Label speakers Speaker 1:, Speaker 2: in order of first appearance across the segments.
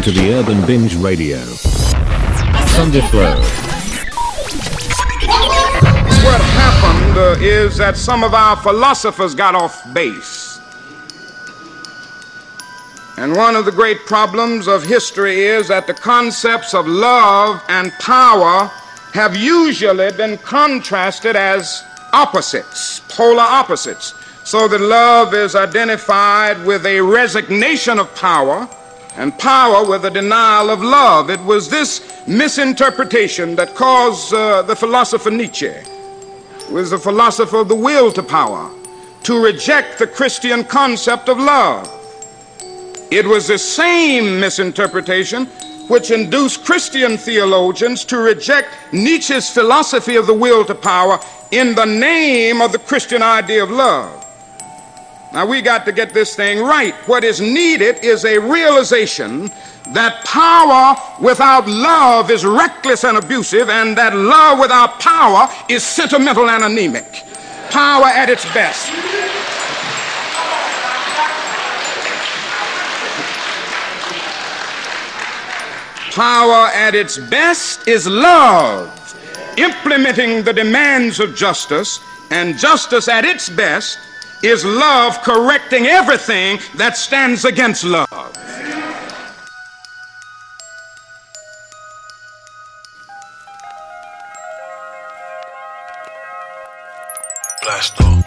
Speaker 1: listening to the Urban Binge Radio. Sunday Flow.
Speaker 2: What happened uh, is that some of our philosophers got off base. And one of the great problems of history is that the concepts of love and power have usually been contrasted as opposites, polar opposites. So that love is identified with a resignation of power and power with a denial of love. It was this misinterpretation that caused uh, the philosopher Nietzsche, who is the philosopher of the will to power, to reject the Christian concept of love. It was the same misinterpretation which induced Christian theologians to reject Nietzsche's philosophy of the will to power in the name of the Christian idea of love. Now we got to get this thing right. What is needed is a realization that power without love is reckless and abusive, and that love without power is sentimental and anemic. Power at its best. Power at its best is love, implementing the demands of justice, and justice at its best is love correcting everything that stands against love.
Speaker 3: Blast off.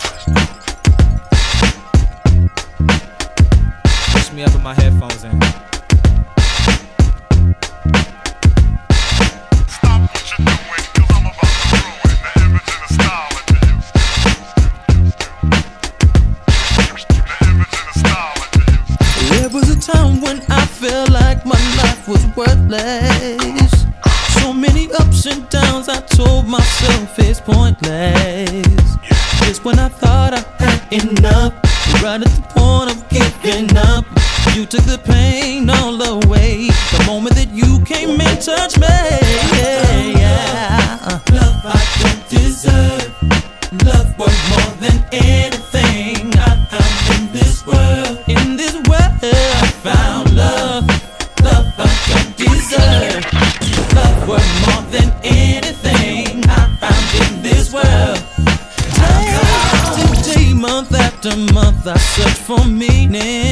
Speaker 4: Push me up with my headphones in.
Speaker 5: When I felt like my life was worthless. So many ups and downs, I told myself it's pointless. Just when I thought I had enough, right at the point of giving up, you took the pain all away. The moment that you came and touched me, yeah. Love I don't deserve. Love worth more than anything I found in this world. In this world, Love more than anything I found in this world. Day month after month, I search for meaning.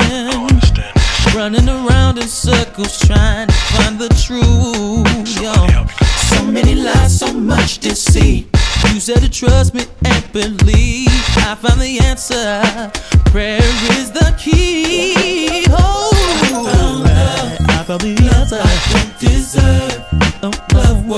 Speaker 5: Running around in circles trying to find the truth. So many lies, so much deceit. You said to trust me and believe. I found the answer. Prayer is the key. Oh, I found the answer. I don't deserve love more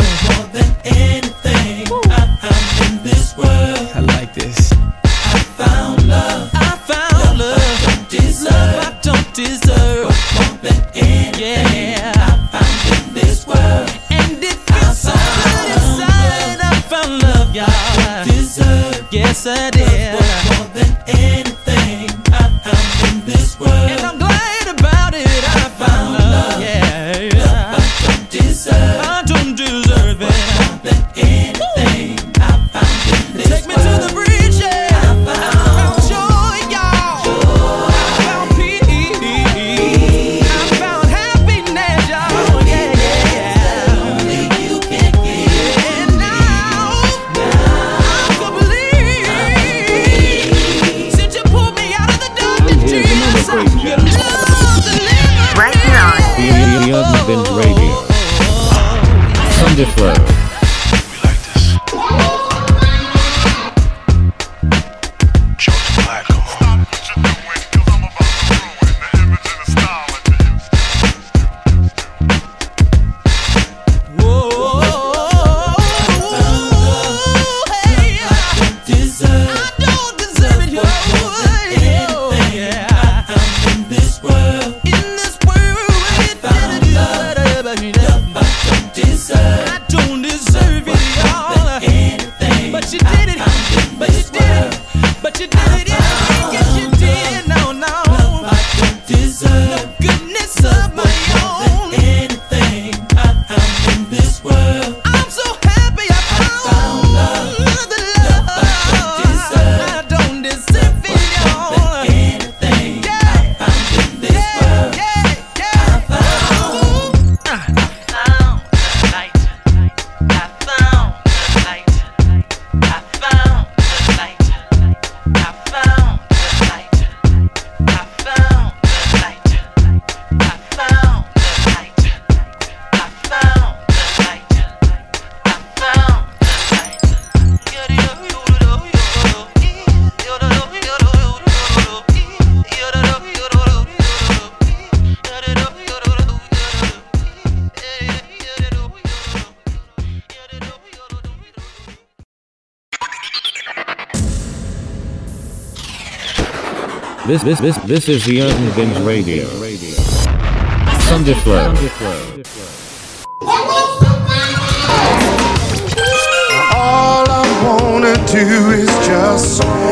Speaker 5: than anything I found in this world.
Speaker 4: I like this.
Speaker 5: I found love. I found love. I don't deserve. I don't deserve more than anything yeah. I found in this world. And it feels so good. I found love. Deserve. Yes, I did. More than anything I found in this world. And
Speaker 6: This this this is the Urban Binge Radio. Sunday Flow.
Speaker 7: All I wanna do is just.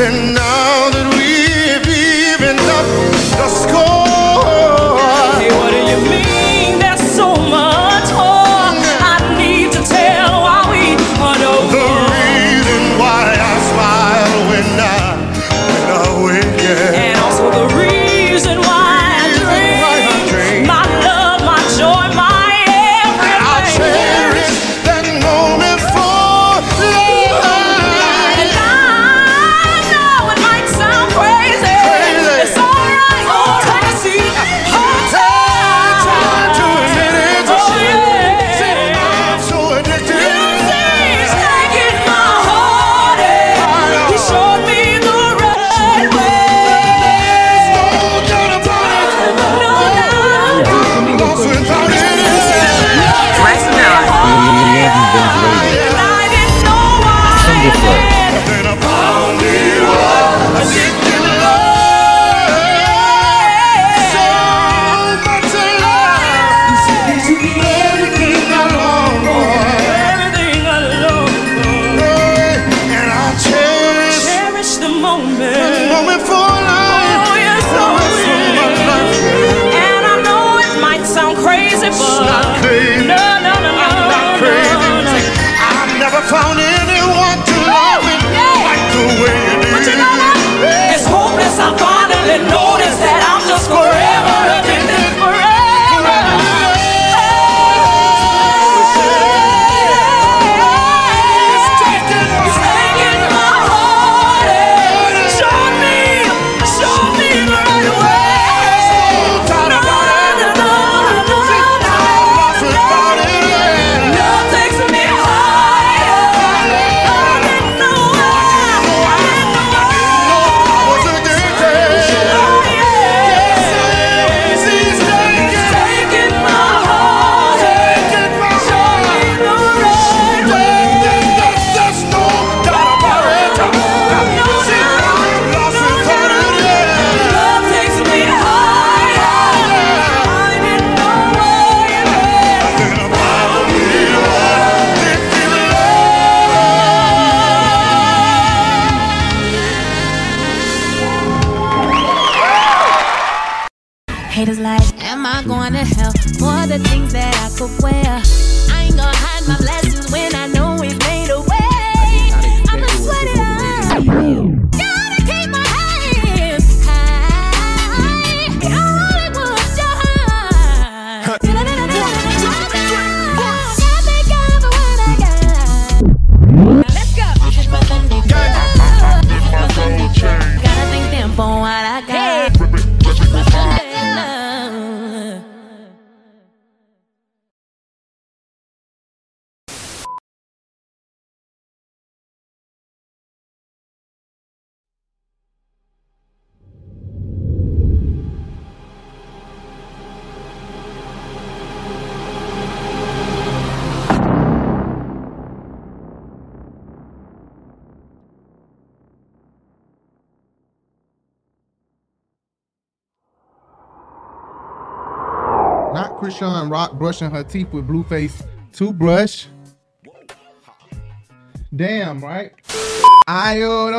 Speaker 8: tonight brushing her teeth with Blueface toothbrush. Damn, right?
Speaker 9: I don't.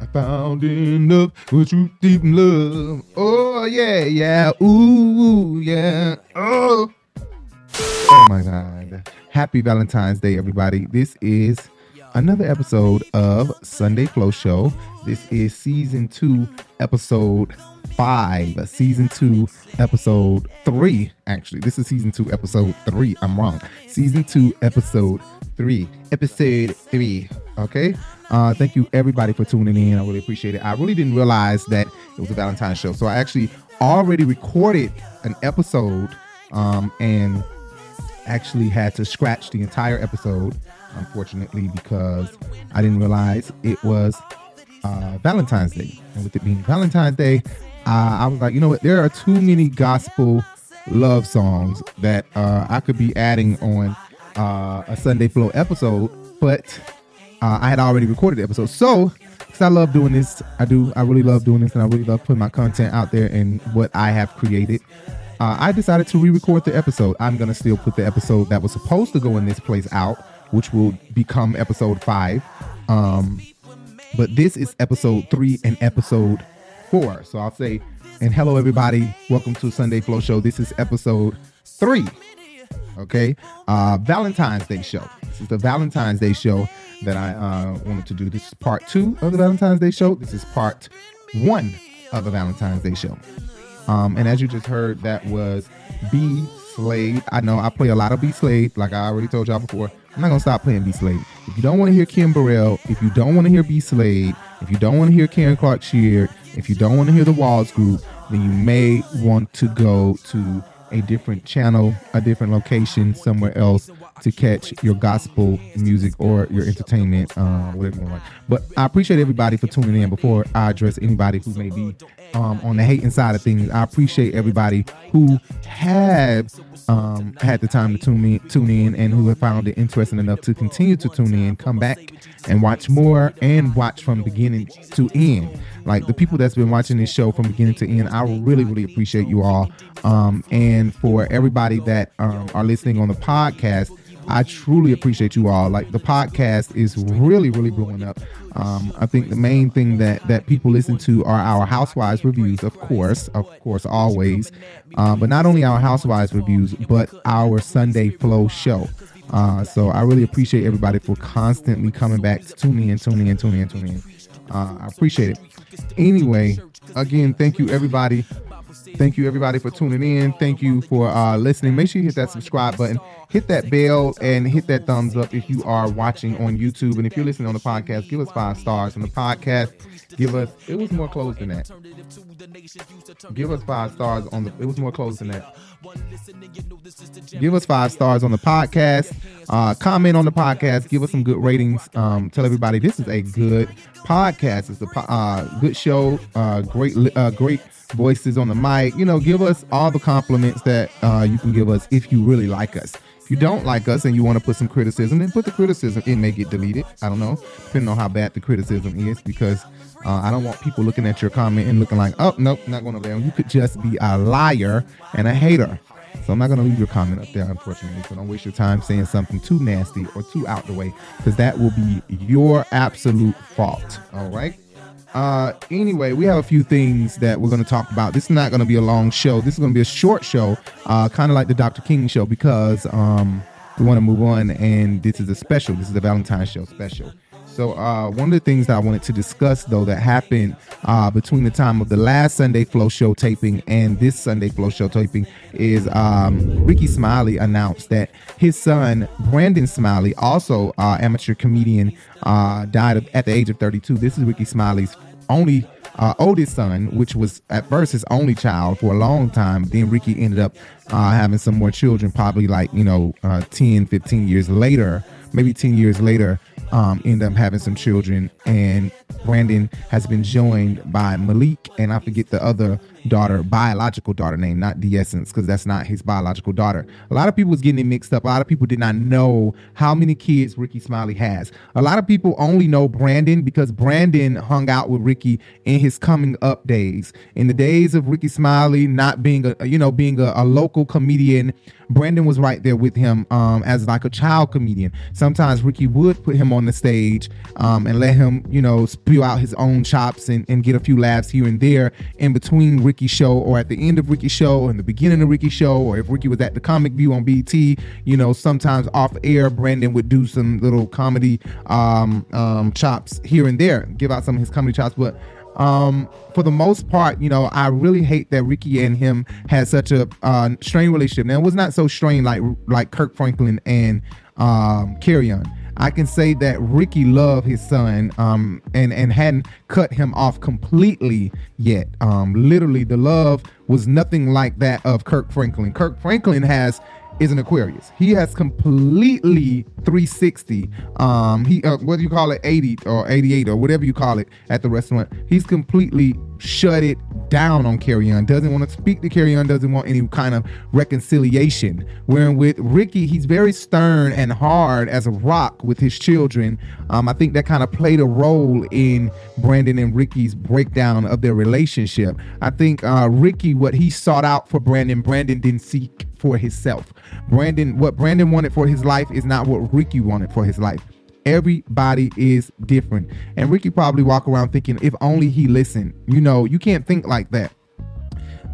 Speaker 9: I found enough with truth deep in love. Oh, yeah, yeah. Ooh, yeah. Oh. Oh, my God. Happy Valentine's Day, everybody. This is another episode of Sunday Flow Show. This is season two, episode five. Season two, episode three. Actually, this is season two, episode three. I'm wrong. Season two, episode three. Episode three. Okay. Uh, thank you everybody for tuning in. I really appreciate it. I really didn't realize that it was a Valentine's show, so I actually already recorded an episode um, and actually had to scratch the entire episode, unfortunately, because I didn't realize it was uh, Valentine's Day. And with it being Valentine's Day, uh, I was like, you know what? There are too many gospel love songs that uh, I could be adding on uh, a Sunday Flow episode, but uh, I had already recorded the episode. So, because I love doing this, I do, I really love doing this, and I really love putting my content out there and what I have created. Uh, I decided to re-record the episode. I'm gonna still put the episode that was supposed to go in this place out, which will become episode five. Um, but this is episode three and episode four. So I'll say, and hello everybody, welcome to Sunday Flow Show. This is episode three. Okay, uh, Valentine's Day show. This is the Valentine's Day show that I uh, wanted to do. This is part two of the Valentine's Day show. This is part one of the Valentine's Day show. Um, and as you just heard, that was B Slade. I know I play a lot of B Slade, like I already told y'all before. I'm not gonna stop playing B Slade. If you don't want to hear Kim Burrell, if you don't want to hear B Slade, if you don't want to hear Karen Clark Sheard, if you don't want to hear the Walls Group, then you may want to go to a different channel, a different location, somewhere else to catch your gospel music or your entertainment, uh, whatever you want. But I appreciate everybody for tuning in. Before I address anybody who may be um, on the hating side of things, I appreciate everybody who have um, had the time to tune in, tune in, and who have found it interesting enough to continue to tune in, come back and watch more, and watch from beginning to end. Like the people that's been watching this show from beginning to end, I really, really appreciate you all. Um, and for everybody that um, are listening on the podcast, I truly appreciate you all. Like the podcast is really, really blowing up. Um, I think the main thing that that people listen to are our Housewives reviews, of course, of course, always. Uh, but not only our Housewives reviews, but our Sunday Flow show. Uh, so I really appreciate everybody for constantly coming back to tune in, tuning in, tuning in, tuning in. Uh, I appreciate it. Anyway, again, thank you everybody. Thank you everybody for tuning in. Thank you for uh, listening. Make sure you hit that subscribe button, hit that bell, and hit that thumbs up if you are watching on YouTube. And if you're listening on the podcast, give us five stars on the podcast. Give us. It was more close than that. Give us five stars on the. It was more close than that. Give us five stars on the podcast. Uh, comment on the podcast. Give us some good ratings. Um, tell everybody this is a good podcast. It's a po- uh, good show. Uh, great, uh, great voices on the mic. You know, give us all the compliments that uh, you can give us if you really like us. You don't like us and you want to put some criticism, then put the criticism. It may get deleted. I don't know, depending on how bad the criticism is, because uh, I don't want people looking at your comment and looking like, oh, nope, not going over there. You could just be a liar and a hater. So I'm not going to leave your comment up there, unfortunately. So don't waste your time saying something too nasty or too out the way, because that will be your absolute fault. All right. Uh, anyway, we have a few things that we're going to talk about. This is not going to be a long show. This is going to be a short show, uh, kind of like the Dr. King show, because um, we want to move on. And this is a special. This is a Valentine's show special. So uh, one of the things that I wanted to discuss, though, that happened uh, between the time of the last Sunday Flow Show taping and this Sunday Flow Show taping is um, Rickey Smiley announced that his son Brandon Smiley, also uh, amateur comedian, uh, died at the age of 32. This is Rickey Smiley's only uh, oldest son, which was at first his only child for a long time. Then Rickey ended up uh, having some more children, probably like, you know, uh, 10, 15 years later, maybe 10 years later, um, end up having some children. And Brandon has been joined by Malik, and I forget the other daughter, biological daughter name, not D'Essence, because that's not his biological daughter. A lot of people was getting it mixed up. A lot of people did not know how many kids Rickey Smiley has. A lot of people only know Brandon because Brandon hung out with Rickey in his coming up days. In the days of Rickey Smiley not being a you know being a, a local comedian, Brandon was right there with him um, as like a child comedian. Sometimes Rickey would put him on the stage um, and let him, you know, spew out his own chops and, and get a few laughs here and there in between Rickey's show or at the end of Rickey show or in the beginning of Rickey show or if Rickey was at the Comic View on BET, you know, sometimes off air, Brandon would do some little comedy um, um, chops here and there, give out some of his comedy chops, but um for the most part you know i really hate that rickey and him had such a uh strained relationship. Now it was not so strained like like kirk franklin and um Kerrion i can say that rickey loved his son um and and hadn't cut him off completely yet um literally the love was nothing like that of kirk franklin kirk franklin has is an Aquarius. He has completely 360. Um, he uh, what do you call it, 80 or 88 or whatever you call it at the restaurant. He's completely shut it down on Kerrion. Doesn't want to speak to Kerrion. Doesn't want any kind of reconciliation. Where with Rickey, he's very stern and hard as a rock with his children. Um, I think that kind of played a role in Brandon and Rickey's breakdown of their relationship. I think uh, Rickey, what he sought out for Brandon, Brandon didn't seek for himself. Brandon, what Brandon wanted for his life is not what Rickey wanted for his life. Everybody is different. And Rickey probably walk around thinking, if only he listened. You know, you can't think like that.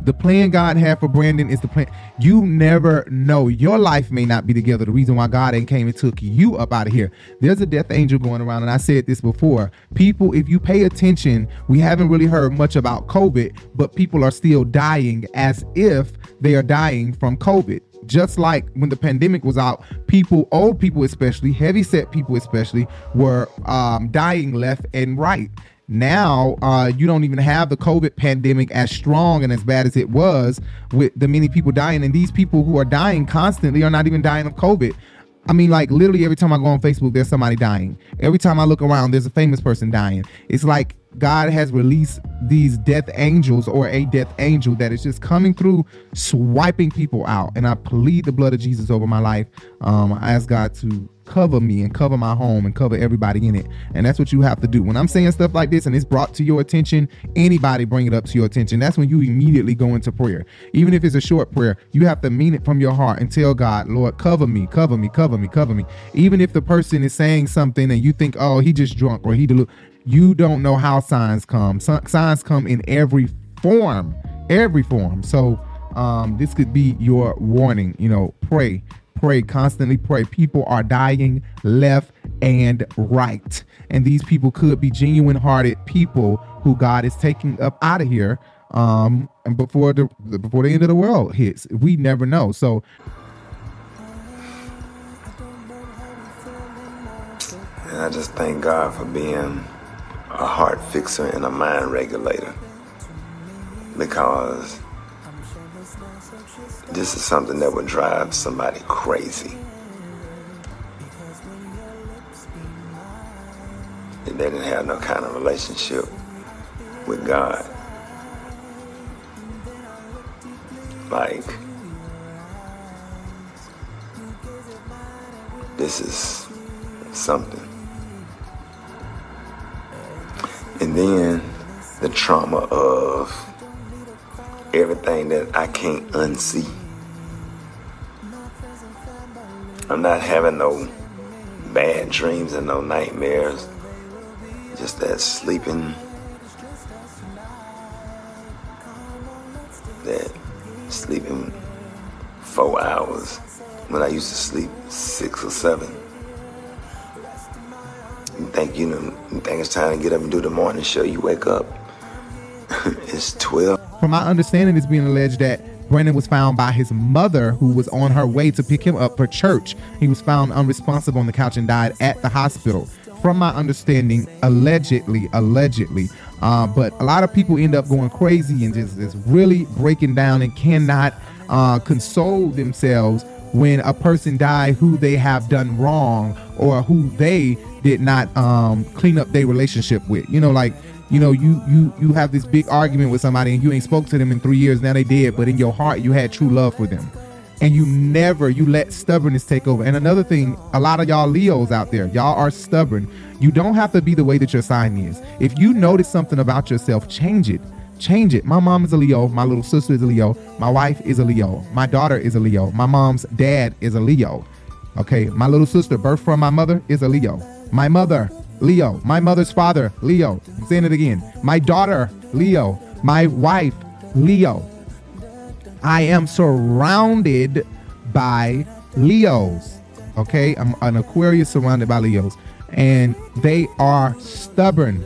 Speaker 9: The plan God had for Brandon is the plan. You never know. Your life may not be together. The reason why God ain't came and took you up out of here. There's a death angel going around, and I said this before. People, if you pay attention, we haven't really heard much about COVID, but people are still dying as if they are dying from COVID just like when the pandemic was out, people, old people especially, heavy set people especially, were um, dying left and right. Now, uh, you don't even have the COVID pandemic as strong and as bad as it was with the many people dying. And these people who are dying constantly are not even dying of COVID. I mean, like literally every time I go on Facebook, there's somebody dying. Every time I look around, there's a famous person dying. It's like God has released these death angels or a death angel that is just coming through, swiping people out. And I plead the blood of Jesus over my life. Um, I ask God to cover me and cover my home and cover everybody in it. And that's what you have to do. When I'm saying stuff like this and it's brought to your attention, anybody bring it up to your attention. That's when you immediately go into prayer. Even if it's a short prayer, you have to mean it from your heart and tell God, Lord, cover me, cover me, cover me, cover me. Even if the person is saying something and you think, oh, he just drunk or he delu- you don't know how signs come. Signs come in every form, every form. So um, this could be your warning. You know, pray, pray, constantly pray. People are dying left and right, and these people could be genuine-hearted people who God is taking up out of here. Um, and before the before the end of the world hits, we never know. So
Speaker 10: And I just thank God for being a heart fixer and a mind regulator. Because this is something that would drive somebody crazy. If they didn't have no kind of relationship with God. Like, this is something. And then the trauma of everything that I can't unsee. I'm not having no bad dreams and no nightmares. Just that sleeping. That sleeping four hours when I used to sleep six or seven. You think you know think it's time to get up and do the morning show, you wake up. it's twelve.
Speaker 9: From my understanding, it's being alleged that Brandon was found by his mother, who was on her way to pick him up for church. He was found unresponsive on the couch and died at the hospital. From my understanding, allegedly, allegedly. Uh, but a lot of people end up going crazy and just, just really breaking down and cannot uh, console themselves when a person die who they have done wrong or who they did not um, clean up their relationship with. You know, like you know, you you you have this big argument with somebody and you ain't spoke to them in three years. Now they dead, but in your heart you had true love for them, and you never you let stubbornness take over. And another thing, a lot of y'all Leos out there, y'all are stubborn. You don't have to be the way that your sign is. If you notice something about yourself, change it. Change it. My mom is a Leo. My little sister is a Leo. My wife is a Leo. My daughter is a Leo. My mom's dad is a Leo. Okay. My little sister, birth from my mother, is a Leo. My mother, Leo. My mother's father, Leo. I'm saying it again. My daughter, Leo. My wife, Leo. I am surrounded by Leos. Okay. I'm an Aquarius surrounded by Leos. And they are stubborn.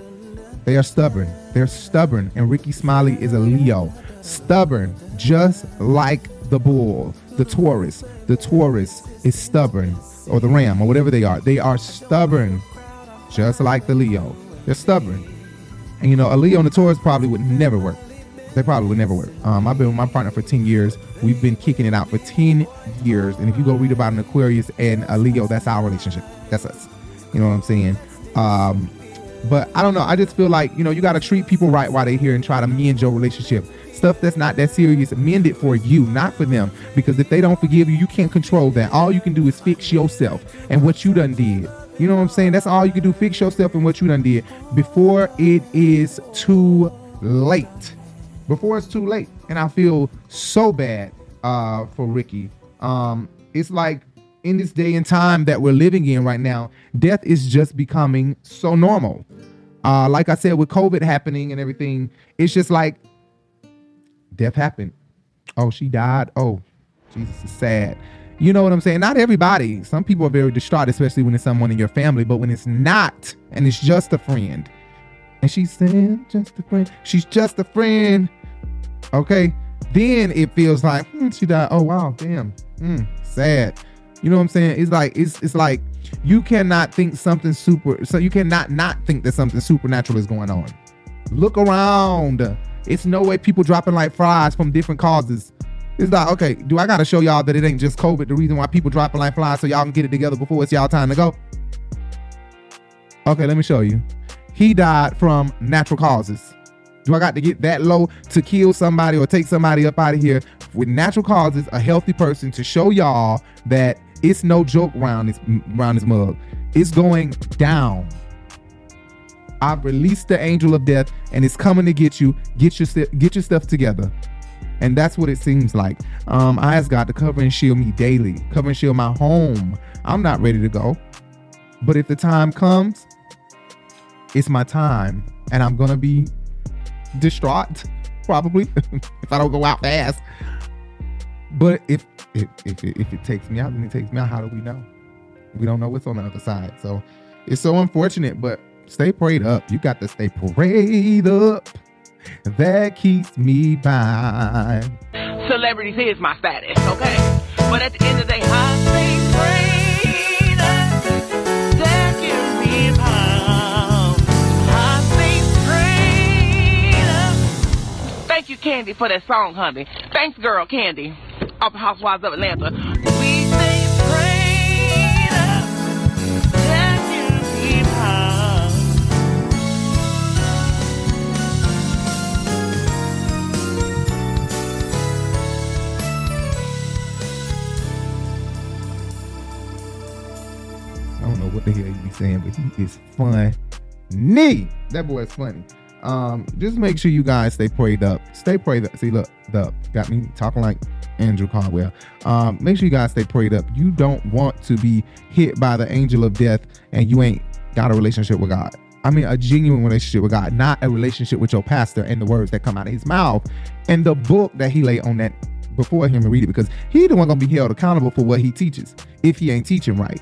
Speaker 9: They are stubborn. They're stubborn. And Rickey Smiley is a Leo. Stubborn, just like the bull, the Taurus. The Taurus is stubborn, or the ram, or whatever they are. They are stubborn, just like the Leo. They're stubborn. And you know, a Leo and a Taurus probably would never work. They probably would never work. Um, I've been with my partner for 10 years. We've been kicking it out for 10 years. And if you go read about an Aquarius and a Leo, that's our relationship. That's us. You know what I'm saying? Um, but I don't know. I just feel like, you know, you got to treat people right while they're here and try to mend your relationship. Stuff that's not that serious, mend it for you, not for them. Because if they don't forgive you, you can't control that. All you can do is fix yourself and what you done did. You know what I'm saying? That's all you can do. Fix yourself and what you done did before it is too late. Before it's too late. And I feel so bad uh, for Rickey. Um, it's like in this day and time that we're living in right now, death is just becoming so normal. Uh, like I said, with COVID happening and everything, it's just like death happened. Oh, she died. Oh, Jesus is sad. You know what I'm saying? Not everybody. Some people are very distraught, especially when it's someone in your family, but when it's not and it's just a friend. And she's saying, just a friend. She's just a friend. Okay. Then it feels like hmm, she died. Oh wow, damn. Hmm, sad. You know what I'm saying? It's like it's it's like you cannot think something super so you cannot not think that something supernatural is going on. Look around. It's no way people dropping like flies from different causes. It's like, okay, do I gotta show y'all that it ain't just COVID the reason why people dropping like flies so y'all can get it together before it's y'all time to go? Okay, let me show you. He died from natural causes. Do I got to get that low to kill somebody or take somebody up out of here with natural causes, a healthy person to show y'all that it's no joke around this around this mug. It's going down. I've released the angel of death and it's coming to get you. Get your get your stuff together. And that's what it seems like. Um, I ask God to cover and shield me daily, cover and shield my home. I'm not ready to go. But if the time comes, it's my time. And I'm gonna be distraught, probably, if I don't go out fast. But if if if it, if it takes me out, then it takes me out. How do we know? We don't know what's on the other side. So it's so unfortunate. But stay prayed up. You got to stay prayed up. That keeps me by.
Speaker 11: Celebrities is my status, okay? But at the end of the day, I stay prayed up. That keeps me by. I stay prayed up. Thank you, Candy, for that song, honey. Thanks, girl, Candy. Of Housewives of Atlanta. We.
Speaker 9: I don't know what the hell you be saying, but he is funny. That boy is funny. Um, just make sure you guys stay prayed up. Stay prayed up. See, look, the got me talking like Andrew Caldwell. Um, make sure you guys stay prayed up. You don't want to be hit by the angel of death and you ain't got a relationship with God. I mean, a genuine relationship with God, not a relationship with your pastor and the words that come out of his mouth and the book that he lay on that before him and read it because he the one gonna be held accountable for what he teaches if he ain't teaching right.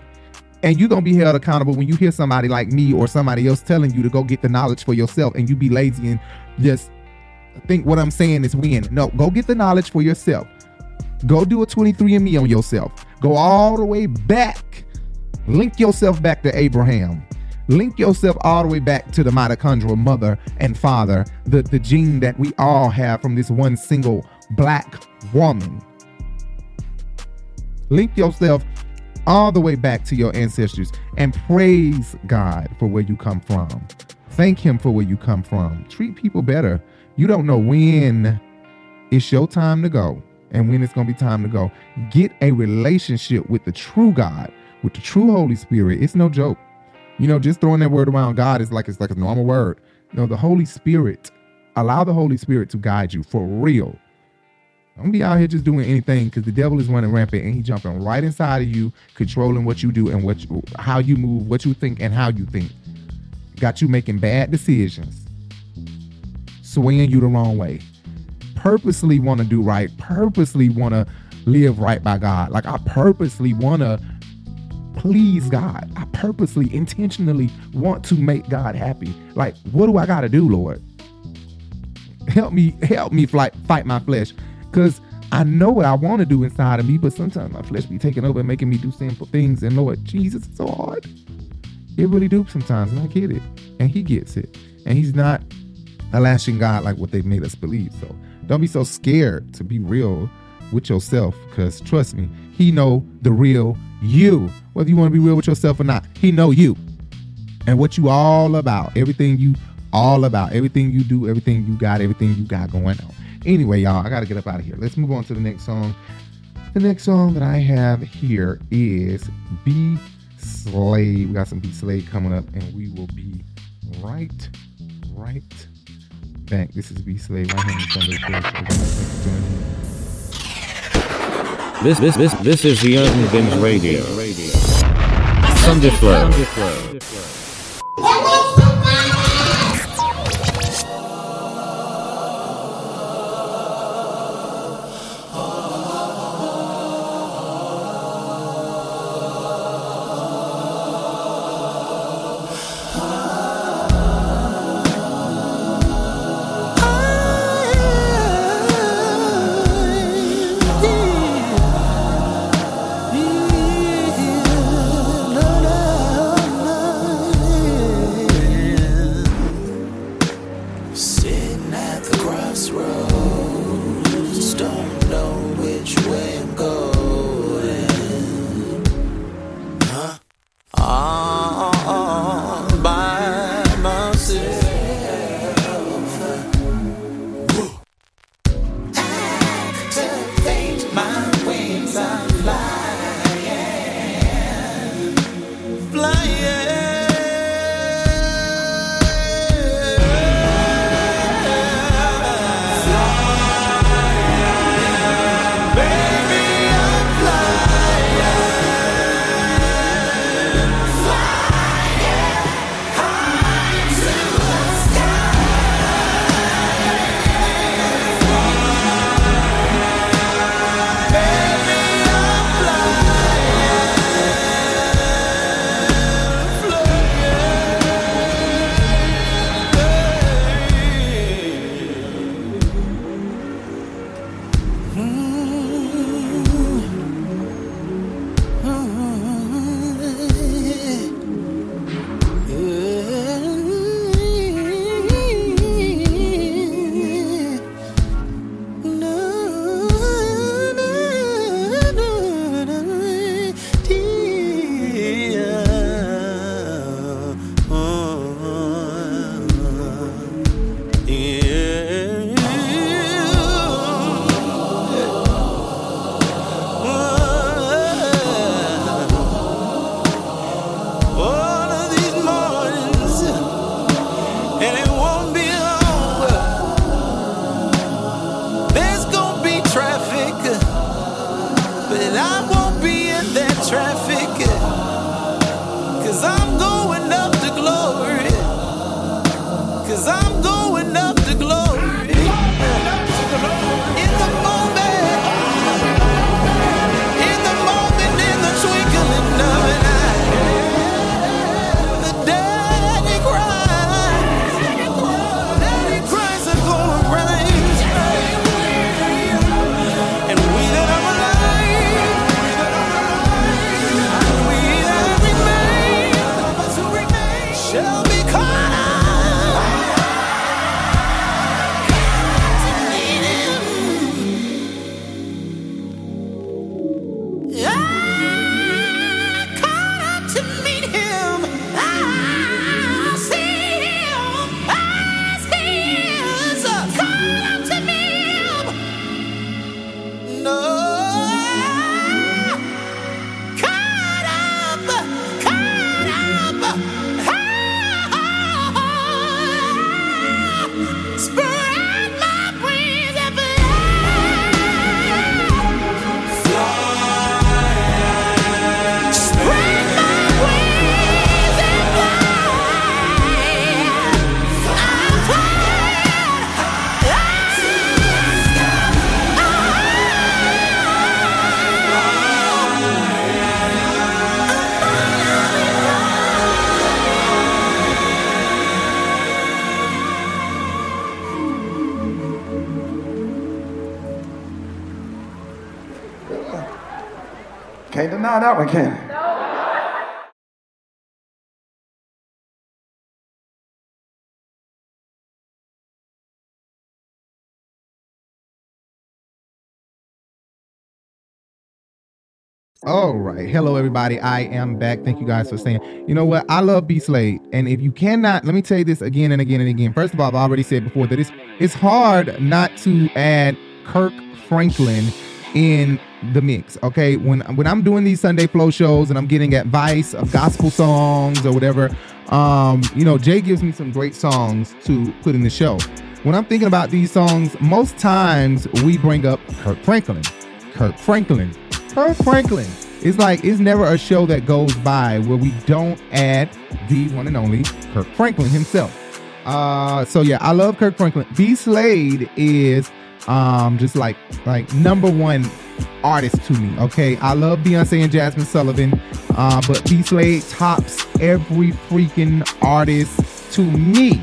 Speaker 9: And you're gonna be held accountable when you hear somebody like me or somebody else telling you to go get the knowledge for yourself and you be lazy and just think what I'm saying is win. No, go get the knowledge for yourself. Go do a 23andMe on yourself. Go all the way back. Link yourself back to Abraham. Link yourself all the way back to the mitochondrial mother and father, the, the gene that we all have from this one single black woman. Link yourself all the way back to your ancestors and praise God for where you come from. Thank Him for where you come from. Treat people better. You don't know when it's your time to go and when it's going to be time to go. Get a relationship with the true God, with the true Holy Spirit. It's no joke. You know, just throwing that word around God is like it's like a normal word. You know, the Holy Spirit Allow the Holy Spirit to guide you for real. Don't be out here just doing anything because the devil is running rampant and he jumping right inside of you, controlling what you do and what you, how you move, what you think and how you think. Got you making bad decisions, swinging you the wrong way. Purposely want to do right, purposely want to live right by God. Like I purposely want to please God. I purposely, intentionally want to make God happy. Like, what do I got to do, Lord? Help me, help me fight, fight my flesh. Because I know what I want to do inside of me, but sometimes my flesh be taking over and making me do sinful things. And Lord, Jesus, it's so hard. It really do sometimes, and I get it. And he gets it. And he's not a lashing God like what they made us believe. So don't be so scared to be real with yourself because trust me, he know the real you. Whether you want to be real with yourself or not, he know you. And what you all about, everything you all about, everything you do, everything you got, everything you got going on. Anyway, y'all, I gotta get up out of here. Let's move on to the next song. The next song that I have here is B Slade. We got some B Slade coming up, and we will be right, right back. This is B Slade right here on Sunday Church. Thanks for joining me.
Speaker 6: This this this this is the Urban Binge Radio. Sunday Flow.
Speaker 12: Flying.
Speaker 13: Can?
Speaker 9: All right. Hello, everybody. I am back. Thank you guys for saying. You know what? I love B Slade. And if you cannot, let me tell you this again and again and again. First of all, I've already said before that it's it's hard not to add Kirk Franklin in the mix. Okay. When when I'm doing these Sunday flow shows and I'm getting advice of gospel songs or whatever, um, you know, Jay gives me some great songs to put in the show. When I'm thinking about these songs, most times we bring up Kirk Franklin. Kirk Franklin. Kirk Franklin. It's like it's never a show that goes by where we don't add the one and only Kirk Franklin himself. Uh, so yeah, I love Kirk Franklin. B Slade is um just like like number one artist to me. Okay, I love Beyonce and Jazmine Sullivan, uh, but B Slade tops every freaking artist to me.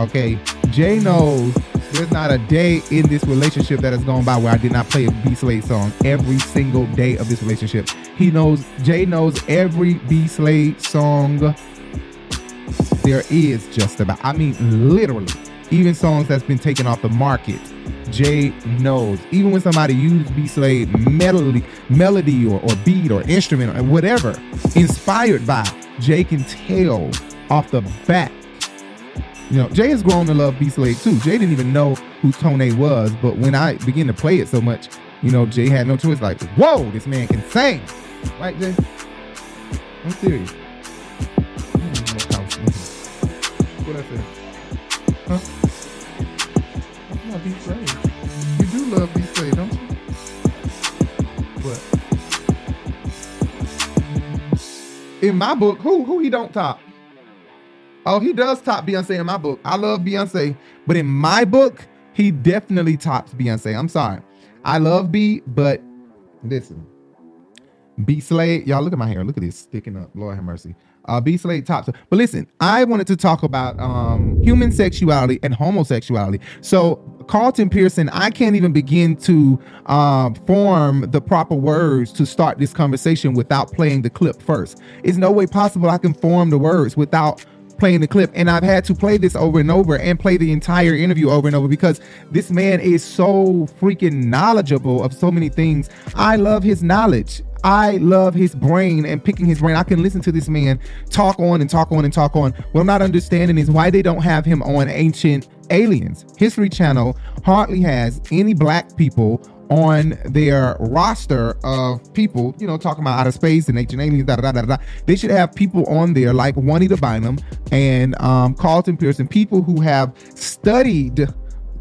Speaker 9: Okay, Jay knows there's not a day in this relationship that has gone by where I did not play a B Slade song every single day of this relationship. He knows, Jay knows every B Slade song there is just about. I mean, literally, even songs that's been taken off the market. Jay knows. Even when somebody used B Slade melody, melody or, or beat or instrument or whatever, inspired by, Jay can tell off the bat you know, Jay has grown to love B Slade too. Jay didn't even know who Tone was, but when I began to play it so much, you know, Jay had no choice. Like, whoa, this man can sing, right, Jay? I'm serious. What I said? Huh? I love B Slade. You do love B Slade, don't you? But In my book, who who he don't top? Oh, he does top Beyonce in my book. I love Beyonce, but in my book, he definitely tops Beyonce. I'm sorry. I love B, but listen. B Slade, y'all look at my hair. Look at this sticking up. Lord have mercy. Uh, B Slade tops. But listen, I wanted to talk about um, human sexuality and homosexuality. So Carlton Pearson, I can't even begin to um, form the proper words to start this conversation without playing the clip first. It's no way possible I can form the words without playing the clip and I've had to play this over and over and play the entire interview over and over because this man is so freaking knowledgeable of so many things. I love his knowledge. I love his brain and picking his brain. I can listen to this man talk on and talk on and talk on. What I'm not understanding is why they don't have him on Ancient Aliens. History Channel hardly has any black people on their roster of people, you know, talking about outer space and ancient aliens, da da da da. They should have people on there like Juanita Bynum and um, Carlton Pearson, people who have studied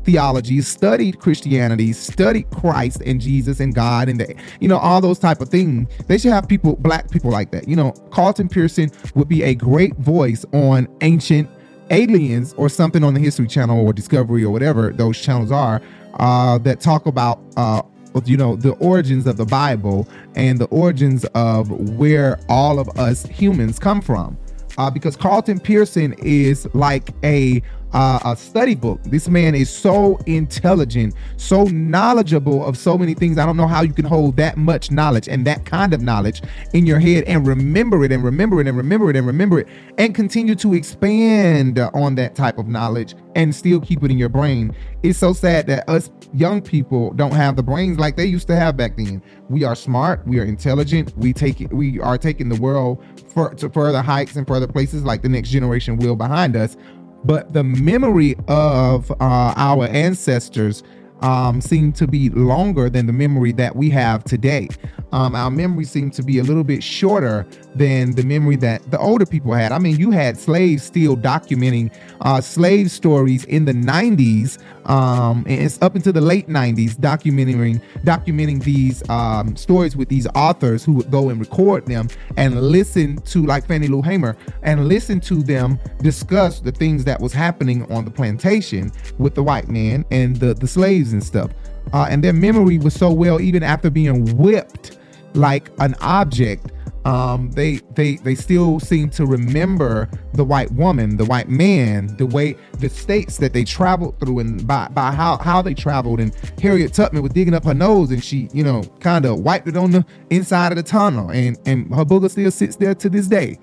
Speaker 9: theology, studied Christianity, studied Christ and Jesus and God and the, you know all those type of things. They should have people, black people like that. You know, Carlton Pearson would be a great voice on ancient aliens or something on the History Channel or Discovery or whatever those channels are uh, that talk about uh, you know the origins of the Bible and the origins of where all of us humans come from. Uh, because Carlton Pearson is like a uh, a study book. This man is so intelligent, so knowledgeable of so many things. I don't know how you can hold that much knowledge and that kind of knowledge in your head and remember it and remember it and remember it and remember it and continue to expand on that type of knowledge and still keep it in your brain. It's so sad that us young people don't have the brains like they used to have back then. We are smart, we are intelligent, we take it, we are taking the world for, to further heights and further places like the next generation will behind us but the memory of uh, our ancestors um, seem to be longer than the memory that we have today. Um, our memory seems to be a little bit shorter than the memory that the older people had. I mean, you had slaves still documenting uh, slave stories in the 90s, um, and it's up into the late 90s, documenting documenting these um, stories with these authors who would go and record them and listen to, like Fannie Lou Hamer, and listen to them discuss the things that was happening on the plantation with the white man and the, the slaves and stuff. Uh, and their memory was so well, even after being whipped like an object, um, they they they still seem to remember the white woman, the white man, the way the states that they traveled through, and by by how how they traveled. And Harriet Tubman was digging up her nose, and she you know kind of wiped it on the inside of the tunnel, and and her booger still sits there to this day.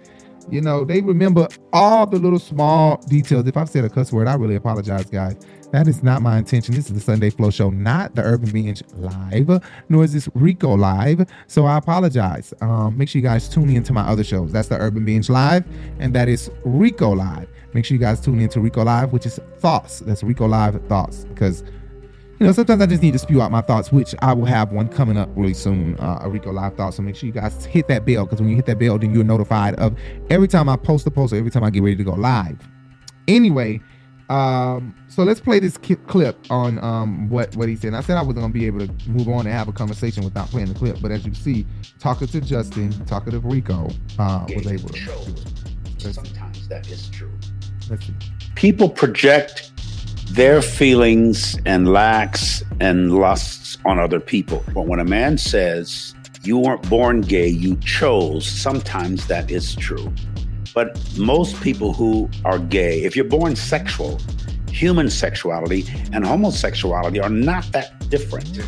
Speaker 9: You know, they remember all the little small details. If I've said a cuss word, I really apologize, guys. That is not my intention. This is the Sunday Flow Show, not the Urban Binge Live, nor is this Rico Live. So I apologize. Um, make sure you guys tune in to my other shows. That's the Urban Binge Live, and that is Rico Live. Make sure you guys tune in to Rico Live, which is Thoughts. That's Rico Live Thoughts, because you know, sometimes I just need to spew out my thoughts, which I will have one coming up really soon, uh, a Rico Live Thoughts. So make sure you guys hit that bell because when you hit that bell, then you're notified of every time I post a post or every time I get ready to go live. Anyway, um, so let's play this clip on um, what what he said. I said I was going to be able to move on and have a conversation without playing the clip, but as you see, talking to Justin, talking to Rico uh, was able to. do it. Let's.
Speaker 13: Sometimes that is true.
Speaker 9: Let's see.
Speaker 13: People project their feelings and lacks and lusts on other people. But when a man says, you weren't born gay, you chose, sometimes that is true. But most people who are gay, if you're born sexual, human sexuality and homosexuality are not that different.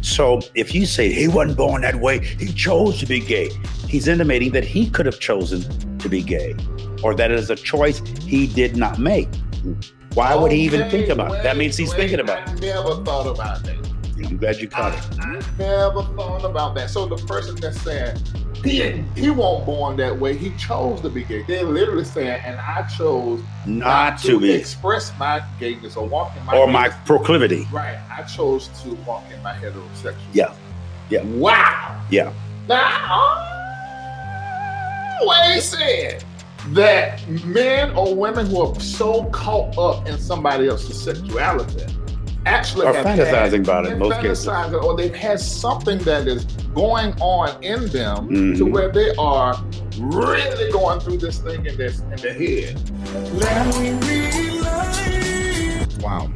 Speaker 13: So if you say he wasn't born that way, he chose to be gay, he's intimating that he could have chosen to be gay or that it is a choice he did not make. Why would he even think about it? That means he's thinking about it.
Speaker 14: I never thought about that.
Speaker 13: I'm glad you caught it.
Speaker 14: I never thought about that. So the person that's saying he he wasn't born that way, he chose to be gay. They're literally saying, and I chose
Speaker 13: Not to be.
Speaker 14: express my gayness or walk in my
Speaker 13: Or my proclivity.
Speaker 14: right. I chose to walk in my heterosexual.
Speaker 13: Yeah. Yeah.
Speaker 14: Wow.
Speaker 13: Yeah.
Speaker 14: Now, I always said that men or women who are so caught up in somebody else's sexuality actually
Speaker 13: Are fantasizing
Speaker 14: had-
Speaker 13: about it in
Speaker 14: they're
Speaker 13: most cases.
Speaker 14: or they've had something that is going on in them to
Speaker 13: Mhm.
Speaker 14: where they are really going through this thing in their in their head.
Speaker 9: Wow.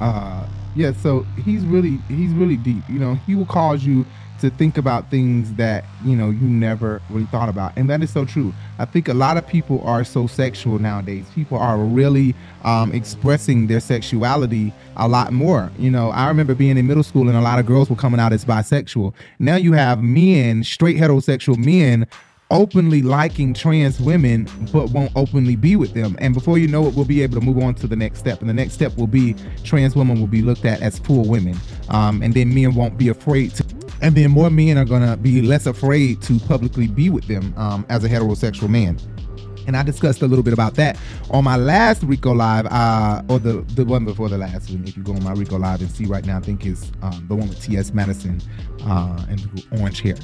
Speaker 9: Uh yeah, so he's really he's really deep. You know, he will cause you to think about things that, you know, you never really thought about. And that is so true. I think a lot of people are so sexual nowadays. People are really um, expressing their sexuality a lot more. You know, I remember being in middle school and a lot of girls were coming out as bisexual. Now you have men, straight heterosexual men openly liking trans women but won't openly be with them and before you know it we'll be able to move on to the next step and the next step will be trans women will be looked at as full women um, and then men won't be afraid to and then more men are gonna be less afraid to publicly be with them um, as a heterosexual man and I discussed a little bit about that on my last Rico Live, uh, or the the one before the last one. If you go on my Rico Live and see right now, I think is um, the one with T.S. Madison uh, and orange hair.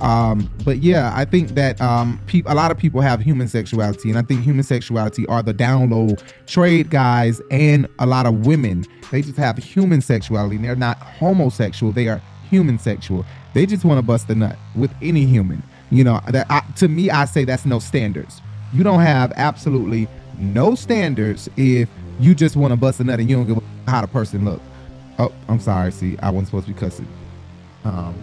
Speaker 9: Um, but yeah, I think that um, peop a lot of people have human sexuality, and I think human sexuality are the down low trade guys and a lot of women. They just have human sexuality. And they're not homosexual. They are human sexual. They just want to bust a nut with any human. You know, that I, to me, I say that's no standards. You don't have absolutely no standards if you just want to bust a nut and you don't give a how the person look. Oh, I'm sorry. See, I wasn't supposed to be cussing. Um,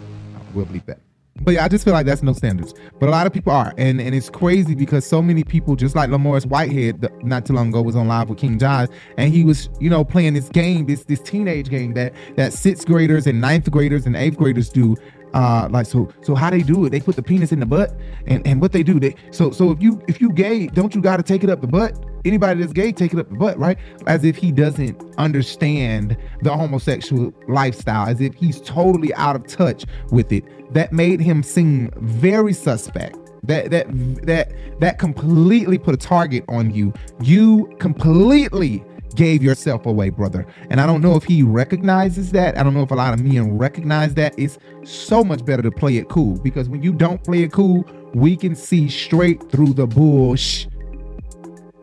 Speaker 9: we'll bleep that. But yeah, I just feel like that's no standards. But a lot of people are, and and it's crazy because so many people, just like Lamorris Whitehead, the, not too long ago, was on live with King John, and he was, you know, playing this game, this this teenage game that that sixth graders and ninth graders and eighth graders do. Uh, like so, so how they do it? They put the penis in the butt, and and what they do? They so so if you if you gay, don't you got to take it up the butt? Anybody that's gay, take it up the butt, right? As if he doesn't understand the homosexual lifestyle, as if he's totally out of touch with it. That made him seem very suspect. That that that that completely put a target on you. You completely gave yourself away, brother. And I don't know if he recognizes that. I don't know if a lot of men recognize that. It's so much better to play it cool because when you don't play it cool, we can see straight through the bullshit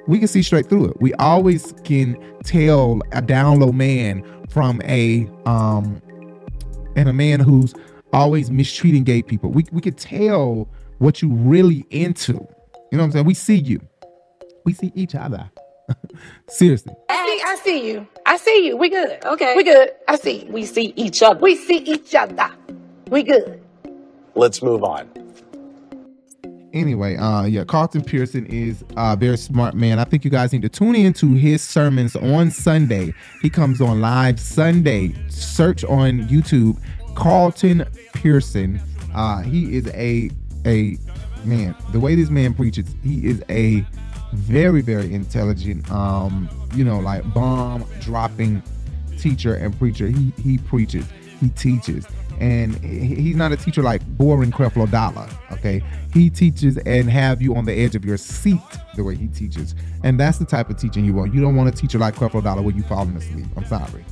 Speaker 9: we can see straight through it. We always can tell a down low man from a um and a man who's always mistreating gay people. We we could tell what you really into. You know what I'm saying? We see you. We see each other. Seriously.
Speaker 15: I see, I see you. I see you. We good. Okay. We good. I see. We see each other. We see each other. We good.
Speaker 16: Let's move on.
Speaker 9: Anyway, uh, yeah, Carlton Pearson is a very smart man. I think you guys need to tune into his sermons on Sunday. He comes on live Sunday. Search on YouTube, Carlton Pearson. Uh, he is a a man. The way this man preaches, he is a very very intelligent. Um, you know, like bomb dropping teacher and preacher. He he preaches, he teaches, and he's not a teacher like boring Creflo Dollar. Okay, he teaches and have you on the edge of your seat the way he teaches, and that's the type of teaching you want. You don't want a teacher like Creflo Dollar where you falling asleep. I'm sorry.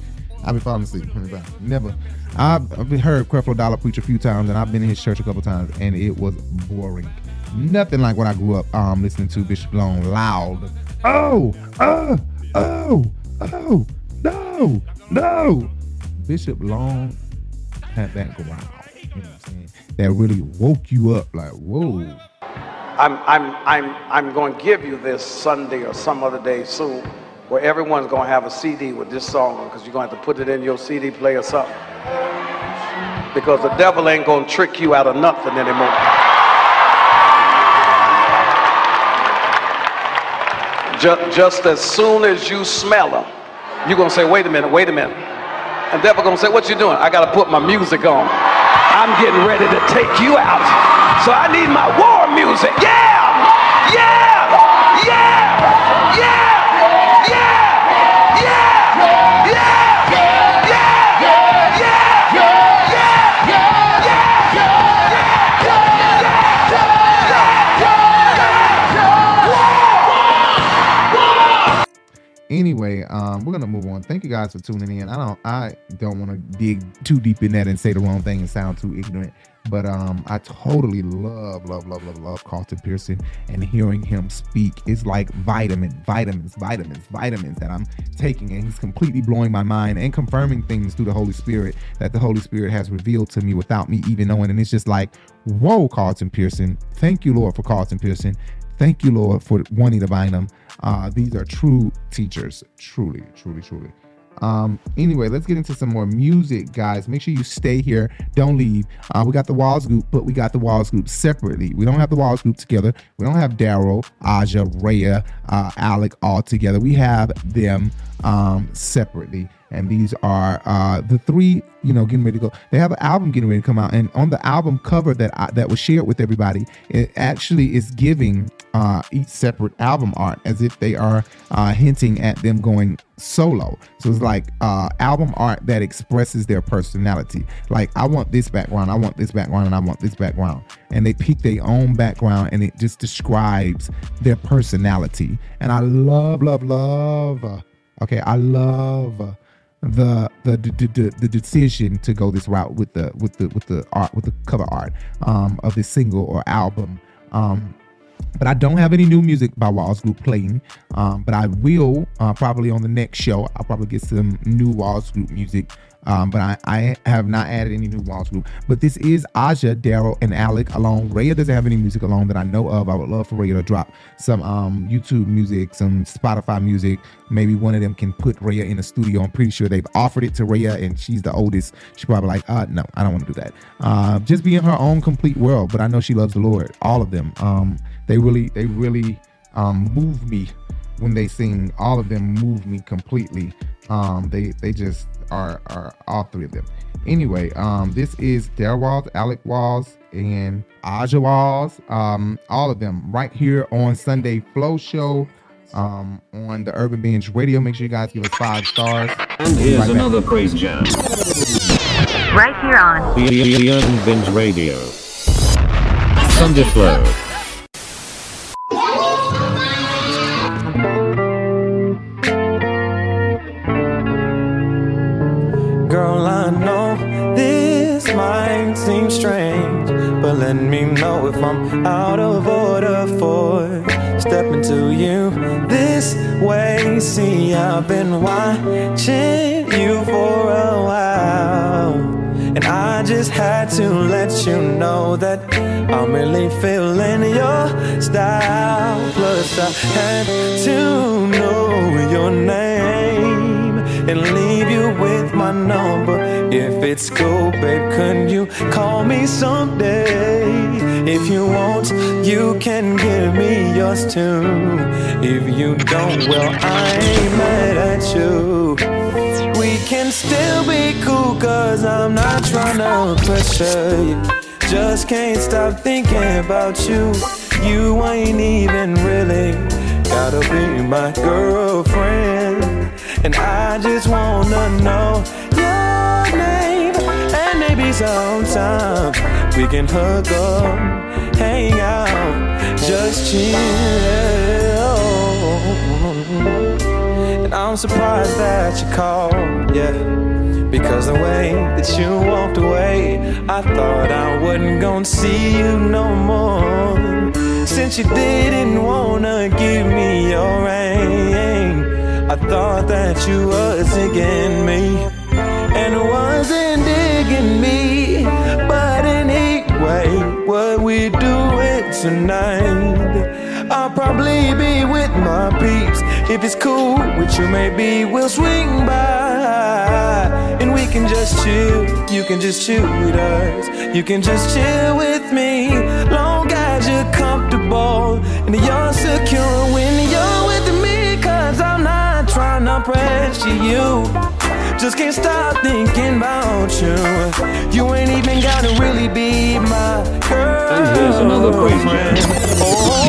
Speaker 9: I've been falling asleep. Never. I've, heard Creflo Dollar preach a few times, and I've been in his church a couple times, and it was boring. Nothing like what I grew up um, listening to Bishop Long loud. Oh, oh, oh, oh, no, no. Bishop Long had that growl. You know what I'm saying? That really woke you up. Like, whoa.
Speaker 16: I'm, I'm, I'm, I'm going to give you this Sunday or some other day soon where everyone's going to have a CD with this song because you're going to have to put it in your CD player or something. Because the devil ain't going to trick you out of nothing anymore. Just, just as soon as you smell them, you're going to say, wait a minute, wait a minute. And devil going to say, what you doing? I got to put my music on. I'm getting ready to take you out. So I need my war music. Yeah! Yeah!
Speaker 9: Anyway, um, we're gonna move on. Thank you guys for tuning in. I don't, I don't want to dig too deep in that and say the wrong thing and sound too ignorant. But um, I totally love, love, love, love, love Carlton Pearson and hearing him speak is like vitamin, vitamins, vitamins, vitamins that I'm taking, and he's completely blowing my mind and confirming things through the Holy Spirit that the Holy Spirit has revealed to me without me even knowing. And it's just like, whoa, Carlton Pearson. Thank you, Lord, for Carlton Pearson. Thank you, Lord, for Juanita Bynum. Uh, these are true teachers, truly, truly, truly. Um, anyway, let's get into some more music, guys. Make sure you stay here. Don't leave. Uh, we got the Walls group, but we got the Walls group separately. We don't have the Walls group together. We don't have Darrel, Ahjah, Rhea, uh, Alic all together. We have them um, separately. And these are uh, the three, you know, getting ready to go. They have an album getting ready to come out, and on the album cover that I, that was shared with everybody, it actually is giving uh, each separate album art as if they are uh, hinting at them going solo. So it's like uh, album art that expresses their personality. Like I want this background, I want this background, and I want this background, and they pick their own background, and it just describes their personality. And I love, love, love. uh, okay, I love. uh, the the, the the the decision to go this route with the with the with the art with the cover art um of this single or album um but I don't have any new music by Walls Group playing. Um, but I will uh, probably on the next show. I'll probably get some new Walls Group music. Um, but I, I have not added any new Walls Group. But this is Ahjah, Darrel, and Alic alone. Rhea doesn't have any music alone that I know of. I would love for Rhea to drop some um, YouTube music, some Spotify music. Maybe one of them can put Rhea in the studio. I'm pretty sure they've offered it to Rhea, and she's the oldest. She's probably like, uh, no, I don't want to do that. Uh, just be in her own complete world. But I know she loves the Lord. All of them. Um, they really, they really um, move me when they sing. All of them move me completely. Um, they they just are are all three of them. Anyway, um, this is Dare Walls, Alic Walls, and Ahjah Walls. Um, all of them right here on Sunday Flow Show. Um, on the Urban Binge Radio. Make sure you guys give us five stars.
Speaker 1: And here's another praise jam.
Speaker 17: Right here on
Speaker 1: The, the, the Urban Binge Radio. Sunday
Speaker 18: let me know if I'm out of order for stepping to you this way. See, I've been watching you for a while, and I just had to let you know that I'm really feeling your style. Plus, I had to know your name and leave you with my number. If it's cool, babe, couldn't you call me someday? if you want, you can give me yours too. If you don't, well, I ain't mad at you. We can still be cool, cause I'm not trying to pressure you. Just can't stop thinking about you. You ain't even really gotta be my girlfriend. And I just wanna know. And maybe sometimes we can hook up, hang out, just chill. And I'm surprised that you called, yeah. Because the way that you walked away, I thought I wasn't gonna see you no more. Since you didn't wanna give me your ring, I thought that you was digging me and digging me. But anyway, what we doing tonight? I'll probably be with my peeps. If it's cool with you, maybe we'll swing by and we can just chill. You can just chill with us. You can just chill with me, long as you're comfortable and you're secure when you're with me. Cause I'm not trying to pressure you. Just can't stop thinking about you. You ain't even gotta really be my girl.
Speaker 1: And here's another breakdown.
Speaker 17: Oh,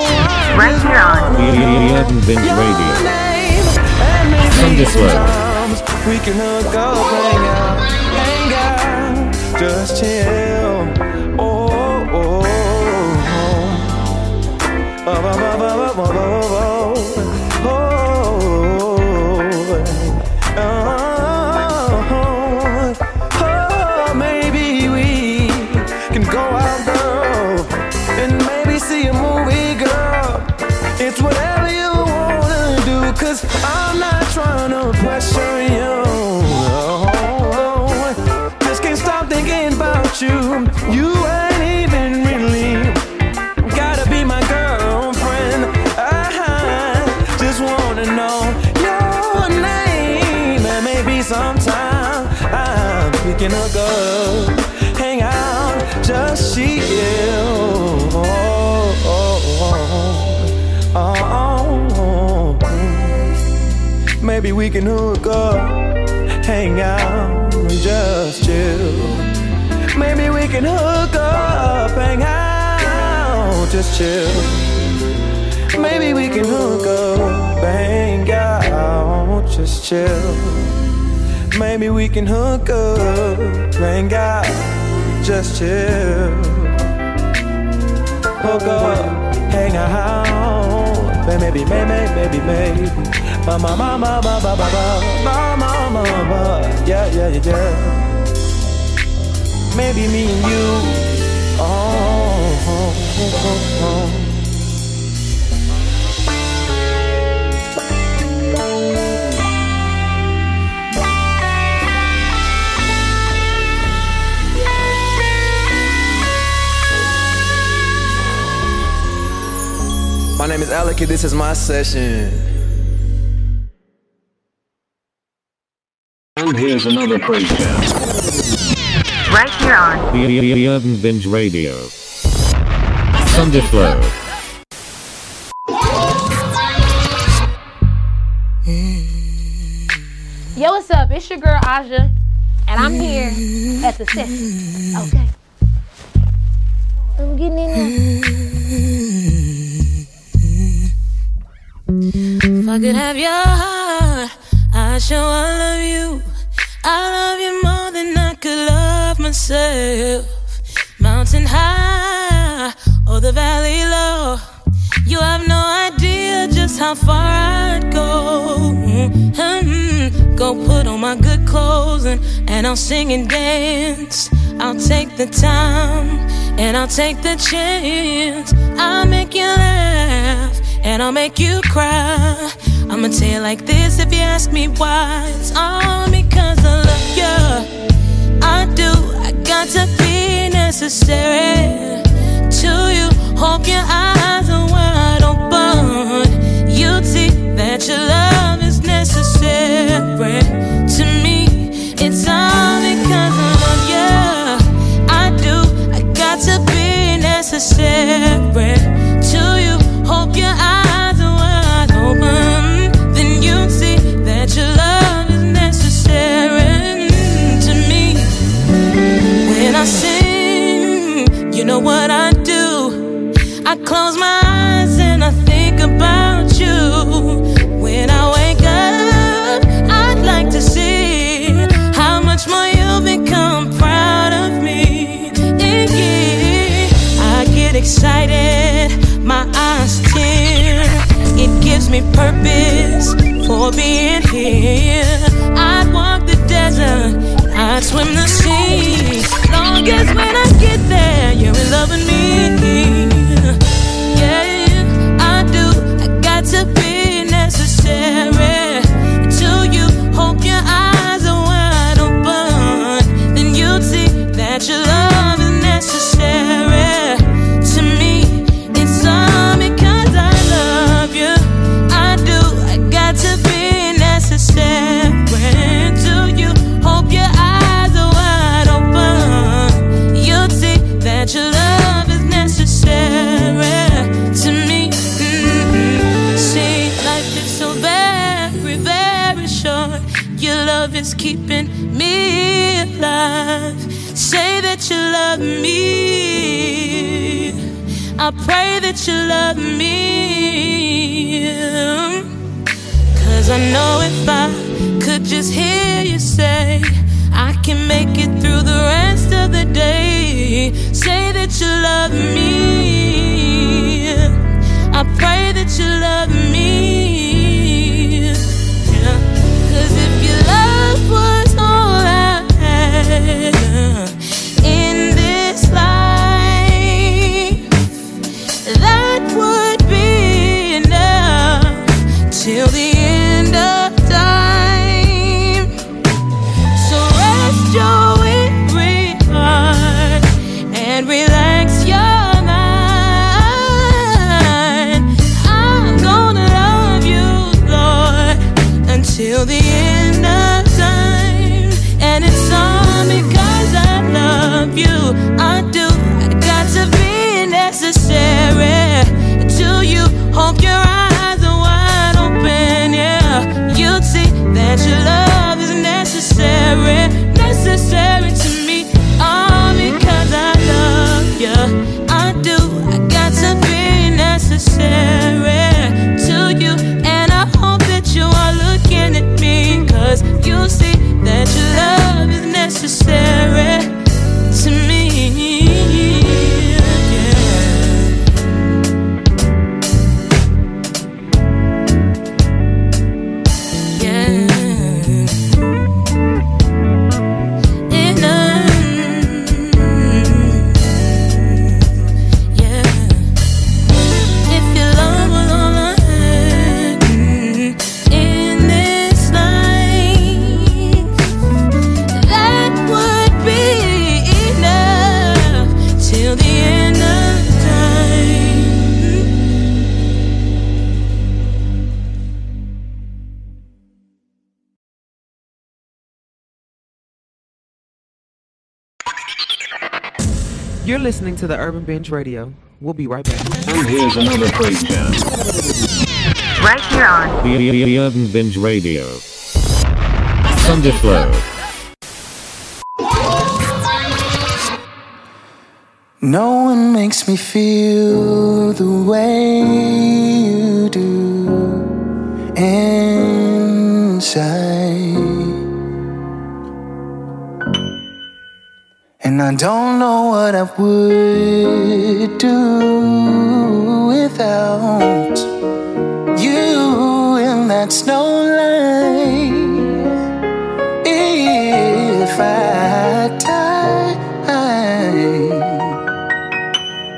Speaker 17: right here on
Speaker 1: The Urban Binge Radio. Sunday Flow.
Speaker 18: Sometimes we can hook up, hang out, hang out, just chill. Oh, oh, oh, oh, oh, oh, oh, trying to pressure you. Oh, oh, oh. Just can't stop thinking about you. You Maybe we can hook up, hang out, and just chill. Maybe we can hook up, hang out, just chill. Maybe we can hook up, hang out, just chill. Maybe we can hook up, hang out, just chill. Hook up, hang out, maybe, maybe, maybe, maybe. Ma ma ma ma ba ba ba ba ma ma ma ma yeah yeah yeah yeah. Maybe me and you. Oh, oh, oh, oh. oh. My name is Alic, and this is my session.
Speaker 1: And here's another breakdown.
Speaker 17: Right here on
Speaker 1: The, the, the Urban Binge Radio. Sunday Flow.
Speaker 19: Yo, what's up? It's your girl Ahjah, and I'm here at the session. Okay. I'm getting in
Speaker 20: If I could have your heart, I'd show I love you. I love you more than I could love myself. Mountain high or the valley low. You have no idea just how far I'd go. Mhm. Go put on my good clothes and, and I'll sing and dance. I'll take the time and I'll take the chance. I'll make you laugh and I'll make you cry. I'ma tell you like this if you ask me why. It's all because I love you. I do. I got to be necessary to you. Hope your eyes are wide open. You'd see that your love is necessary to me. It's all because I love you. I do. I got to be necessary your eyes.
Speaker 21: Great purpose for being here. I'd walk the desert, I'd swim the sea. Long as when I get there, you're with me. Yeah, I do. I got to be necessary to you. Hope your eyes are wide open. Then you'd see that your love is necessary is keeping me alive. Say that you love me. I pray that you love me. Cause I know if I could just hear you say, I can make it through the rest of the day. Say that you love me. I pray that you love me. To the
Speaker 22: Urban Binge Radio. We'll be right back.
Speaker 6: And here's another great.
Speaker 17: Right here on
Speaker 6: The, the, the Urban Binge Radio. Sunday Flow.
Speaker 12: No one makes me feel the way you do inside. And I don't know what I would do without you, and that's no lie. If I die,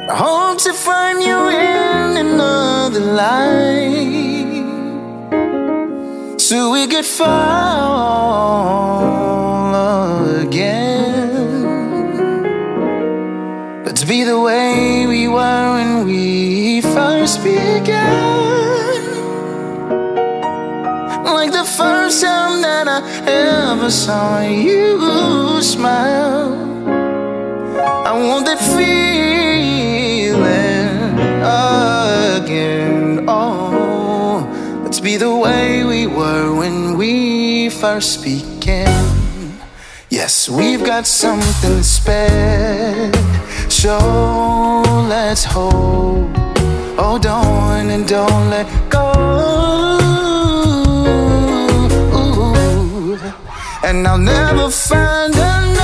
Speaker 12: I hope to find you in another life, so we could fall again. Be the way we were when we first began. Like the first time that I ever saw you smile. I want that feeling again. Oh, let's be the way we were when we first began. Yes, we've got something special. So let's hold, hold on and don't let go. And I'll never find another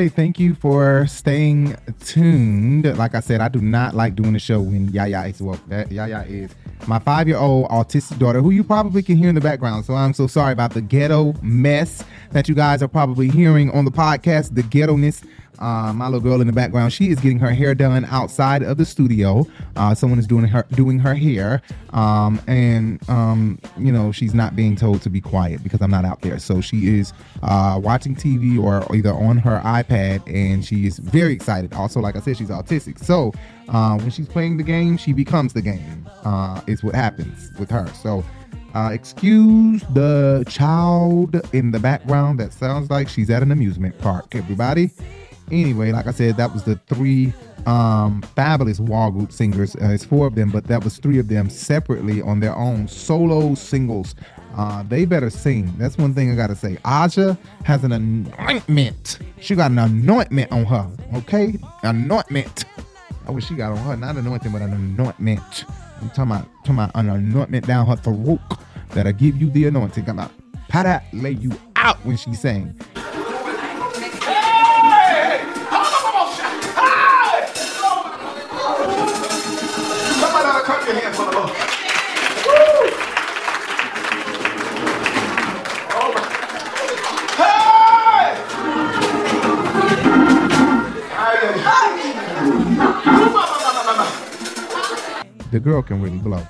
Speaker 9: everybody, thank you for staying tuned. Like I said, I do not like doing the show when Yaya is well. That Yaya is my five-year-old autistic daughter, who you probably can hear in the background. So I'm so sorry about the ghetto mess that you guys are probably hearing on the podcast. The ghetto-ness. Uh, my little girl in the background, she is getting her hair done outside of the studio. Uh, someone is doing her doing her hair, um, and um, you know she's not being told to be quiet because I'm not out there. So she is uh, watching TV or either on her iPad, and she is very excited. Also, like I said, she's autistic. So uh, when she's playing the game, she becomes the game. Uh, is what happens with her. So. Uh, excuse the child in the background that sounds like she's at an amusement park, everybody. Anyway, like I said, that was the three um, fabulous wall group singers. Uh, it's four of them, but that was three of them separately on their own solo singles. Uh, they better sing. That's one thing I gotta say. Ahjah has an anointment. She got an anointment on her. Okay, anointment. I wish she got on her, not anointing, but an anointment. I'm talking about, talking about an anointment down her throat that'll give you the anointing. Come out, pat lay you out when she sang.
Speaker 7: the
Speaker 9: girl can really blow.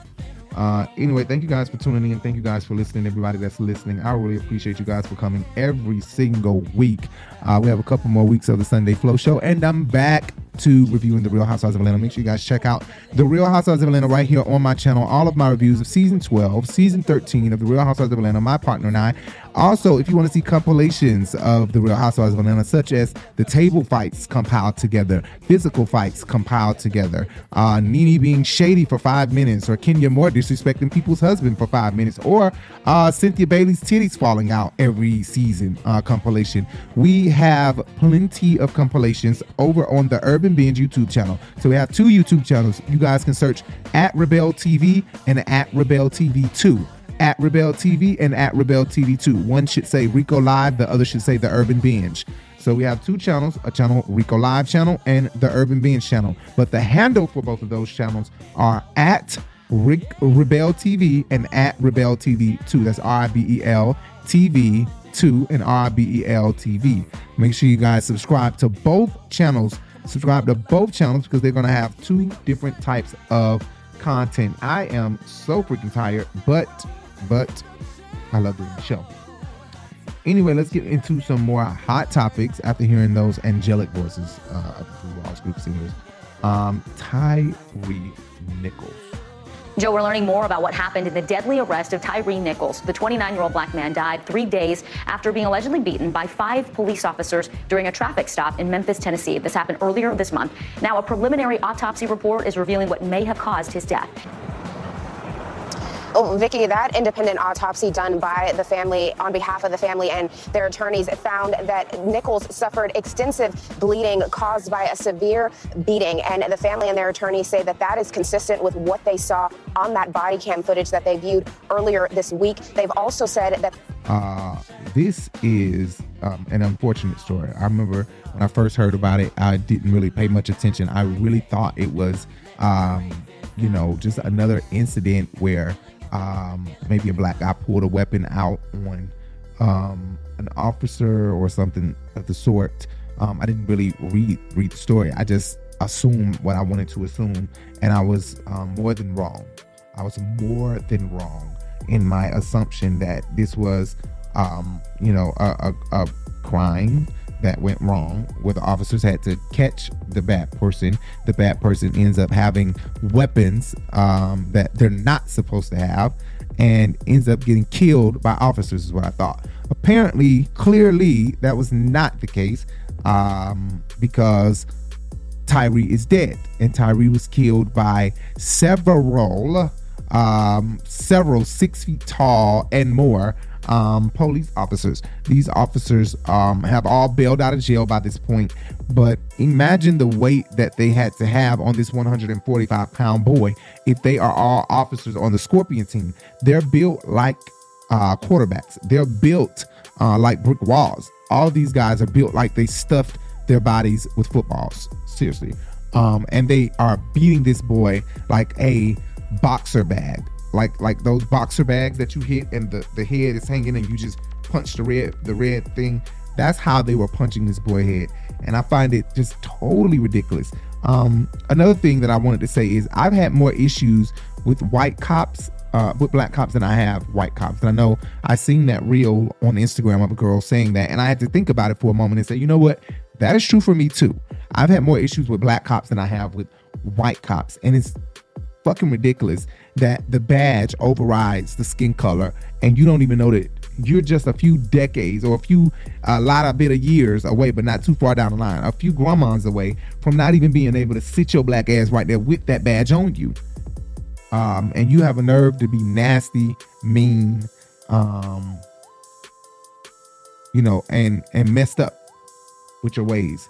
Speaker 9: Uh, anyway, thank you guys for tuning in. Thank you guys for listening. Everybody that's listening, I really appreciate you guys for coming every single week. Uh, we have a couple more weeks of the Sunday Flow Show, and I'm back to reviewing the Real Housewives of Atlanta. Make sure you guys check out the Real Housewives of Atlanta right here on my channel. All of my reviews of season 12, season 13 of the Real Housewives of Atlanta. My partner and I. Also, if you want to see compilations of the Real Housewives of Atlanta, such as the table fights compiled together, physical fights compiled together, uh, Nene being shady for five minutes, or Kenya Moore disrespecting people's husband for five minutes, or uh, Cynthia Bailey's titties falling out every season uh, compilation. We have plenty of compilations over on the Urban Binge YouTube channel. So we have two YouTube channels. You guys can search at RiBel TV and at RiBel TV 2 at RiBel TV and at RiBel TV 2. One should say Rico Live, the other should say the Urban Binge. So we have two channels, a channel Rico Live channel and the Urban Binge channel. But the handle for both of those channels are at Rick, RiBel TV and at RiBel TV 2. That's R I B E L TV 2 and R I B E L TV. Make sure you guys subscribe to both channels. Subscribe to both channels because they're going to have two different types of content. I am so freaking tired, but but I love doing the show. Anyway, let's get into some more hot topics after hearing those angelic voices uh, of the Blue Walls group singers. Um, Tyre Nichols.
Speaker 23: Joe, we're learning more about what happened in the deadly arrest of Tyre Nichols. The 29 year old black man died three days after being allegedly beaten by five police officers during a traffic stop in Memphis, Tennessee. This happened earlier this month. Now, a preliminary autopsy report is revealing what may have caused his death.
Speaker 24: Oh, Vicky, that independent autopsy done by the family on behalf of the family and their attorneys found that Nichols suffered extensive bleeding caused by a severe beating. And the family and their attorneys say that that is consistent with what they saw on that body cam footage that they viewed earlier this week. They've also said that
Speaker 9: Uh, this is um, an unfortunate story. I remember when I first heard about it, I didn't really pay much attention. I really thought it was, um, you know, just another incident where um, maybe a black guy pulled a weapon out on um, an officer or something of the sort. Um, I didn't really read read the story. I just assumed what I wanted to assume, and I was um, more than wrong. I was more than wrong in my assumption that this was, um, you know, a, a, a crime that went wrong where the officers had to catch the bad person. The bad person ends up having weapons um, that they're not supposed to have and ends up getting killed by officers, is what I thought. Apparently, clearly, that was not the case um, because Tyre is dead, and Tyre was killed by several, um, several six feet tall and more um, police officers. These officers um, have all bailed out of jail by this point, but imagine the weight that they had to have on this 145 pound boy if they are all officers on the Scorpion team. They're built like uh, quarterbacks, they're built uh, like brick walls. All these guys are built like they stuffed their bodies with footballs. Seriously. Um, and they are beating this boy like a boxer bag like like those boxer bags that you hit and the the head is hanging and you just punch the red the red thing. That's how they were punching this boy head. And i find it just totally ridiculous. Um another thing that i wanted to say is i've had more issues with white cops uh, with black cops than I have white cops. And I know I seen that reel on Instagram of a girl saying that, and I had to think about it for a moment and say, you know what, that is true for me too. I've had more issues with black cops than I have with white cops, and it's fucking ridiculous that the badge overrides the skin color and you don't even know that you're just a few decades or a few a lot of bit of years away but not too far down the line a few grandmas away from not even being able to sit your black ass right there with that badge on you. Um and you have a nerve to be nasty mean um you know and and messed up with your ways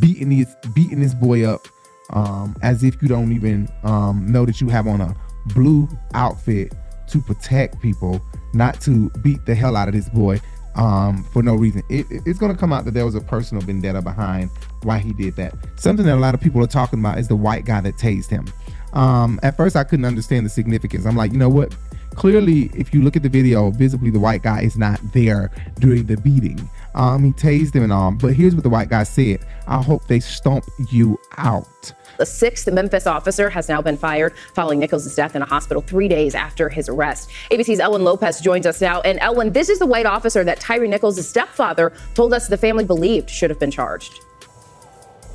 Speaker 9: beating this beating this boy up um, as if you don't even um, know that you have on a blue outfit to protect people, not to beat the hell out of this boy um, for no reason. It, it- it's going to come out that there was a personal vendetta behind why he did that. Something that a lot of people are talking about is the white guy that tased him. Um, at first, I couldn't understand the significance. I'm like, you know what? Clearly, if you look at the video, visibly the white guy is not there during the beating. Um, he tased him and all. But here's what the white guy said: "I hope they stomp you out."
Speaker 24: The sixth Memphis officer has now been fired following Nichols' death in a hospital three days after his arrest. ABC's Elwyn Lopez joins us now. And Elwyn, this is the white officer that Tyre Nichols' stepfather told us the family believed should have been charged.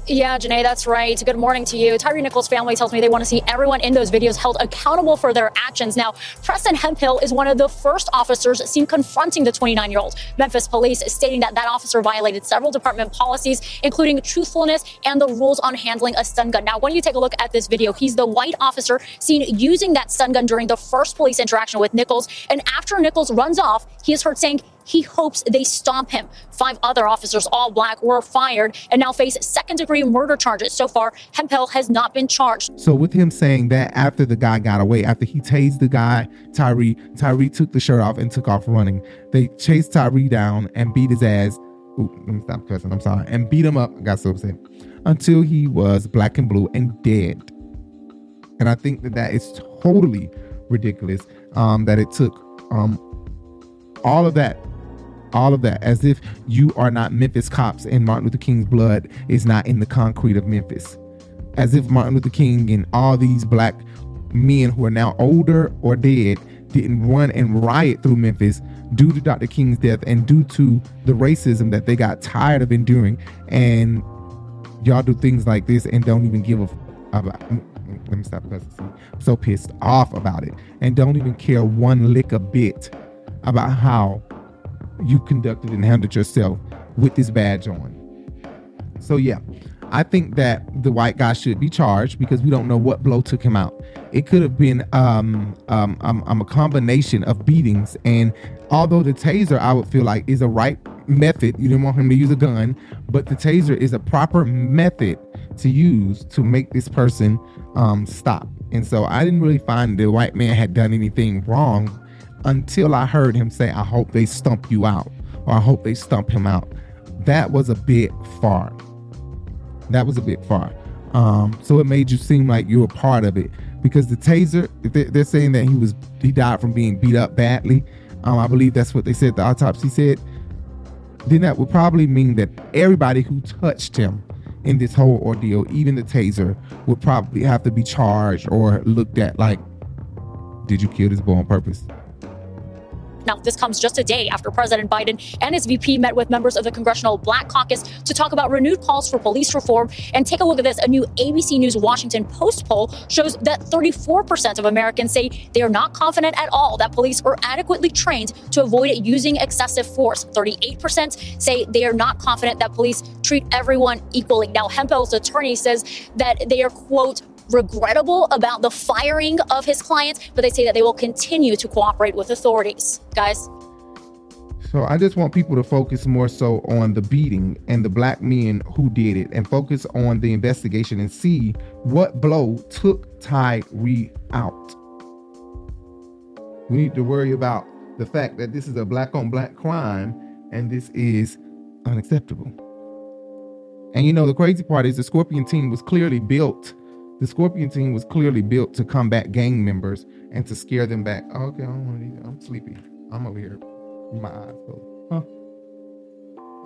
Speaker 25: Yeah, Janai, that's right. Good morning to you. Tyre Nichols' family tells me they want to see everyone in those videos held accountable for their actions. Now, Preston Hemphill is one of the first officers seen confronting the 29 year old. Memphis police is stating that that officer violated several department policies, including truthfulness and the rules on handling a stun gun. Now, when you take a look at this video, he's the white officer seen using that stun gun during the first police interaction with Nichols. And after Nichols runs off, he is heard saying, he hopes they stomp him. Five other officers, all black, were fired and now face second degree murder charges. So far, Hemphill has not been charged.
Speaker 9: So with him saying that after the guy got away, after he tased the guy, Tyre, Tyre took the shirt off and took off running. They chased Tyre down and beat his ass. Ooh, let me stop cussing. I'm sorry. And beat him up. I got so upset until he was black and blue and dead. And I think that that is totally ridiculous. Um, that it took um all of that all of that as if you are not Memphis cops and Martin Luther King's blood is not in the concrete of Memphis. As if Martin Luther King and all these black men who are now older or dead didn't run and riot through Memphis due to Dr. King's death and due to the racism that they got tired of enduring. And y'all do things like this and don't even give a f- about. Mm, mm, let me stop because I'm so pissed off about it and don't even care one lick a bit about how you conducted and handled yourself with this badge on. So yeah, I think that the white guy should be charged because we don't know what blow took him out. It could have been um, um, um, um, a combination of beatings, and although the taser I would feel like is a right method, you didn't want him to use a gun, but the taser is a proper method to use to make this person um, stop. And so I didn't really find the white man had done anything wrong until I heard him say, I hope they stump you out, or I hope they stump him out. That was a bit far. That was a bit far. Um, so it made you seem like you were part of it because the taser, they- they're saying that he was he died from being beat up badly. Um, I believe that's what they said. The autopsy said. Then that would probably mean that everybody who touched him in this whole ordeal, even the taser, would probably have to be charged or looked at like, did you kill this boy on purpose?
Speaker 25: Now, this comes just a day after President Biden and his VP met with members of the Congressional Black Caucus to talk about renewed calls for police reform. And take a look at this. A new ABC News Washington Post poll shows that 34% of Americans say they are not confident at all that police are adequately trained to avoid using excessive force. 38% say they are not confident that police treat everyone equally. Now, Hemphill's attorney says that they are, quote, regrettable about the firing of his clients, but they say that they will continue to cooperate with authorities. Guys,
Speaker 9: So I just want people to focus more so on the beating and the black men who did it and focus on the investigation and see what blow took Tyre out. We need to worry about the fact that this is a black on black crime and this is unacceptable. And you know, the crazy part is the Scorpion team was clearly built. The Scorpion team was clearly built to combat gang members and to scare them back. Oh, okay, I don't want to eat. I'm sleepy. I'm over here. My eyes closed.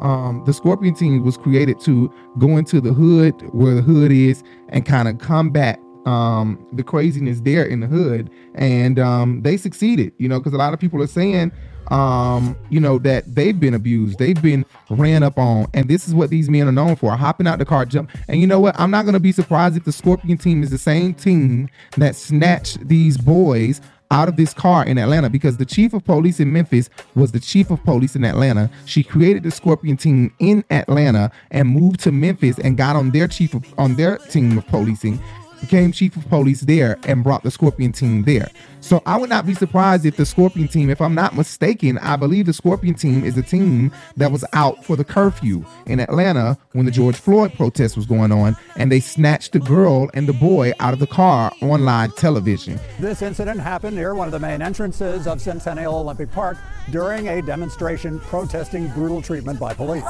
Speaker 9: Um, the Scorpion team was created to go into the hood where the hood is and kind of combat um the craziness there in the hood and um they succeeded you know because a lot of people are saying um you know that they've been abused they've been ran up on and this is what these men are known for hopping out the car jump and you know what i'm not to be surprised if the scorpion team is the same team that snatched these boys out of this car in Atlanta because the chief of police in Memphis was the chief of police in Atlanta. She created the Scorpion team in Atlanta and moved to Memphis and got on their chief of, on their team of policing became chief of police there and brought the Scorpion team there. So I would not be surprised if the Scorpion team, if I'm not mistaken, I believe the Scorpion team is the team that was out for the curfew in Atlanta when the George Floyd protest was going on and they snatched the girl and the boy out of the car on live television.
Speaker 26: This incident happened near one of the main entrances of Centennial Olympic Park during a demonstration protesting brutal treatment by police.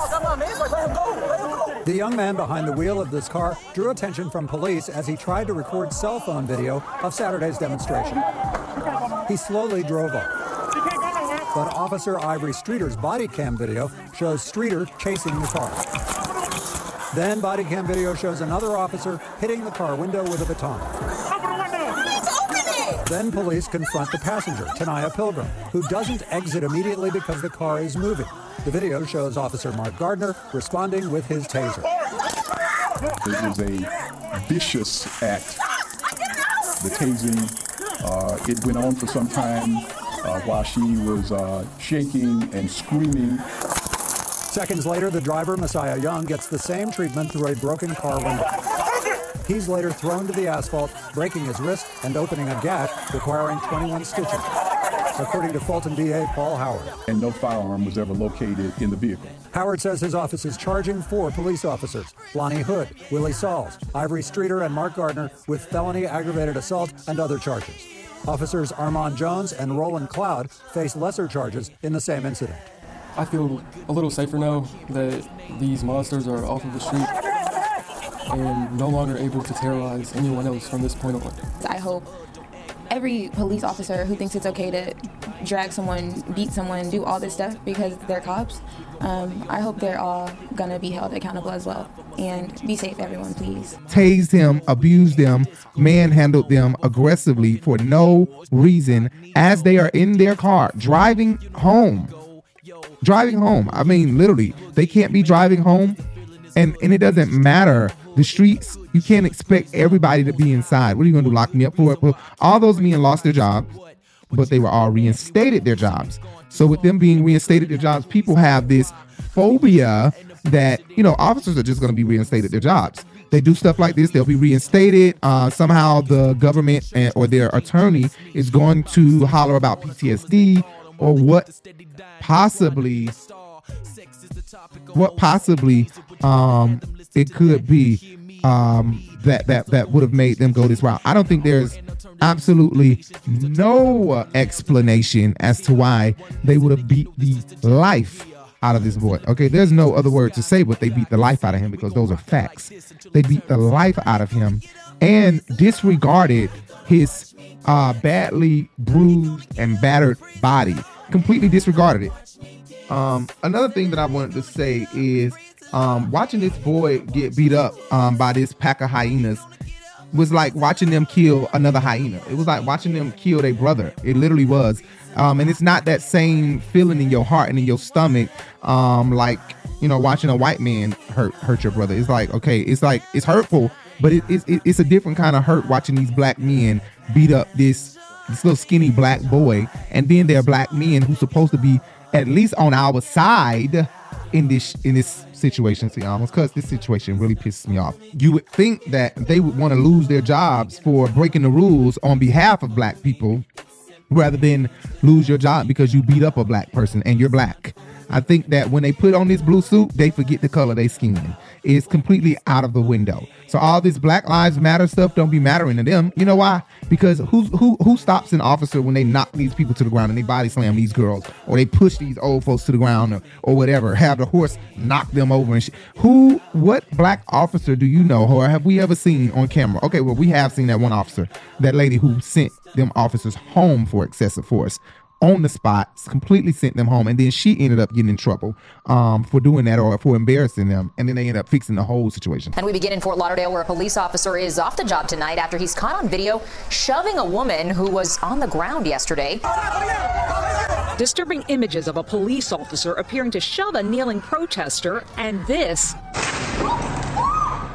Speaker 26: The young man behind the wheel of this car drew attention from police as he tried to record cell phone video of Saturday's demonstration. He slowly drove up. but Officer Ivory Streeter's body cam video shows Streeter chasing the car. Then body cam video shows another officer hitting the car window with a baton. Then police confront the passenger, Taniyah Pilgrim, who doesn't exit immediately because the car is moving. The video shows Officer Mark Gardner responding with his taser.
Speaker 27: It was a vicious act. The tasing, it went on for some time uh, while she was uh, shaking and screaming.
Speaker 26: Seconds later, the driver, Messiah Young, gets the same treatment through a broken car window. He's later thrown to the asphalt, breaking his wrist and opening a gash, requiring 21 stitches. According to Fulton DA Paul Howard.
Speaker 27: And no firearm was ever located in the vehicle.
Speaker 26: Howard says his office is charging four police officers Lonnie Hood, Willie Sauls, Ivory Streeter, and Mark Gardner with felony aggravated assault and other charges. Officers Armond Jones and Roland Claud face lesser charges in the same incident.
Speaker 28: I feel a little safer now that these monsters are off of the street and no longer able to terrorize anyone else from this point on.
Speaker 29: I hope every police officer who thinks it's okay to drag someone, beat someone, do all this stuff because they're cops, um, I hope they're all gonna be held accountable as well. And be safe, everyone, please.
Speaker 9: tased him, abused them, manhandled them aggressively for no reason as they are in their car driving home. Driving home. I mean, literally, they can't be driving home. And and it doesn't matter. The streets, you can't expect everybody to be inside. What are you gonna do? Lock me up for it? All those men lost their jobs, but they were all reinstated their jobs. So with them being reinstated their jobs, people have this phobia that you know officers are just going to be reinstated their jobs. They do stuff like this; they'll be reinstated. Uh, somehow, the government and, or their attorney is going to holler about PTSD or what possibly, what possibly um, it could be um, that that that would have made them go this route. I don't think there's absolutely no explanation as to why they would have beat the life out of this boy. Okay, there's no other word to say, but they beat the life out of him because those are facts. They beat the life out of him and disregarded his uh, badly bruised and battered body. Completely disregarded it. Um, another thing that I wanted to say is um, watching this boy get beat up um, by this pack of hyenas was like watching them kill another hyena. It was like watching them kill their brother. It literally was. Um, and it's not that same feeling in your heart and in your stomach, um, like you know, watching a white man hurt hurt your brother. It's like okay, it's like it's hurtful, but it, it, it's a different kind of hurt watching these black men beat up this this little skinny black boy, and then they're black men who's supposed to be at least on our side in this in this situation, see, almost because this situation really pisses me off. You would think that they would want to lose their jobs for breaking the rules on behalf of black people rather than lose your job because you beat up a black person and you're black. I think that when they put on this blue suit, they forget the color they skin. It's completely out of the window. So all this Black Lives Matter stuff don't be mattering to them. You know why? Because who who who stops an officer when they knock these people to the ground and they body slam these girls or they push these old folks to the ground or, or whatever, have the horse knock them over and shit. Who what black officer do you know or have we ever seen on camera? Okay, well we have seen that one officer, that lady who sent them officers home for excessive force on the spot, completely sent them home, and then she ended up getting in trouble um, for doing that or for embarrassing them, and then they ended up fixing the whole situation.
Speaker 23: And we begin in Fort Lauderdale, where a police officer is off the job tonight after he's caught on video shoving a woman who was on the ground yesterday.
Speaker 30: Disturbing images of a police officer appearing to shove a kneeling protester, and this.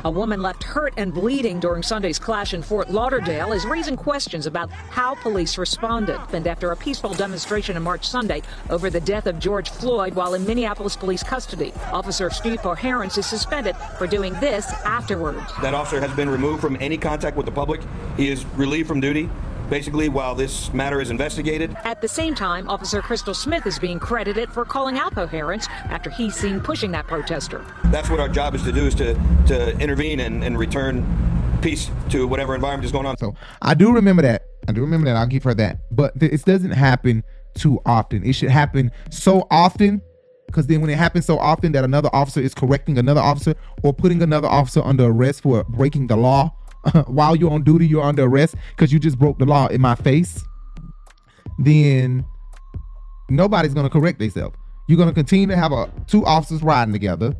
Speaker 30: A woman left hurt and bleeding during Sunday's clash in Fort Lauderdale is raising questions about how police responded. And after a peaceful demonstration on March Sunday over the death of George Floyd while in Minneapolis police custody, Officer Steve O'Harens is suspended for doing this afterwards.
Speaker 31: That officer has been removed from any contact with the public. He is relieved from duty, basically, while this matter is investigated.
Speaker 30: At the same time, Officer Crystal Smith is being credited for calling out O'Harens after he's seen pushing that protester.
Speaker 31: That's what our job is to do, is to, to intervene and, and return peace to whatever environment is going on.
Speaker 9: So I do remember that. I do remember that. I'll give her that. But th- it doesn't happen too often. It should happen so often because then when it happens so often that another officer is correcting another officer or putting another officer under arrest for breaking the law while you're on duty, you're under arrest because you just broke the law in my face, then nobody's gonna correct themselves. You're gonna continue to have a two officers riding together.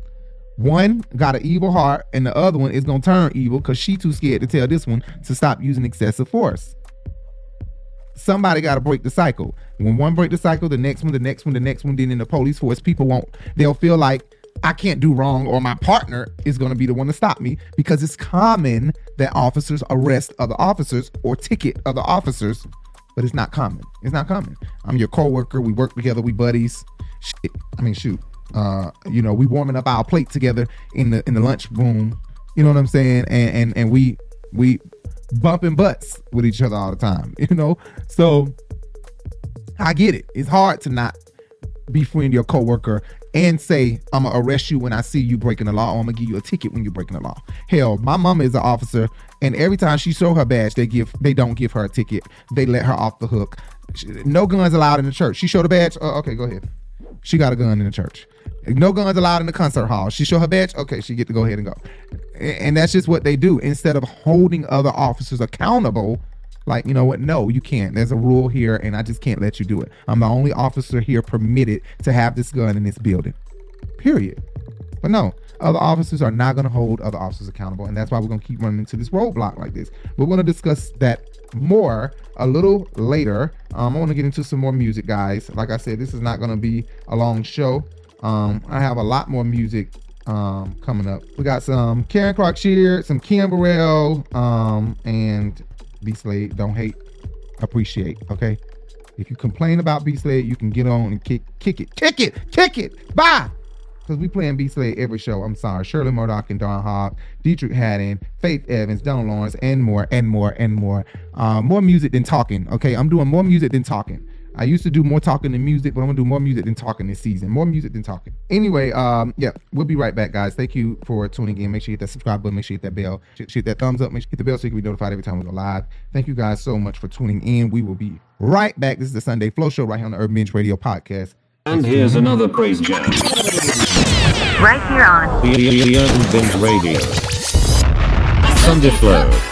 Speaker 9: One got an evil heart, and the other one is gonna turn evil because she too scared to tell this one to stop using excessive force. Somebody got to break the cycle. When one break the cycle, the next one, the next one, the next one. Then in the police force, people won't. They'll feel like I can't do wrong, or my partner is going to be the one to stop me because it's common that officers arrest other officers or ticket other officers, but it's not common. It's not common. I'm your coworker. We work together. We buddies. Shit. I mean, shoot. Uh, you know, we warming up our plate together in the in the lunch room. You know what I'm saying? And and and we we bumping butts with each other all the time. You know, so I get it. It's hard to not befriend your coworker and say I'm gonna arrest you when I see you breaking the law, or I'm gonna give you a ticket when you're breaking the law. Hell, my mama is an officer, and every time she show her badge, they give they don't give her a ticket. They let her off the hook. She- No guns allowed in the church. She showed a badge. Oh, okay, go ahead. She got a gun in the church. No guns allowed in the concert hall. She show her badge. Okay, she get to go ahead and go. And that's just what they do. Instead of holding other officers accountable, like you know what? No, you can't. There's a rule here, and I just can't let you do it. I'm the only officer here permitted to have this gun in this building. Period. But no, other officers are not going to hold other officers accountable, and that's why we're going to keep running into this roadblock like this. We're going to discuss that more a little later. Um, I want to get into some more music, guys. Like I said, this is not going to be a long show. Um, I have a lot more music um, coming up. We got some Karen Clark Sheard, some Kim Burrell, um, and B Slade. Don't hate, appreciate. Okay. If you complain about B Slade, you can get on and kick, kick it, kick it, kick it. Bye. Because we playing B Slade every show. I'm sorry. Shirley Murdock and Don Hogg, Deitrick Haddon, Faith Evans, Don Lawrence, and more, and more, and more. Uh, more music than talking. Okay. I'm doing more music than talking. I used to do more talking than music, but I'm gonna do more music than talking this season. More music than talking. Anyway, um, yeah, we'll be right back, guys. Thank you for tuning in. Make sure you hit that subscribe button. Make sure you hit that bell. Hit hit that thumbs up. Make sure you hit the bell so you can be notified every time we go live. Thank you guys so much for tuning in. We will be right back. This is the Sunday Flow Show right here on the Urban Binge Radio Podcast.
Speaker 1: And here's another praise jam.
Speaker 17: Right here on
Speaker 1: The, the, the Urban Binge Radio. Sunday Flow.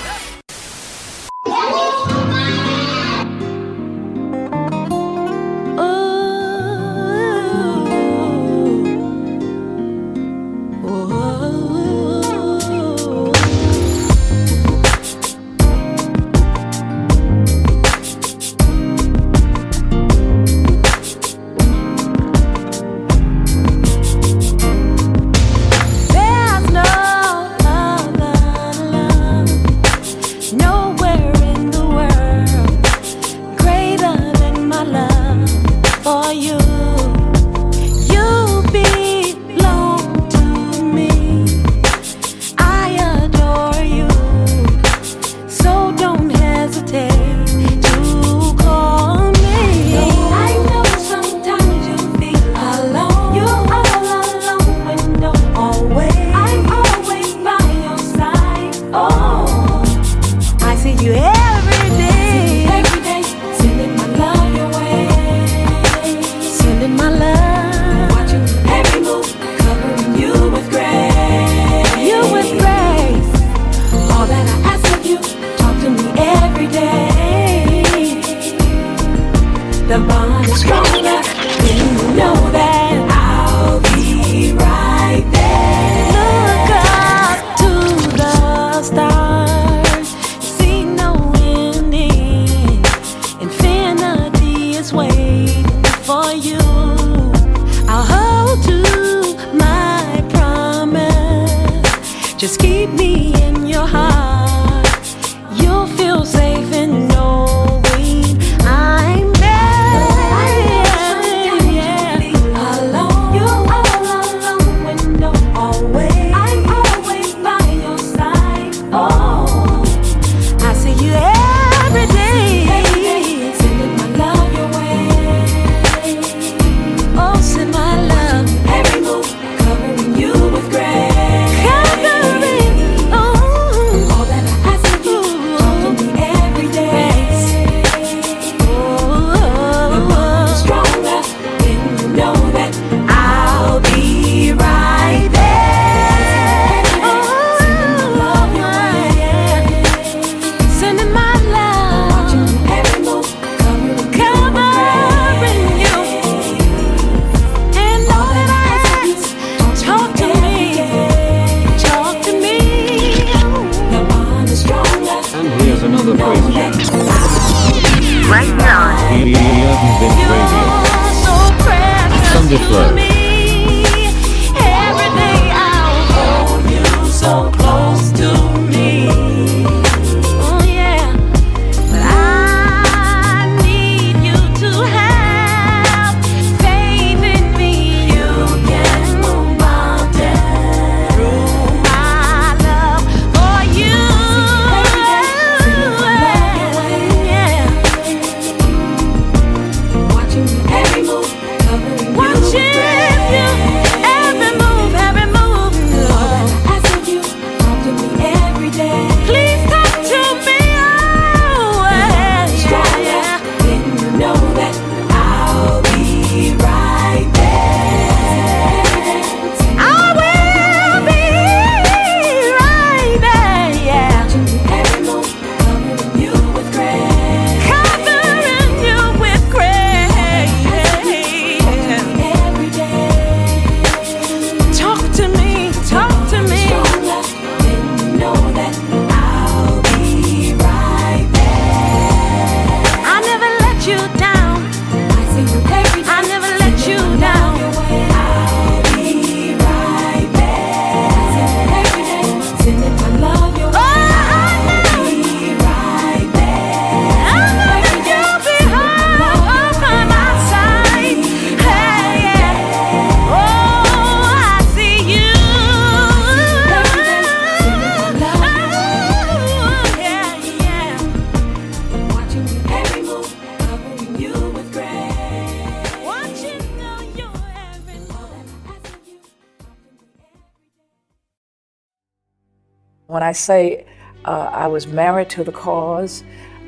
Speaker 32: I
Speaker 33: say uh, I was married to the cause,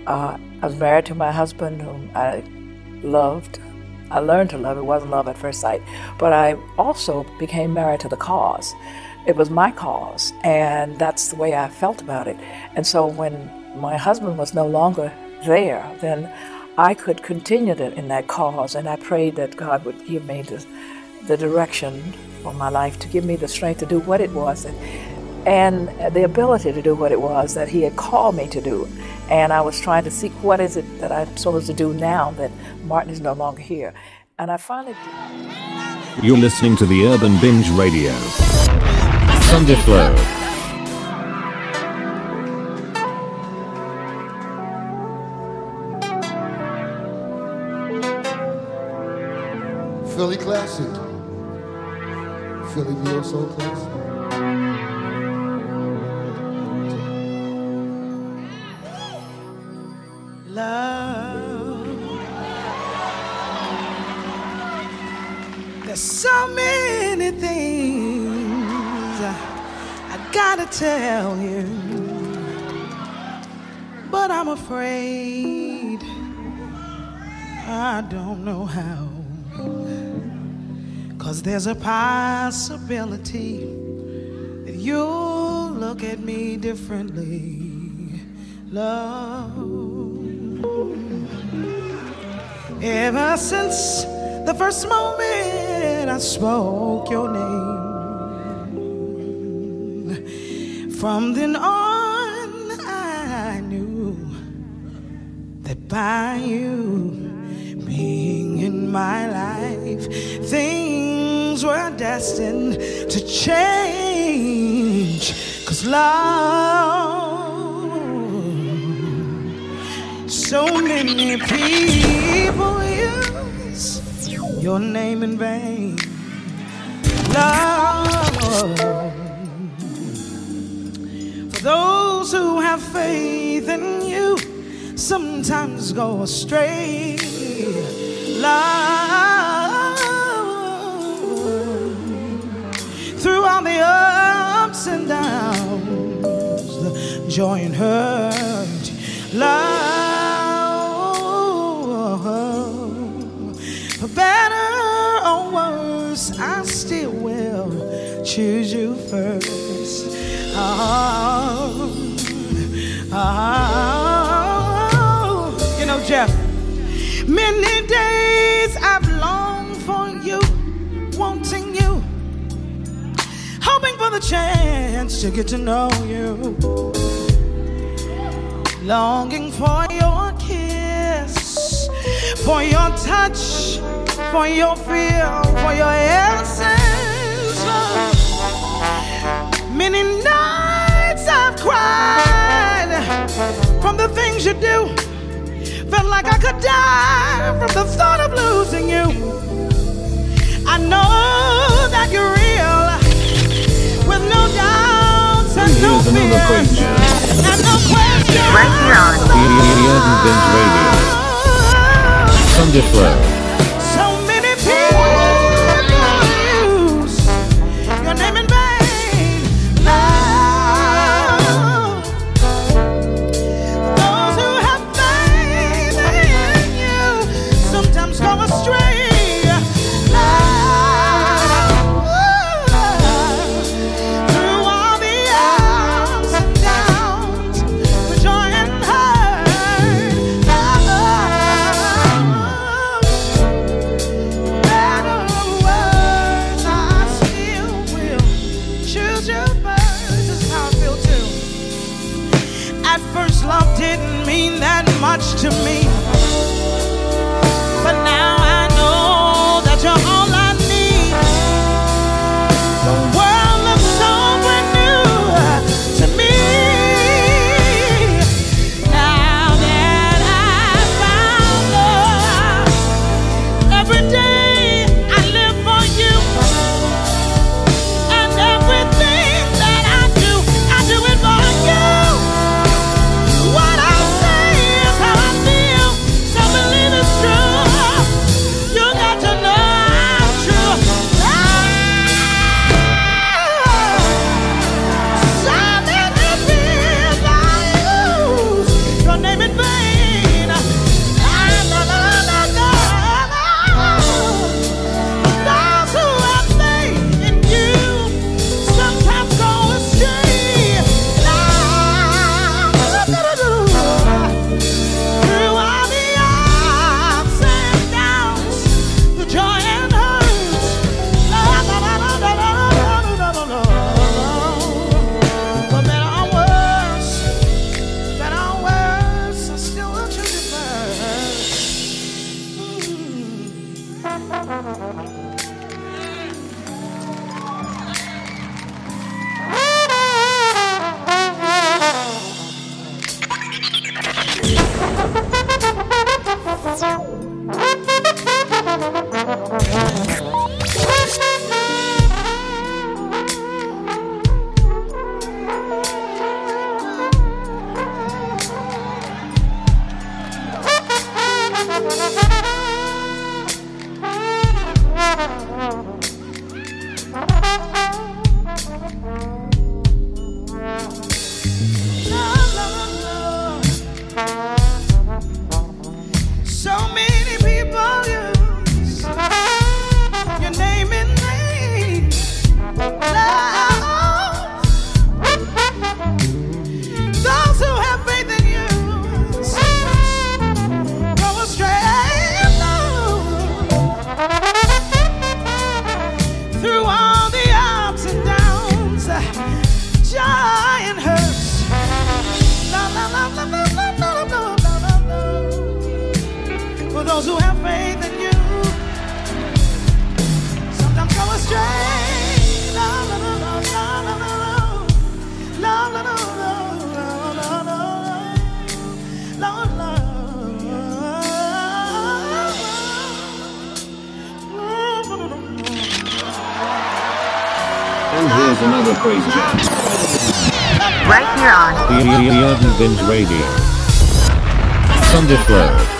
Speaker 33: uh, I was married to my husband whom I loved. I learned to love. It wasn't love at first sight. But I also became married to the cause. It was my cause, and that's the way I felt about it. And so when my husband was no longer there, then I could continue in that cause, and I prayed that God would give me the, the direction for my life, to give me the strength to do what it was that and the ability to do what it was that he had called me to do. And I was trying to seek what is it that I'm supposed to do now that Martin is no longer here. And I finally
Speaker 6: You're listening to the Urban Binge Radio. Sunday Flow.
Speaker 34: Philly classic. Philly VO Soul classic.
Speaker 1: There's so many things I, gotta tell you, but I'm afraid I don't know how. Cause there's a possibility that you'll look at me differently, love. Ever since the first moment I spoke your name, from then on I knew that by you being in my life, things were destined to change. Cause love, so many people use your name in vain. Love, for those who have faith in you, sometimes go astray. Love, through all the ups and downs, the joy and hurt. Love, I still will choose you first. Oh, oh, oh, you know, Jeff, many days I've longed for you, wanting you, hoping for the chance to get to know you,
Speaker 35: longing for for your touch, for your feel, for your essence. Many nights I've cried from the things you do. Felt like I could die from the thought of losing you. I know that you're real, with no doubts and no
Speaker 1: fear,
Speaker 35: and no questions.
Speaker 17: Right here on
Speaker 1: Radio. Sunday Flow. with another crazy jam.
Speaker 17: Right here on
Speaker 1: the, the, the Urban Binge Radio. Sunday Flow.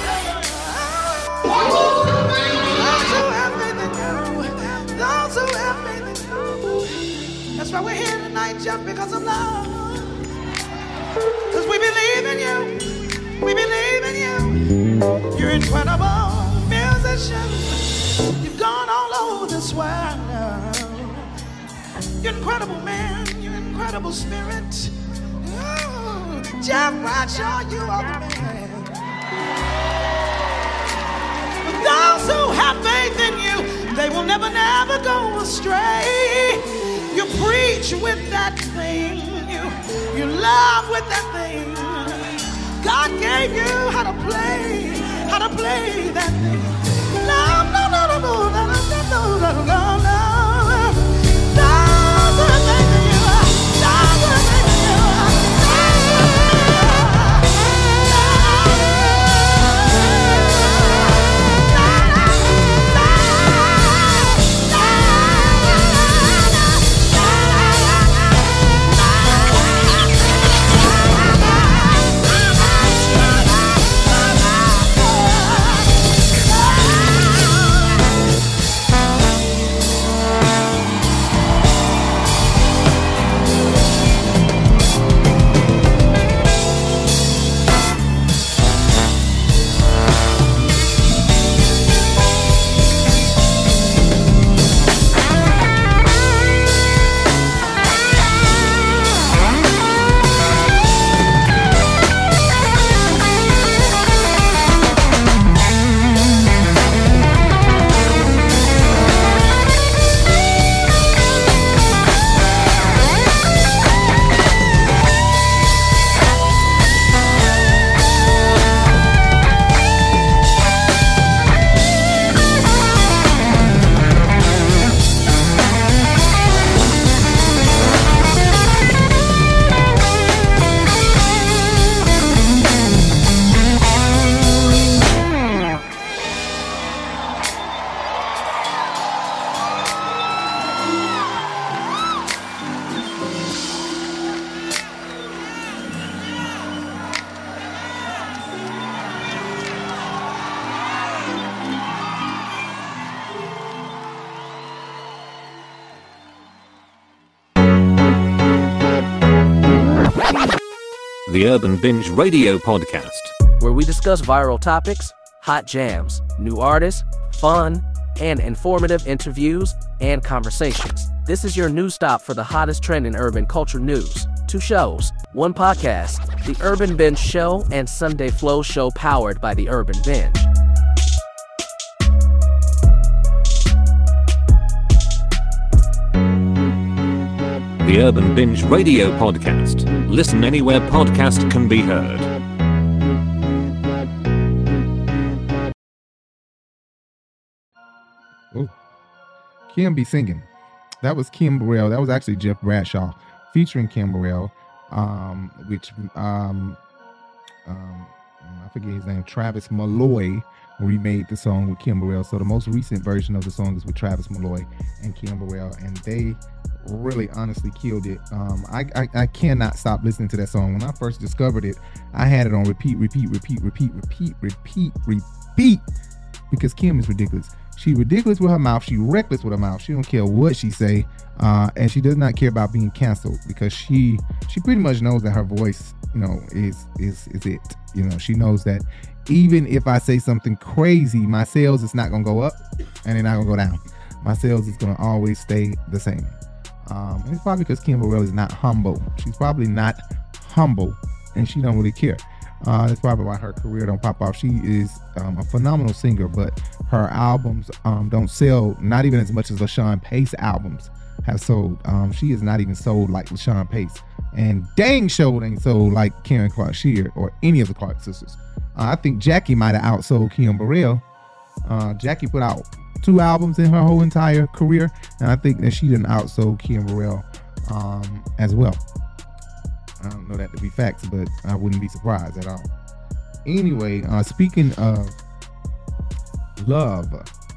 Speaker 35: incredible spirit. Oh, Jeff Bradshaw, you are the man. But those who have faith in you, they will never, never go astray. You preach with that thing, you, you love with that thing.
Speaker 1: God gave you how to play, how to play that thing. No, no, no, no, no, no, no, no, no, no.
Speaker 6: Urban Binge Radio Podcast.
Speaker 36: where we discuss viral topics, hot jams, new artists, fun, and informative interviews and conversations. This is your new stop for the hottest trend in urban culture news. Two shows, one podcast, The Urban Binge Show and Sunday Flow Show powered by The Urban Binge.
Speaker 6: The Urban Binge Radio Podcast. Listen anywhere podcast can be heard.
Speaker 9: Ooh. Kim be singing. That was Kim Burrell. That was actually Jeff Bradshaw featuring Kim Burrell, um, which um, um, I forget his name. Travis Malloy remade the song with Kim Burrell. So the most recent version of the song is with Travis Malloy and Kim Burrell, and they really honestly killed it. Um, I, I I cannot stop listening to that song. When I first discovered it, I had it on repeat, repeat, repeat, repeat, repeat, repeat, repeat, because Kim is ridiculous. She ridiculous with her mouth. She reckless with her mouth. She don't care what she say, uh, and she does not care about being canceled because she she pretty much knows that her voice, you know, is is is it. You know, she knows that even if I say something crazy, my sales is not gonna go up, and they're not gonna go down. My sales is gonna always stay the same. Um, and it's probably because Kim Burrell is not humble. She's probably not humble, and she don't really care. Uh, that's probably why her career don't pop off. She is um, a phenomenal singer, but her albums um, don't sell not even as much as LaShun Pace albums have sold. Um, she is not even sold like LaShun Pace, and dang show ain't sold like Karen Clark Sheard or any of the Clark sisters. Uh, I think Jackie might have outsold Kim Burrell. Uh, Jackie put out two albums in her whole entire career, and I think that she didn't outsold Kim Burrell um, as well. I don't know that to be facts, but I wouldn't be surprised at all. Anyway, uh, speaking of love,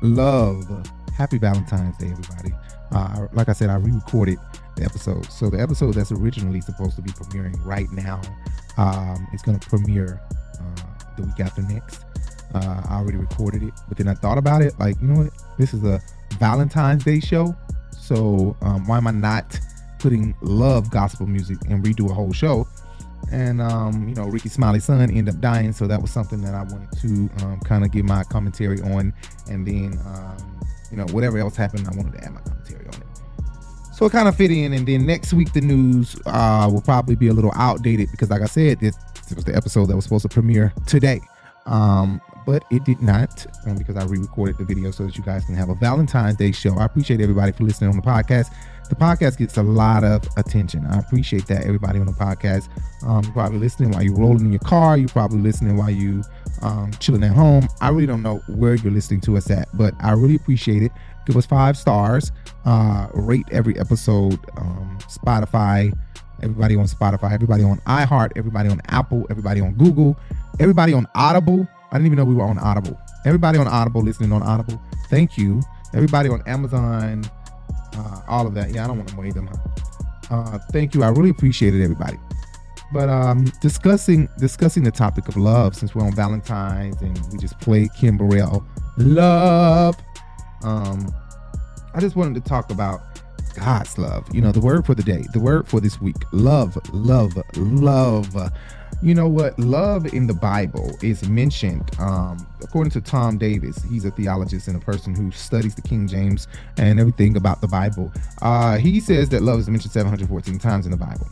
Speaker 9: love, happy Valentine's Day, everybody. Uh, like I said, I re-recorded the episode, so the episode that's originally supposed to be premiering right now um, is going to premiere uh, the week after next. Uh, I already recorded it, but then I thought about it. Like, you know what? This is a Valentine's Day show, so um, why am I not putting love gospel music and redo a whole show? And um, you know, Rickey Smiley's son ended up dying, so that was something that I wanted to um, kind of give my commentary on. And then, um, you know, whatever else happened, I wanted to add my commentary on it. So it kind of fit in. And then next week, the news uh, will probably be a little outdated because, like I said, this, this was the episode that was supposed to premiere today. Um, but it did not um, because I re-recorded the video so that you guys can have a Valentine's Day show. I appreciate everybody for listening on the podcast. The podcast gets a lot of attention. I appreciate that everybody on the podcast. Um, you're probably listening while you're rolling in your car. You're probably listening while you um, chilling at home. I really don't know where you're listening to us at, but I really appreciate it. Give us five stars. Uh, rate every episode. Um, Spotify. Everybody on Spotify. Everybody on iHeart. Everybody on Apple. Everybody on Google. Everybody on Audible. I didn't even know we were on Audible. Everybody on Audible listening on Audible. Thank you. Everybody on Amazon. Uh, all of that. Yeah, I don't want to weigh them out. Uh, thank you. I really appreciate it, everybody. But um, discussing discussing the topic of love, since we're on Valentine's and we just played Kim Burrell, love. Um, I just wanted to talk about God's love. You know, the word for the day, the word for this week, love, love, love. You know what? Love in the Bible is mentioned, um, according to Tom Davis. He's a theologist and a person who studies the King James and everything about the Bible. Uh, he says that love is mentioned 714 times in the Bible.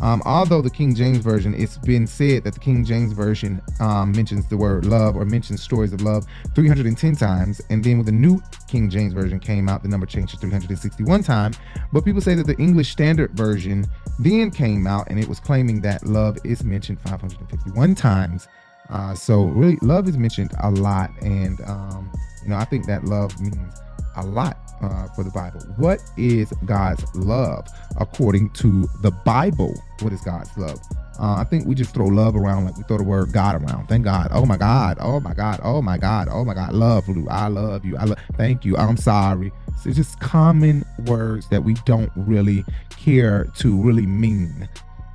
Speaker 9: Um, although the King James Version, it's been said that the King James Version um, mentions the word love or mentions stories of love 310 times. And then when the New King James Version came out, the number changed to 361 times. But people say that the English Standard Version then came out and it was claiming that love is mentioned 551 times. Uh, so really, love is mentioned a lot. And, um, you know, I think that love means a lot uh, for the Bible. What is God's love according to the Bible? What is God's love? Uh, I think we just throw love around like we throw the word God around. Thank God. Oh my God. Oh my God. Oh my God. Oh my God. Love you. I love you. I love. Thank you. I'm sorry. So it's just common words that we don't really care to really mean,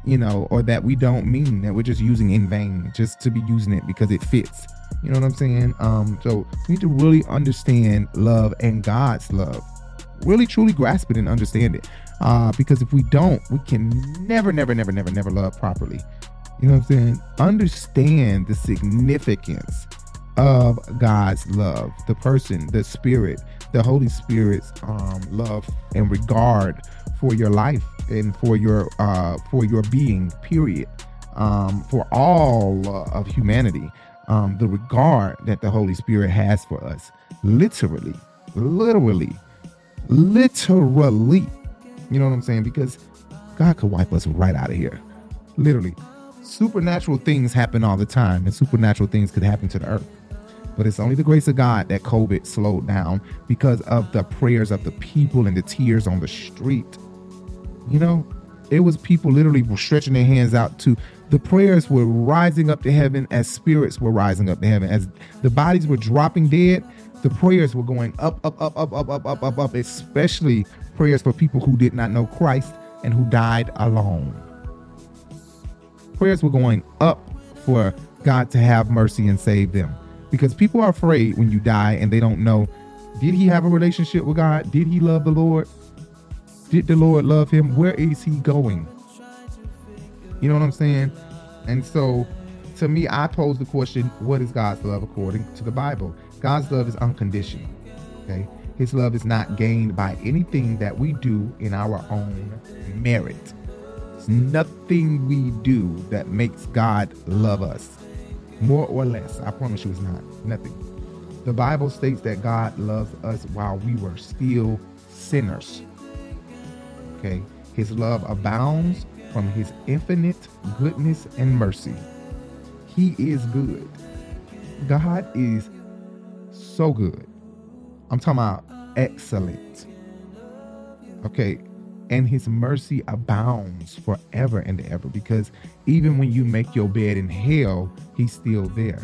Speaker 9: you know, or that we don't mean that we're just using in vain, just to be using it because it fits. You know what I'm saying? Um, so we need to really understand love and God's love. Really truly grasp it and understand it. Uh, because if we don't, we can never, never, never, never, never love properly. You know what I'm saying? Understand the significance of God's love, the person, the spirit, the Holy Spirit's um, love and regard for your life and for your uh, for your being. Period. Um, for all uh, of humanity um, the regard that the Holy Spirit has for us. Literally, literally, literally. You know what I'm saying? Because God could wipe us right out of here. Literally. Supernatural things happen all the time, and supernatural things could happen to the earth. But it's only the grace of God that COVID slowed down because of the prayers of the people and the tears on the street. You know, it was people literally stretching their hands out to the prayers were rising up to heaven as spirits were rising up to heaven. As the bodies were dropping dead, the prayers were going up, up, up, up, up, up, up, up, up, especially prayers for people who did not know Christ and who died alone. Prayers were going up for God to have mercy and save them. Because people are afraid when you die and they don't know did he have a relationship with God? Did he love the Lord? Did the Lord love him? Where is he going? You know what I'm saying? And so to me, I pose the question what is God's love according to the Bible? God's love is unconditional. Okay. His love is not gained by anything that we do in our own merit. It's nothing we do that makes God love us. More or less. I promise you it's not. Nothing. The Bible states that God loves us while we were still sinners. Okay. His love abounds from his infinite goodness and mercy. He is good. God is so good. I'm talking about excellent. Okay. And his mercy abounds forever and ever because even when you make your bed in hell, he's still there,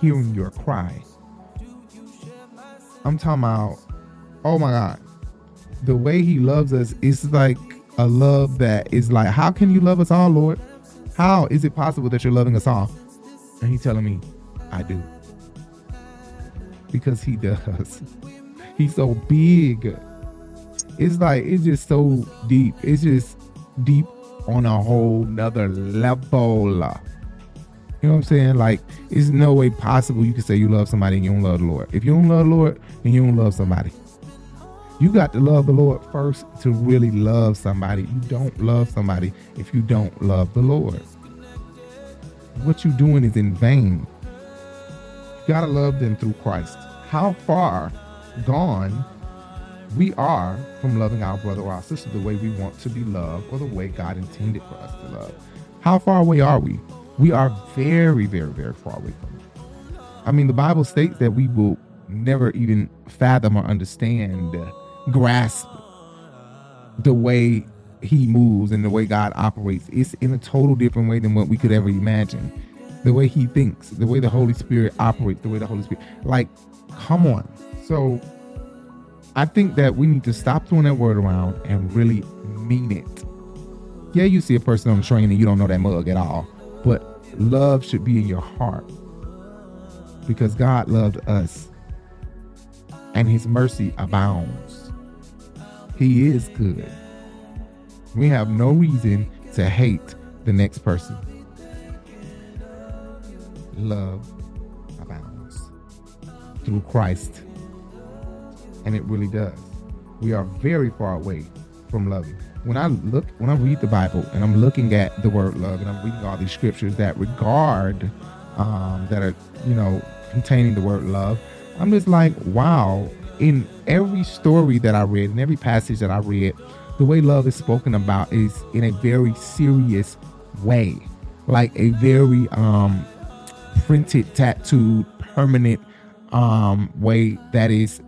Speaker 9: hearing your cry. I'm talking about, oh my God, the way he loves us is like a love that is like, how can you love us all, Lord? How is it possible that you're loving us all? And he's telling me, I do. Because he does. He's so big. It's like, it's just so deep. It's just deep on a whole nother level. You know what I'm saying? Like, it's no way possible you can say you love somebody and you don't love the Lord. If you don't love the Lord, then you don't love somebody. You got to love the Lord first to really love somebody. You don't love somebody if you don't love the Lord. What you're doing is in vain. You gotta love them through Christ. How far gone we are from loving our brother or our sister the way we want to be loved or the way God intended for us to love. How far away are we? We are very, very, very far away from it. I mean, the Bible states that we will never even fathom or understand, grasp the way He moves and the way God operates. It's in a total different way than what we could ever imagine. The way He thinks, the way the Holy Spirit operates, the way the Holy Spirit, like, come on. So, I think that we need to stop throwing that word around and really mean it. Yeah, you see a person on the train and you don't know that mug at all, but love should be in your heart because God loved us and his mercy abounds. He is good. We have no reason to hate the next person. Love abounds through Christ and it really does. We are very far away from loving. When I look, when I read the Bible and I'm looking at the word love and I'm reading all these scriptures that regard, um, that are, you know, containing the word love, I'm just like, wow. In every story that I read, in every passage that I read, the way love is spoken about is in a very serious way, like a very um, printed, tattooed, permanent um, way that is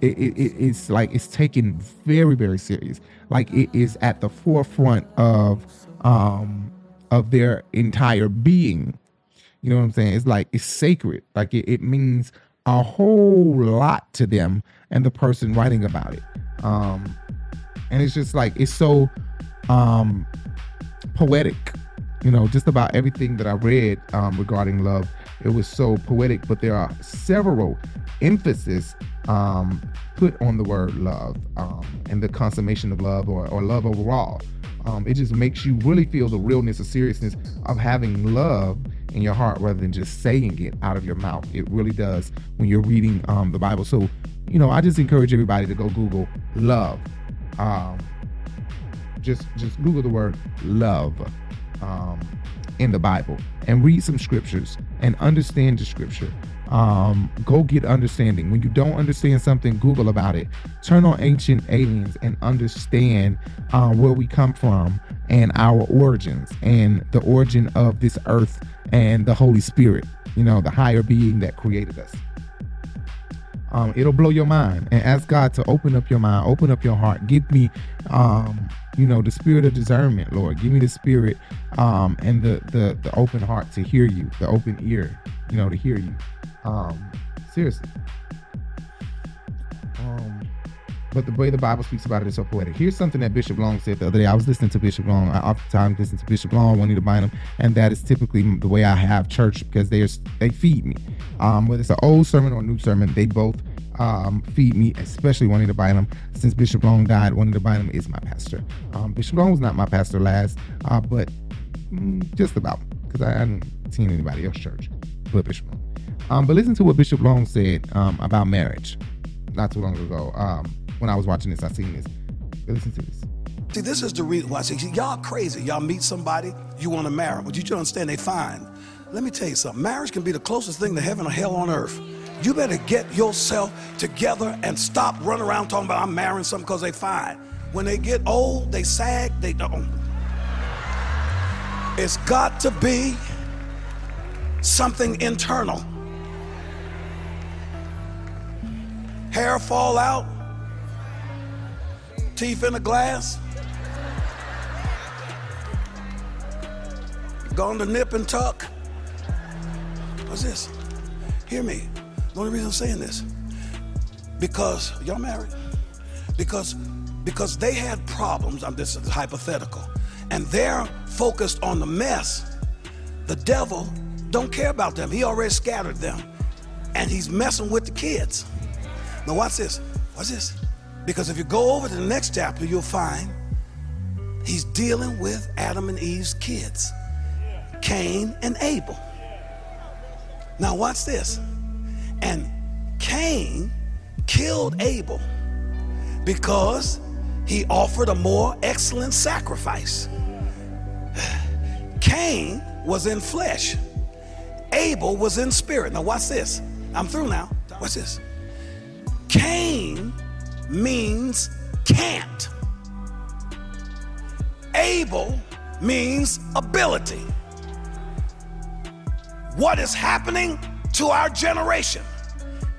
Speaker 9: it, it, it's like it's taken very very serious. Like it is at the forefront of um of their entire being. You know what i'm saying? It's like it's sacred. Like it, it means a whole lot to them and the person writing about it um and it's just like it's so um poetic you know just about everything that i read um regarding love it was so poetic but there are several emphasis um, put on the word love um, and the consummation of love or, or love overall. Um, it just makes you really feel the realness or seriousness of having love in your heart rather than just saying it out of your mouth. It really does when you're reading um, the Bible. So, you know, I just encourage everybody to go Google love. Um, just just Google the word love um, in the Bible and read some scriptures and understand the scripture um, go get understanding. When you don't understand something, Google about it. Turn on ancient aliens and understand uh, where we come from and our origins and the origin of this earth and the Holy Spirit, you know, the higher being that created us. Um, it'll blow your mind and ask God to open up your mind, open up your heart. Give me, um, you know, the spirit of discernment, Lord. Give me the spirit um, and the, the the open heart to hear you, the open ear, you know, to hear you. Um, seriously. But the way the Bible speaks about it is so poetic. Here's something that Bishop Long said the other day. I was listening to Bishop Long. I oftentimes listen to Bishop Long, Juanita Bynum, and that is typically the way I have church because they are, they feed me. Um, whether it's an old sermon or a new sermon, they both um, feed me, especially Juanita Bynum. Since Bishop Long died, Juanita Bynum is my pastor. Um, Bishop Long was not my pastor last, uh, but mm, just about because I hadn't seen anybody else church but Bishop Long. Um, but listen to what Bishop Long said um, about marriage not too long ago. Um, when I was watching this, I seen this. Listen to this.
Speaker 37: See, this is the reason why say, y'all crazy. Y'all meet somebody, you want to marry, but you don't understand they fine. Let me tell you something. Marriage can be the closest thing to heaven or hell on earth. You better get yourself together and stop running around talking about I'm marrying something because they fine. When they get old, they sag, they don't. It's got to be something internal. hair fall out, teeth in a glass, gone to nip and tuck. What's this? Hear me. The only reason I'm saying this, because y'all married, because because they had problems. I'm this is hypothetical, and they're focused on the mess. The devil don't care about them. He already scattered them, and he's messing with the kids. Now, watch this. Watch this. Because if you go over to the next chapter, you'll find he's dealing with Adam and Eve's kids, Cain and Abel. Now, watch this. And Cain killed Abel because he offered a more excellent sacrifice. Cain was in flesh, Abel was in spirit. Now, watch this. I'm through now. Watch this. Cain means can't. Able means ability. What is happening to our generation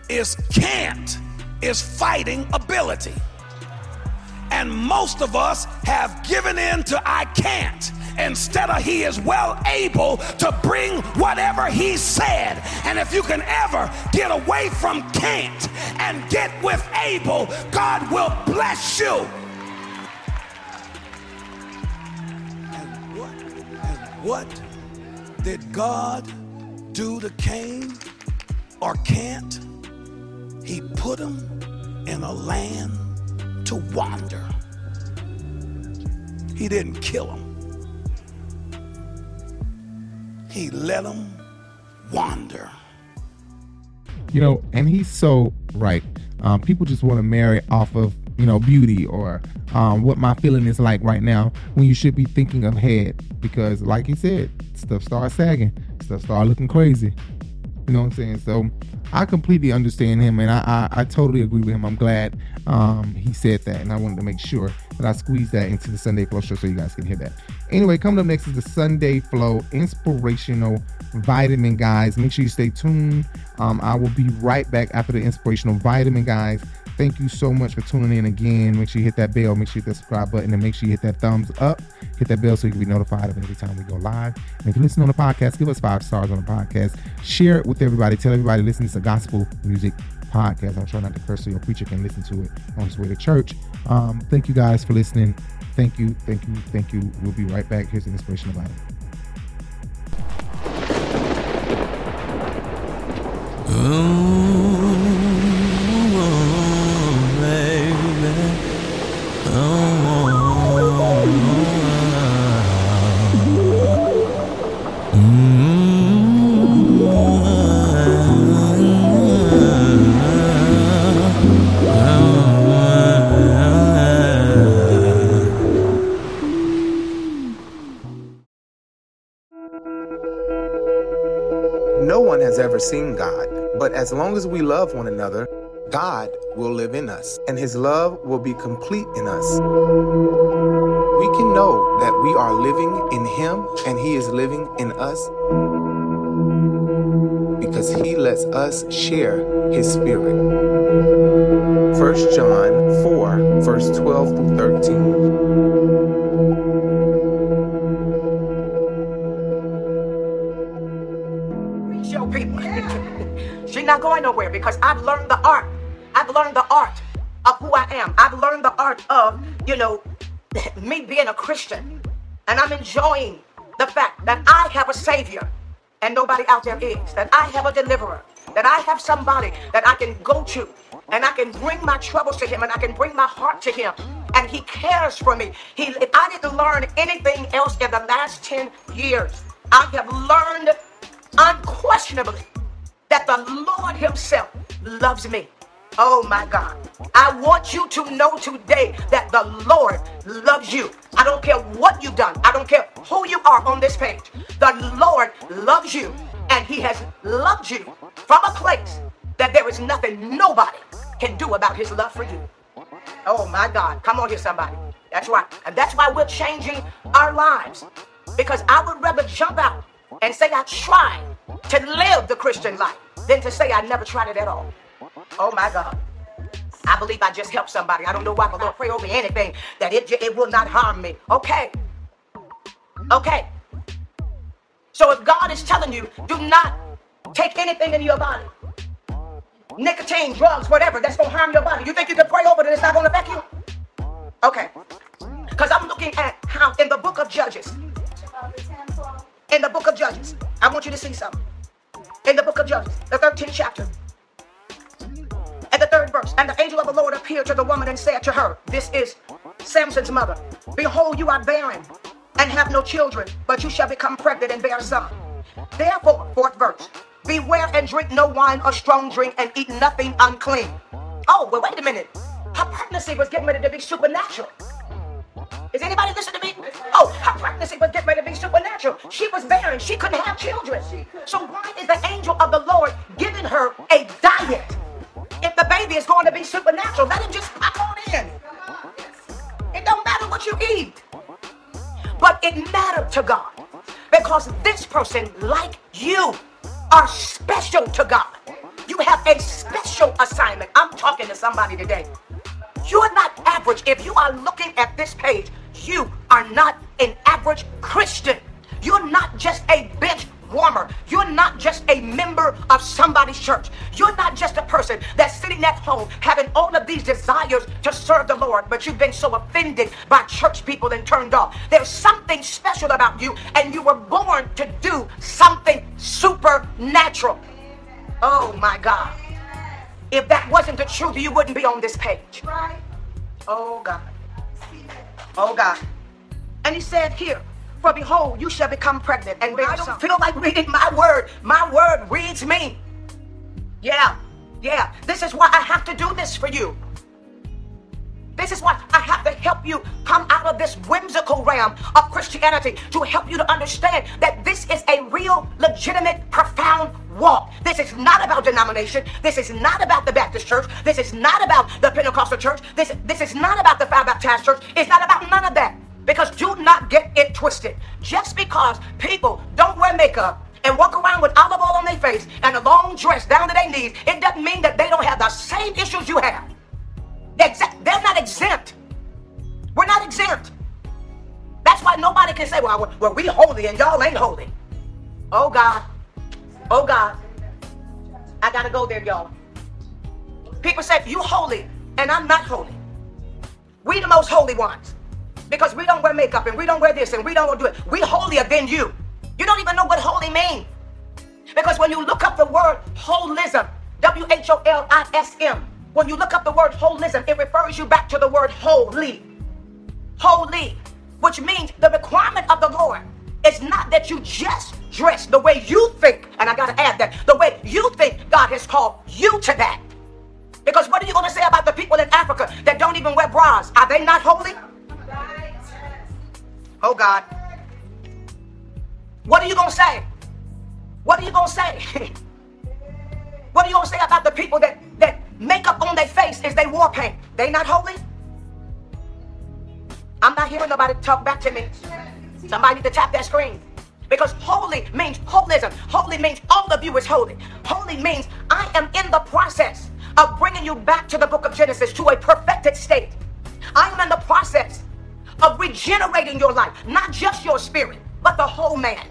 Speaker 37: is can't is fighting ability. And most of us have given in to I can't instead of he is well able to bring whatever he said. And if you can ever get away from can't and get with able, God will bless you. And what, and what did God do to Cain or can't? He put him in a land to wander. He didn't kill him. He let him wander.
Speaker 9: You know, and he's so right. Um, people just want to marry off of you know beauty or um, what my feeling is like right now when you should be thinking of head because, like he said, stuff starts sagging, stuff starts looking crazy. You know what I'm saying? So I completely understand him, and I I, I totally agree with him. I'm glad um, he said that, and I wanted to make sure that I squeezed that into the Sunday Flow show so you guys can hear that. Anyway, coming up next is the Sunday Flow inspirational vitamin, guys. Make sure you stay tuned. Um, I will be right back after the inspirational vitamin, guys. Thank you so much for tuning in again. Make sure you hit that bell, make sure you hit that subscribe button, and make sure you hit that thumbs up. Hit that bell so you can be notified of every time we go live. And if you listen on the podcast, give us five stars on the podcast. Share it with everybody. Tell everybody listen to gospel music podcast. I'm trying not to curse so your preacher can listen to it on his way to church. Um, thank you guys for listening. Thank you, thank you, thank you. We'll be right back. Here's an inspirational vitamin.
Speaker 38: No one has ever seen God, but as long as we love one another, God will live in us, and his love will be complete in us. We can know that we are living in him and he is living in us because he lets us share his spirit. 1 John 4, verse 12 through 13.
Speaker 39: She's not going nowhere because I've learned the art. I've learned the art of who I am. I've learned the art of, you know, me being a Christian. And I'm enjoying the fact that I have a Savior and nobody out there is. That I have a deliverer. That I have somebody that I can go to and I can bring my troubles to Him and I can bring my heart to Him. And He cares for me. He, if I didn't learn anything else in the last 10 years, I have learned unquestionably that the Lord Himself loves me. Oh my God. I want you to know today that the Lord loves you. I don't care what you've done, I don't care who you are on this page. The Lord loves you, and He has loved you from a place that there is nothing nobody can do about His love for you. Oh my God. Come on here, somebody. That's right. And that's why we're changing our lives. Because I would rather jump out and say I tried to live the Christian life than to say I never tried it at all. Oh my God. I believe I just helped somebody. I don't know why, but Lord, pray over anything that it, it will not harm me. Okay. Okay. So if God is telling you, do not take anything in your body, nicotine, drugs, whatever, that's going to harm your body, you think you can pray over it and it's not going to affect you? Okay. Because I'm looking at how in the book of Judges, in the book of Judges, I want you to see something. In the book of Judges, the 13th chapter, and the third verse, and the angel of the Lord appeared to the woman and said to her, This is Samson's mother. Behold, you are barren and have no children, but you shall become pregnant and bear a son. Therefore, fourth verse, beware and drink no wine or strong drink and eat nothing unclean. Oh, well, wait a minute. Her pregnancy was getting ready to be supernatural. Is anybody listening to me? Oh, her pregnancy was getting ready to be supernatural. She was barren. She couldn't have children. So why is the angel of the Lord giving her a diet? If the baby is going to be supernatural, let him just pop on in. It don't matter what you eat. But it mattered to God because this person, like you, are special to God. You have a special assignment. I'm talking to somebody today. You're not average. If you are looking at this page, you are not an average Christian. You're not just a bench warmer. You're not just a member of somebody's church. You're not just a person that's sitting at home having all of these desires to serve the Lord, but you've been so offended by church people and turned off. There's something special about you, and you were born to do something supernatural. Oh my God. If that wasn't the truth, you wouldn't be on this page. Oh God. Oh God. And he said here, for behold, you shall become pregnant. And I don't feel like reading my word. My word reads me. Yeah, yeah. This is why I have to do this for you. This is why I have to help you come out of this whimsical realm of Christianity to help you to understand that this is a real, legitimate, profound walk. This is not about denomination. This is not about the Baptist church. This is not about the Pentecostal church. This, this is not about the Five Baptist church. It's not about none of that. Because do not get it twisted. Just because people don't wear makeup and walk around with olive oil on their face and a long dress down to their knees, it doesn't mean that they don't have the same issues you have. They're not exempt. We're not exempt. That's why nobody can say, well, well, we holy and y'all ain't holy. Oh God. Oh God. I gotta go there, y'all. People say, you holy, and I'm not holy. We the most holy ones. Because we don't wear makeup and we don't wear this and we don't do it. We holier than you. You don't even know what holy means. Because when you look up the word holism, W-H-O-L-I-S-M, when you look up the word holism, it refers you back to the word holy. Holy, which means the requirement of the Lord is not that you just dress the way you think, and I gotta add that, the way you think God has called you to that. Because what are you gonna say about the people in Africa that don't even wear bras? Are they not holy? Oh God. What are you gonna say? What are you gonna say? what are you gonna say about the people that that makeup on their face is they war paint? They not holy? I'm not hearing nobody talk back to me. Somebody need to tap that screen. Because holy means holism. Holy means all of you is holy. Holy means I am in the process of bringing you back to the book of Genesis to a perfected state. I am in the process of regenerating your life, not just your spirit, but the whole man.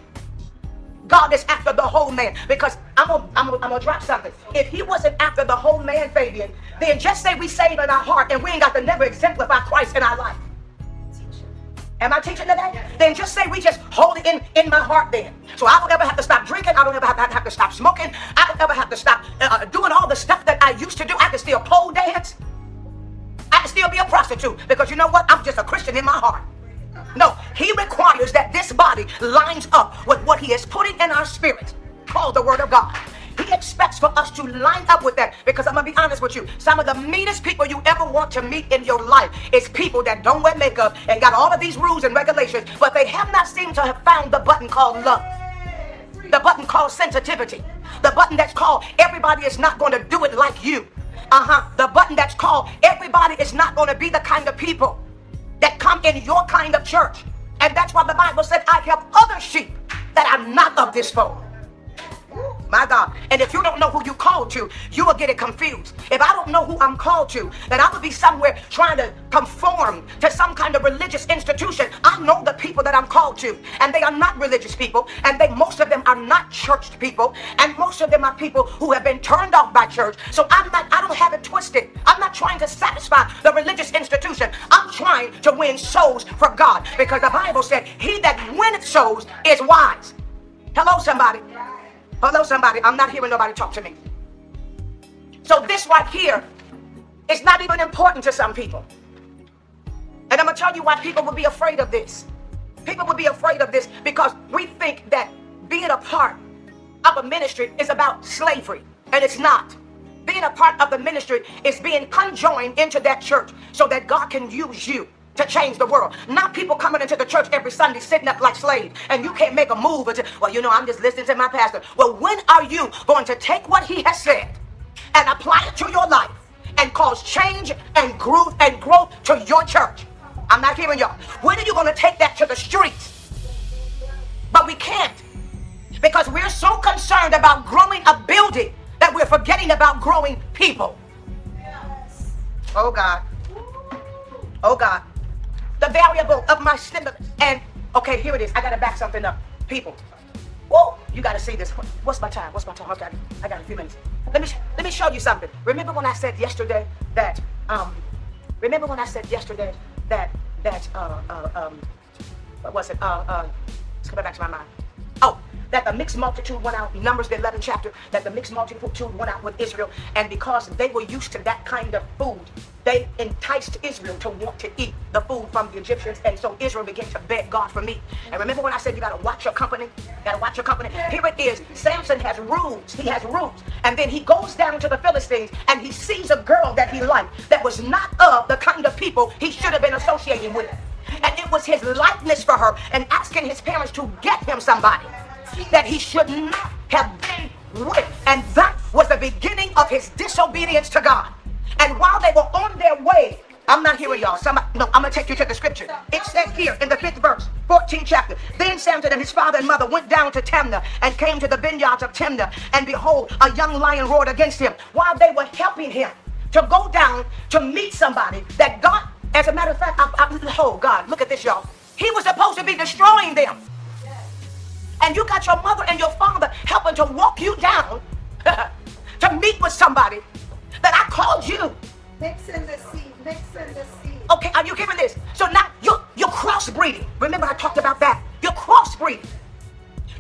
Speaker 39: God is after the whole man because I'm gonna, I'm gonna, I'm gonna drop something. If he wasn't after the whole man, Fabian, then just say we saved in our heart and we ain't got to never exemplify Christ in our life. Am I teaching today? Then just say we just hold it in, in my heart then. So I don't ever have to stop drinking. I don't ever have, have, have to stop smoking. I don't ever have to stop uh, uh, doing all the stuff that I used to do. I can still pole dance. I can still be a prostitute because you know what? I'm just a Christian in my heart. No, he requires that this body lines up with what he is putting in our spirit, called the Word of God. He expects for us to line up with that because I'm gonna be honest with you. Some of the meanest people you ever want to meet in your life is people that don't wear makeup and got all of these rules and regulations, but they have not seemed to have found the button called love. The button called sensitivity. The button that's called everybody is not going to do it like you. Uh huh. The button that's called everybody is not going to be the kind of people that come in your kind of church. And that's why the Bible said, I have other sheep that are not of this fold. My God. And if you don't know who you called to, you will get it confused. If I don't know who I'm called to, then I will be somewhere trying to conform to some kind of religious institution. I know the people that I'm called to, and they are not religious people, and they most of them are not churched people, and most of them are people who have been turned off by church. So I'm not, I don't have it twisted. I'm not trying to satisfy the religious institution. I'm trying to win souls for God because the Bible said, He that winneth souls is wise. Hello, somebody. Oh, Hello, somebody. I'm not hearing nobody talk to me. So this right here is not even important to some people. And I'm gonna tell you why people would be afraid of this. People would be afraid of this because we think that being a part of a ministry is about slavery, and it's not. Being a part of the ministry is being conjoined into that church so that God can use you. To change the world. Not people coming into the church every Sunday sitting up like slaves and you can't make a move until, well, you know, I'm just listening to my pastor. Well, when are you going to take what he has said and apply it to your life and cause change and growth and growth to your church? I'm not hearing y'all. When are you going to take that to the streets? But we can't because we're so concerned about growing a building that we're forgetting about growing people. Oh God. Oh God. The variable of my stimulus. And okay, here it is. I gotta back something up. People. Whoa, you gotta see this. What's my time? What's my time? Okay, I got a few minutes. Let me let me show you something. Remember when I said yesterday that um remember when I said yesterday that that uh uh um what was it? Uh uh it's coming back to my mind. Oh, that the mixed multitude went out, Numbers the 11th chapter, that the mixed multitude went out with Israel, and because they were used to that kind of food, they enticed Israel to want to eat the food from the Egyptians, and so Israel began to beg God for meat. And remember when I said you gotta watch your company? You gotta watch your company. Here it is. Samson has rules. He has rules. And then he goes down to the Philistines and he sees a girl that he liked that was not of the kind of people he should have been associating with. And it was his likeness for her and asking his parents to get him somebody that he should not have been with. And that was the beginning of his disobedience to God. And while they were on their way, I'm not hearing y'all. Somebody, no, I'm to take you to the scripture. It says here in the fifth verse, 14th chapter. Then Samson and his father and mother went down to Timnah and came to the vineyards of Timnah. And behold, a young lion roared against him while they were helping him to go down to meet somebody that God, as a matter of fact, I, I, oh God, look at this, y'all. He was supposed to be destroying them and you got your mother and your father helping to walk you down to meet with somebody that I called you.
Speaker 40: Mixing the seed, mixing the seed.
Speaker 39: Okay, are you giving this? So now you're, you're crossbreeding. Remember I talked about that. You're crossbreeding.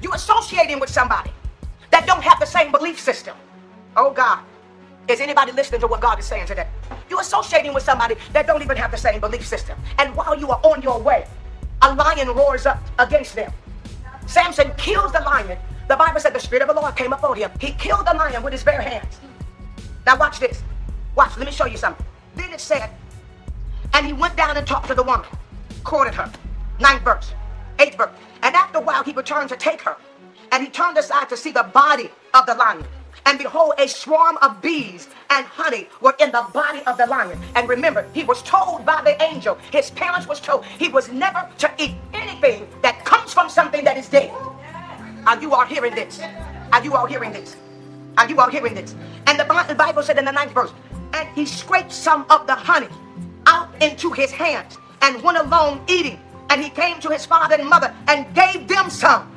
Speaker 39: You're associating with somebody that don't have the same belief system. Oh God. Is anybody listening to what God is saying today? You're associating with somebody that don't even have the same belief system. And while you are on your way, a lion roars up against them. Samson kills the lion. The Bible said the Spirit of the Lord came upon him. He killed the lion with his bare hands. Now watch this. Watch, let me show you something. Then it said, and he went down and talked to the woman, courted her. Ninth verse, eighth verse. And after a while, he returned to take her. And he turned aside to see the body of the lion. And behold, a swarm of bees and honey were in the body of the lion. And remember, he was told by the angel, his parents was told, he was never to eat anything that comes from something that is dead. Are you all hearing this? Are you all hearing this? Are you all hearing this? And the Bible said in the ninth verse, and he scraped some of the honey out into his hands and went along eating. And he came to his father and mother and gave them some,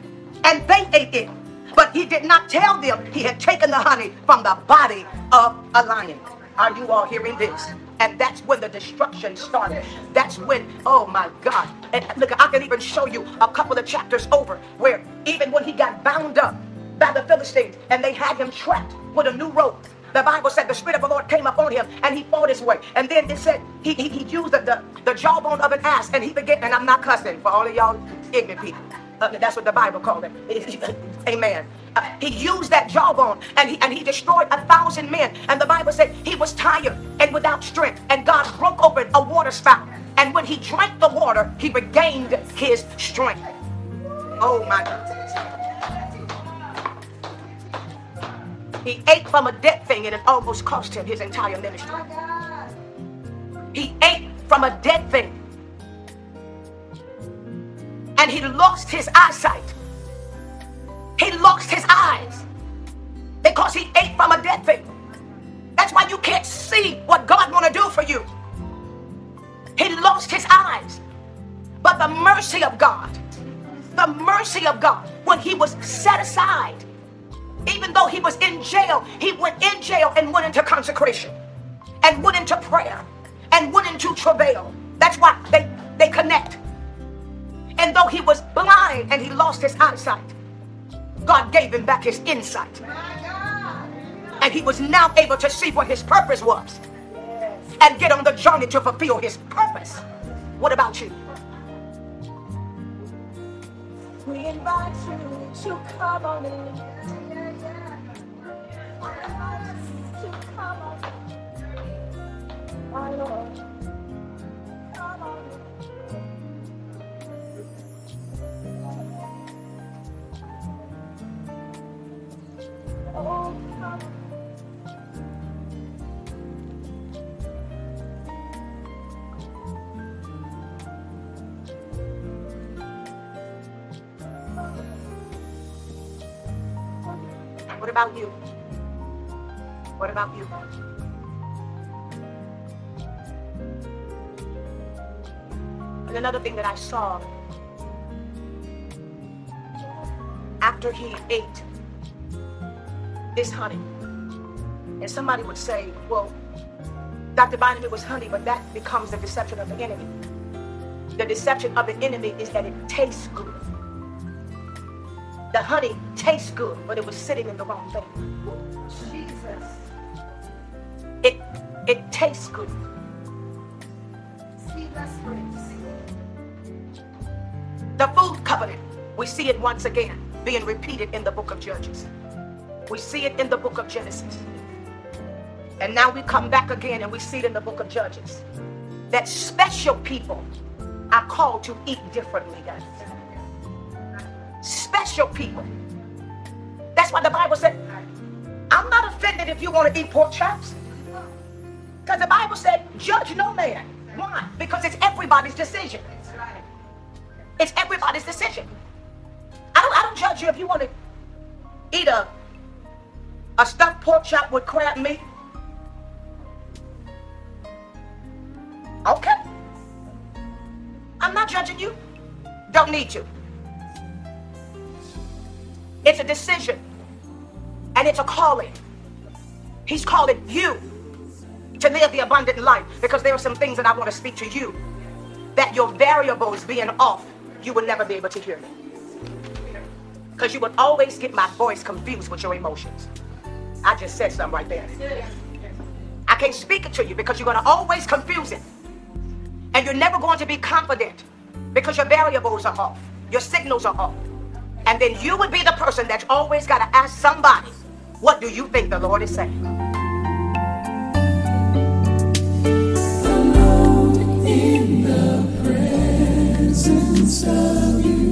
Speaker 39: and they ate it. But he did not tell them he had taken the honey from the body of a lion. Are you all hearing this? And that's when the destruction started. That's when, oh my God. And look, I can even show you a couple of chapters over where even when he got bound up by the Philistines and they had him trapped with a new rope. The Bible said the Spirit of the Lord came upon him and he fought his way. And then it said he, he, he used the, the, the jawbone of an ass and he began, and I'm not cussing for all of y'all ignorant people. Uh, that's what the Bible called it. Amen. Uh, he used that jawbone and he and he destroyed a thousand men. And the Bible said he was tired and without strength. And God broke open a water spout. And when he drank the water, he regained his strength. Oh my God. He ate from a dead thing and it almost cost him his entire ministry. He ate from a dead thing and he lost his eyesight. He lost his eyes because he ate from a dead thing. That's why you can't see what God want to do for you. He lost his eyes. But the mercy of God, the mercy of God, when he was set aside, even though he was in jail, he went in jail and went into consecration and went into prayer and went into travail. That's why they, they connect. And though he was blind and he lost his eyesight, God gave him back his insight. And he was now able to see what his purpose was and get on the journey to fulfill his purpose. What about you?
Speaker 40: We invite you to come on in. To come on in. My Lord,
Speaker 39: about you? What about you? And another thing that I saw after he ate this honey, and somebody would say, well, Dr. Bynum, it was honey, but that becomes the deception of the enemy. The deception of the enemy is that it tastes good. The honey tastes good, but it was sitting in the wrong thing. Jesus. It it tastes good. The food covenant, we see it once again being repeated in the book of Judges. We see it in the book of Genesis. And now we come back again and we see it in the book of Judges. That special people are called to eat differently, guys. Special people. That's why the Bible said, I'm not offended if you want to eat pork chops. Because the Bible said, judge no man. Why? Because it's everybody's decision. It's everybody's decision. I don't, I don't judge you if you want to eat a, a stuffed pork chop with crab meat. Okay. I'm not judging you. Don't need to. It's a decision and it's a calling. He's calling you to live the abundant life because there are some things that I want to speak to you that your variables being off, you will never be able to hear me. Because you would always get my voice confused with your emotions. I just said something right there. I can't speak it to you because you're going to always confuse it. And you're never going to be confident because your variables are off, your signals are off. And then you would be the person that's always got to ask somebody, what do you think the Lord is saying?
Speaker 12: Alone in the presence of you.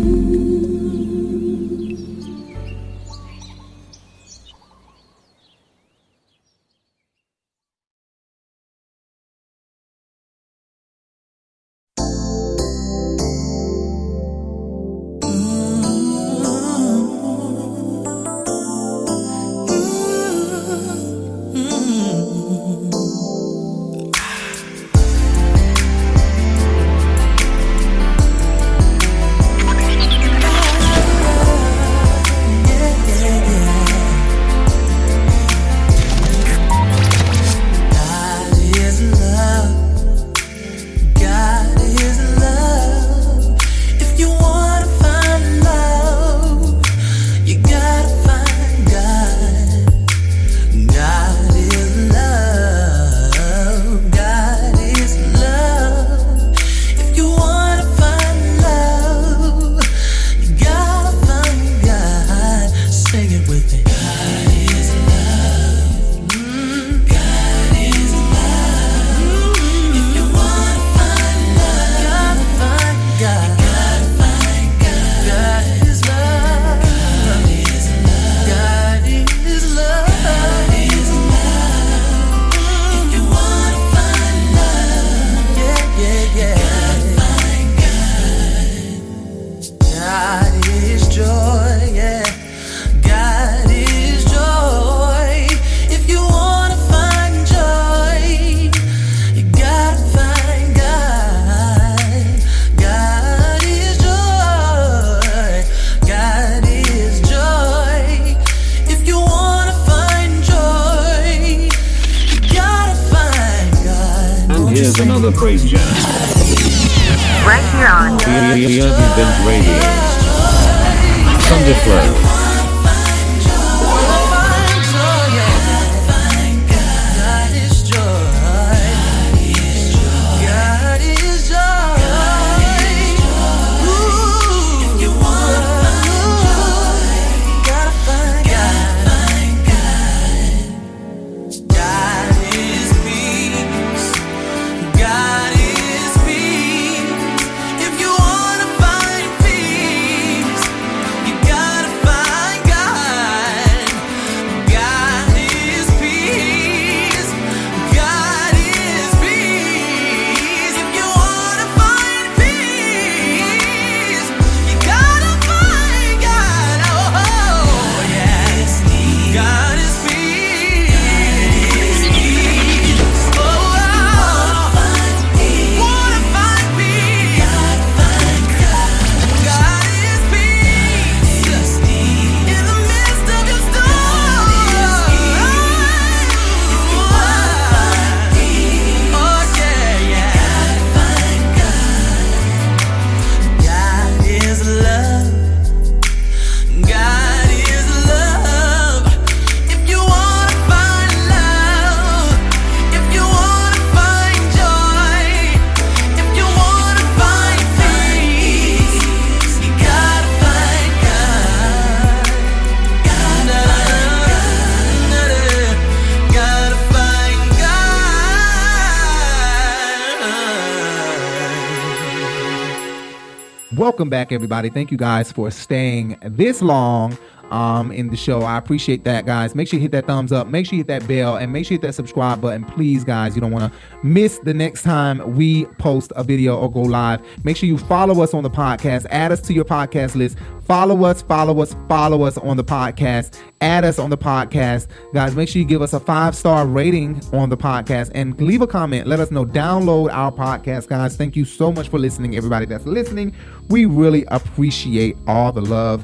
Speaker 9: Back, everybody. Thank you guys for staying this long um, in the show. I appreciate that, guys. Make sure you hit that thumbs up. Make sure you hit that bell, and make sure you hit that subscribe button. Please, guys, you don't want to miss the next time we post a video or go live. Make sure you follow us on the podcast. Add us to your podcast list. Follow us, follow us, follow us on the podcast. Add us on the podcast. Guys, make sure you give us a five star rating on the podcast and leave a comment. Let us know. Download our podcast, guys. Thank you so much for listening, everybody that's listening. We really appreciate all the love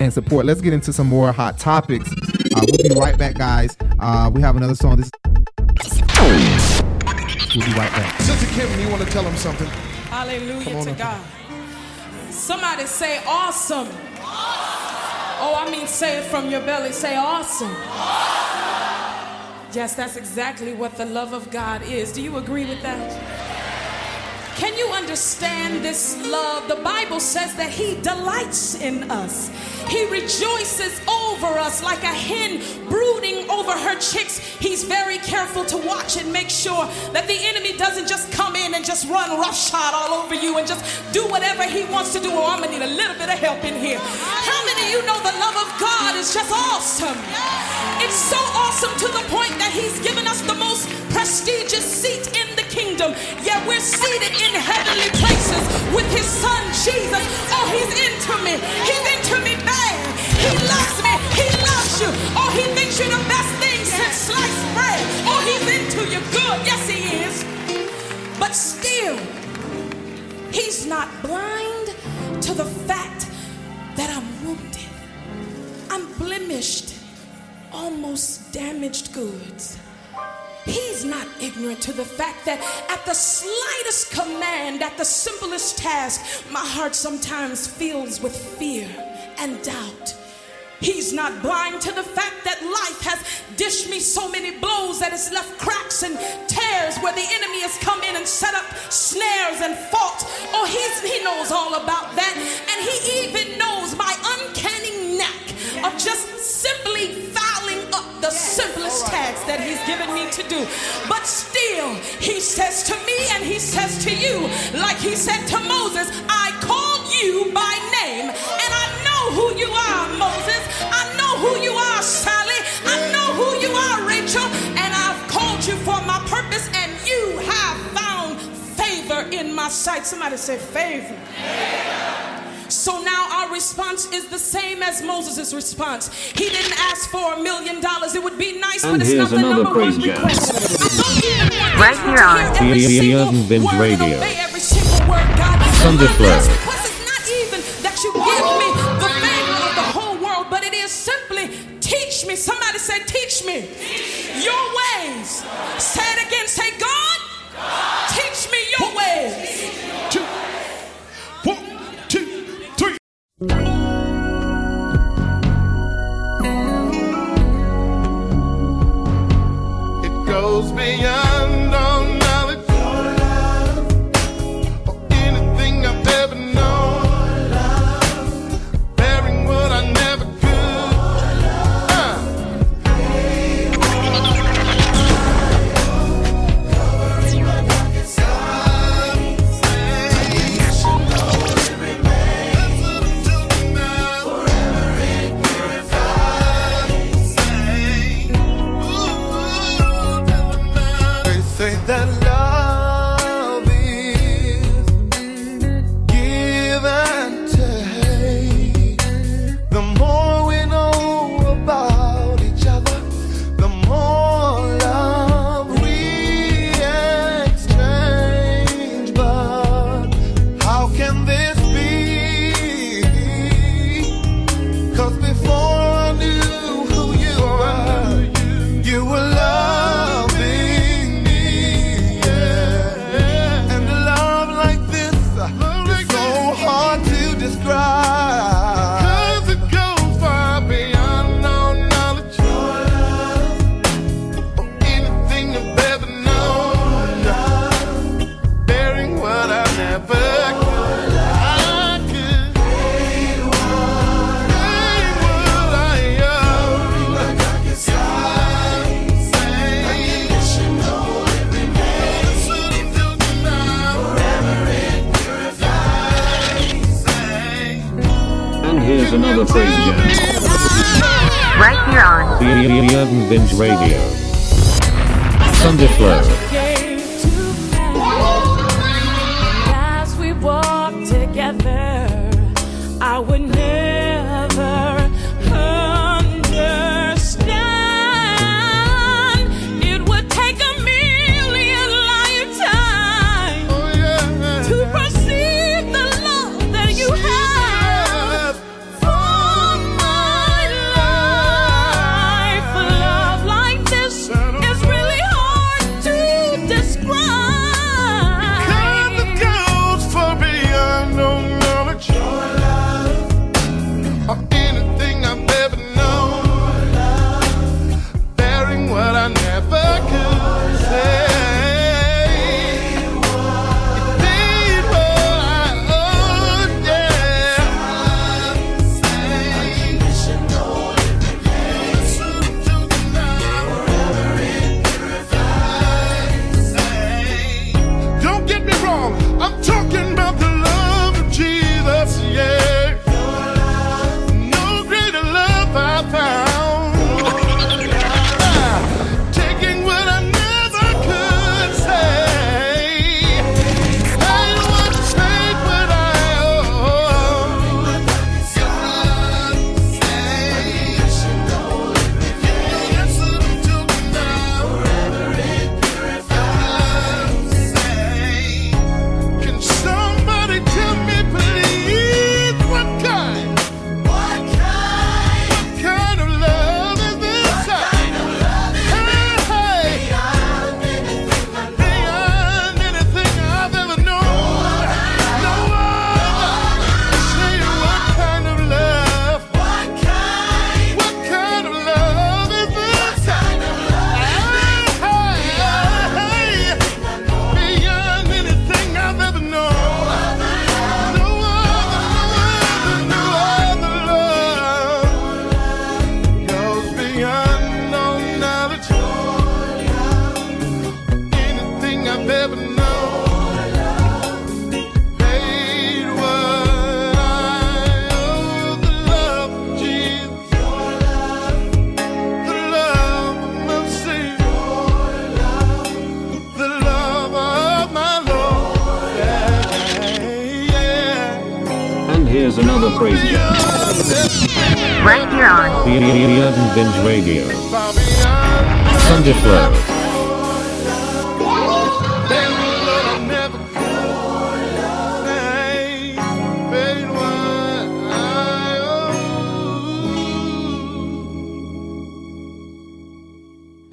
Speaker 9: and support. Let's get into some more hot topics. Uh, we'll be right back, guys. Uh, we have another song. This we'll be right back.
Speaker 8: Sister Kim, you want to tell him something?
Speaker 40: Hallelujah to. God. Somebody say awesome. Oh, I mean, say it from your belly. Say awesome. Yes, that's exactly what the love of God is. Do you agree with that? Can you understand this love? The Bible says that He delights in us. He rejoices over us like a hen brooding over her chicks. He's very careful to watch and make sure that the enemy doesn't just come in and just run roughshod all over you and just do whatever he wants to do. Oh, I'm gonna need a little bit of help in here. How many of you know the love of God is just awesome? It's so awesome to the point that He's given us the most prestigious seat in the kingdom. Yet we're seated in heavenly places with His Son Jesus. Oh, He's into me. He's into me bad. He loves me. He loves you. Oh, He thinks you're the best thing since sliced bread. Oh, He's into you good. Yes, He is. But still, He's not blind to the fact that I'm wounded. I'm blemished, almost damaged goods. He's not ignorant to the fact that at the slightest command, at the simplest task, my heart sometimes fills with fear and doubt. He's not blind to the fact that life has dished me so many blows that it's left cracks and tears where the enemy has come in and set up snares and fought. Oh, he's, he knows all about that. And he even knows my uncanny knack of just simply fouling up the simplest tasks that he's given me to do. But still, he says to me and he says to you, like he said to Moses, I called you by name and I know who you are, Moses. I know who you are, Sally. I know who you are, Rachel. And I've called you for my purpose and you have found favor in my sight. Somebody say favor. So now our response is the same as Moses' response. He didn't ask for a million dollars. It would be nice,
Speaker 1: And
Speaker 40: but it's
Speaker 1: here's
Speaker 40: not the number one request. I don't even want
Speaker 17: Right here on
Speaker 40: every
Speaker 1: The
Speaker 40: single
Speaker 1: Urban Binge
Speaker 40: word and
Speaker 1: Radio.
Speaker 40: obey every single word God has
Speaker 1: Sunday
Speaker 40: said.
Speaker 1: Flow.
Speaker 40: That's because it's not even that you give me the favor of the whole world, but it is simply teach me. Somebody say, teach me your ways. Say it again. Say, God, teach me your ways.
Speaker 8: It goes beyond Binge Radio. Sunday Flow.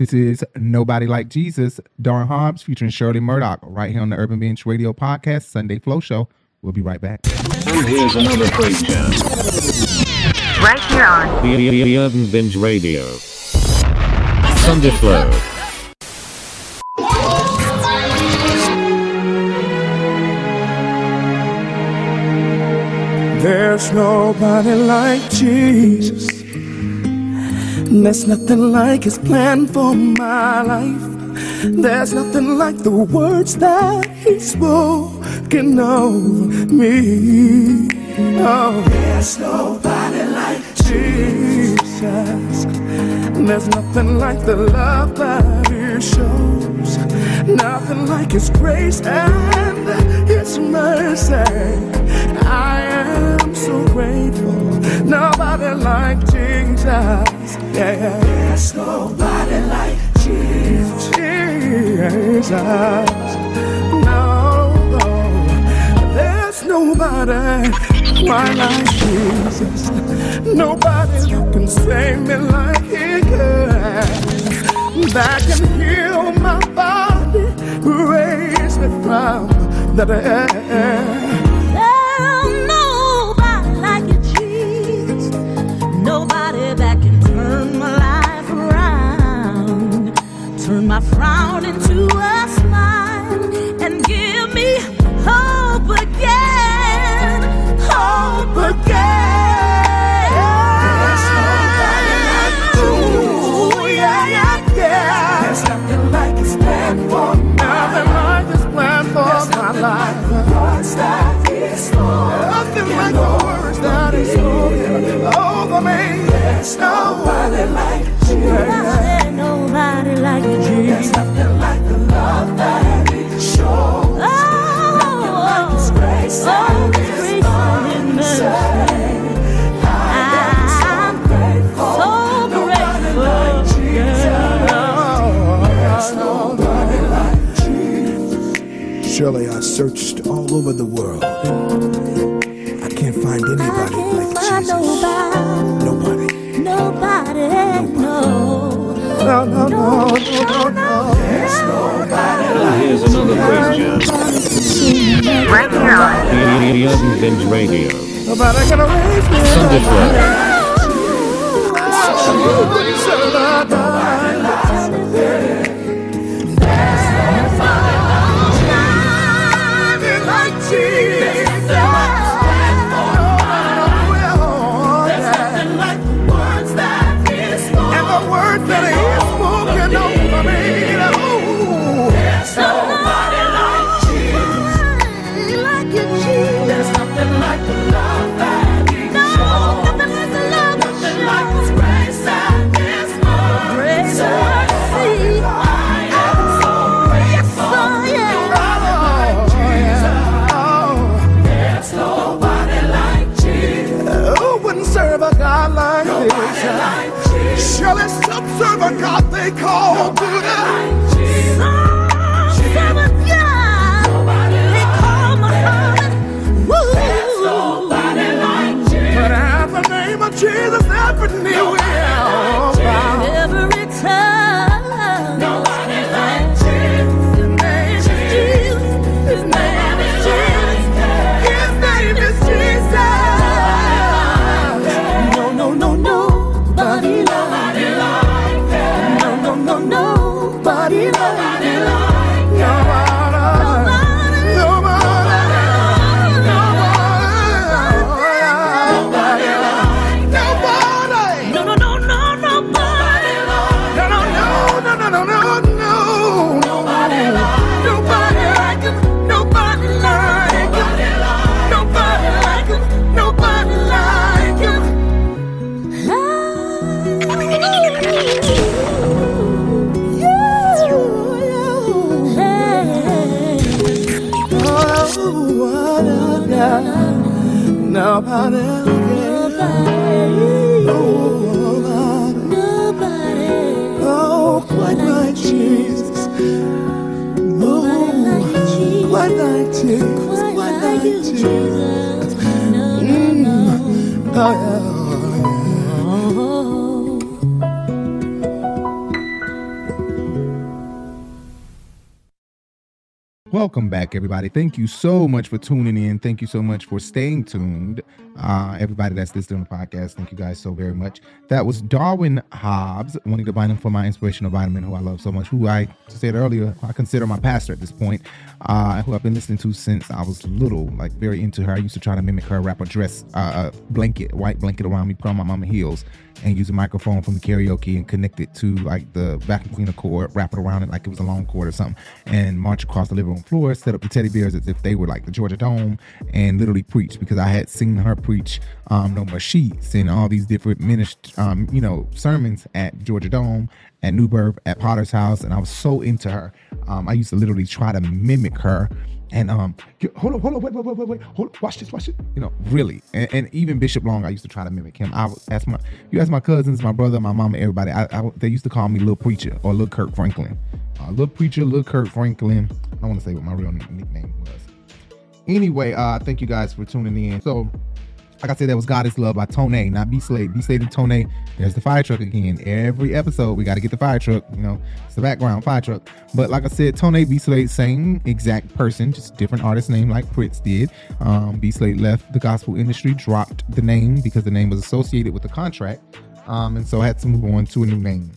Speaker 41: This is
Speaker 9: Nobody Like Jesus, Darwin Hobbs featuring Shirley Murdock, right here on the Urban Binge Radio Podcast, Sunday Flow Show. We'll be right back.
Speaker 8: Here's another breakdown.
Speaker 17: Right here on
Speaker 8: the Urban Binge Radio. Sunday Flow.
Speaker 42: There's nobody like Jesus. There's nothing like his plan for my life. There's nothing like the words that he's spoken over me. Oh, there's nobody like Jesus. There's nothing like the love that he shows. Nothing like his grace and his mercy. I am so grateful. Nobody like Jesus. There's nobody like Jesus. No, no. There's nobody quite like Jesus. Nobody who can save me like he can. That can heal my body, raise me from the dead.
Speaker 41: There's nobody like Jesus. Nobody
Speaker 42: like
Speaker 20: you,
Speaker 43: There's nothing like the love that He shows. Nothing like His grace and His mercy. I'm so grateful. Nobody like Jesus. There's nobody like Jesus.
Speaker 44: Shirley, I searched all over the world. I can't find anybody like Jesus.
Speaker 20: Nobody. No.
Speaker 43: No, no, no, no. There's nobody like
Speaker 1: Here's another question.
Speaker 17: On
Speaker 1: The Binge Radio.
Speaker 43: Nobody gonna raise me.
Speaker 1: Sunday Flow.
Speaker 43: There's
Speaker 42: serve a God they call
Speaker 9: Welcome back, everybody. Thank you so much for tuning in. Thank you so much for staying tuned. Uh, everybody that's listening to the podcast, thank you guys so very much. That was Darwin Hobbs, Juanita Bynum for my inspirational vitamin, who I love so much, who I said earlier, I consider my pastor at this point, uh, who I've been listening to since I was little, like very into her. I used to try to mimic her, wrap a dress, uh, a blanket, white blanket around me, put on my mama heels, and use a microphone from the karaoke and connect it to like the vacuum cleaner cord, wrap it around it like it was a long cord or something, and march across the living room floor, set up the teddy bears as if they were like the Georgia Dome, and literally preach because I had seen her preach um, No More Sheets and all these different ministry, um, you know, sermons at Georgia Dome, at New Birth, at Potter's House, and I was so into her. Um, I used to literally try to mimic her. And um, hold on, hold on, wait, wait, wait, wait, wait, hold, watch this, watch this. You know, really, and, and even Bishop Long, I used to try to mimic him. I was ask my, you ask my cousins, my brother, my mama, everybody. I, I they used to call me Little Preacher or Little Kirk Franklin. Uh, Little Preacher, Little Kirk Franklin. I want to say what my real nickname was. Anyway, uh, thank you guys for tuning in. So, like I said, that was God is Love by Tonéx, not B Slade. B Slade and Tonéx. There's the fire truck again. Every episode, we got to get the fire truck. You know, it's the background fire truck. But like I said, Tonéx B Slade, same exact person, just different artist name, like Prince did. Um, B left the gospel industry, dropped the name because the name was associated with the contract, um, and so I had to move on to a new name.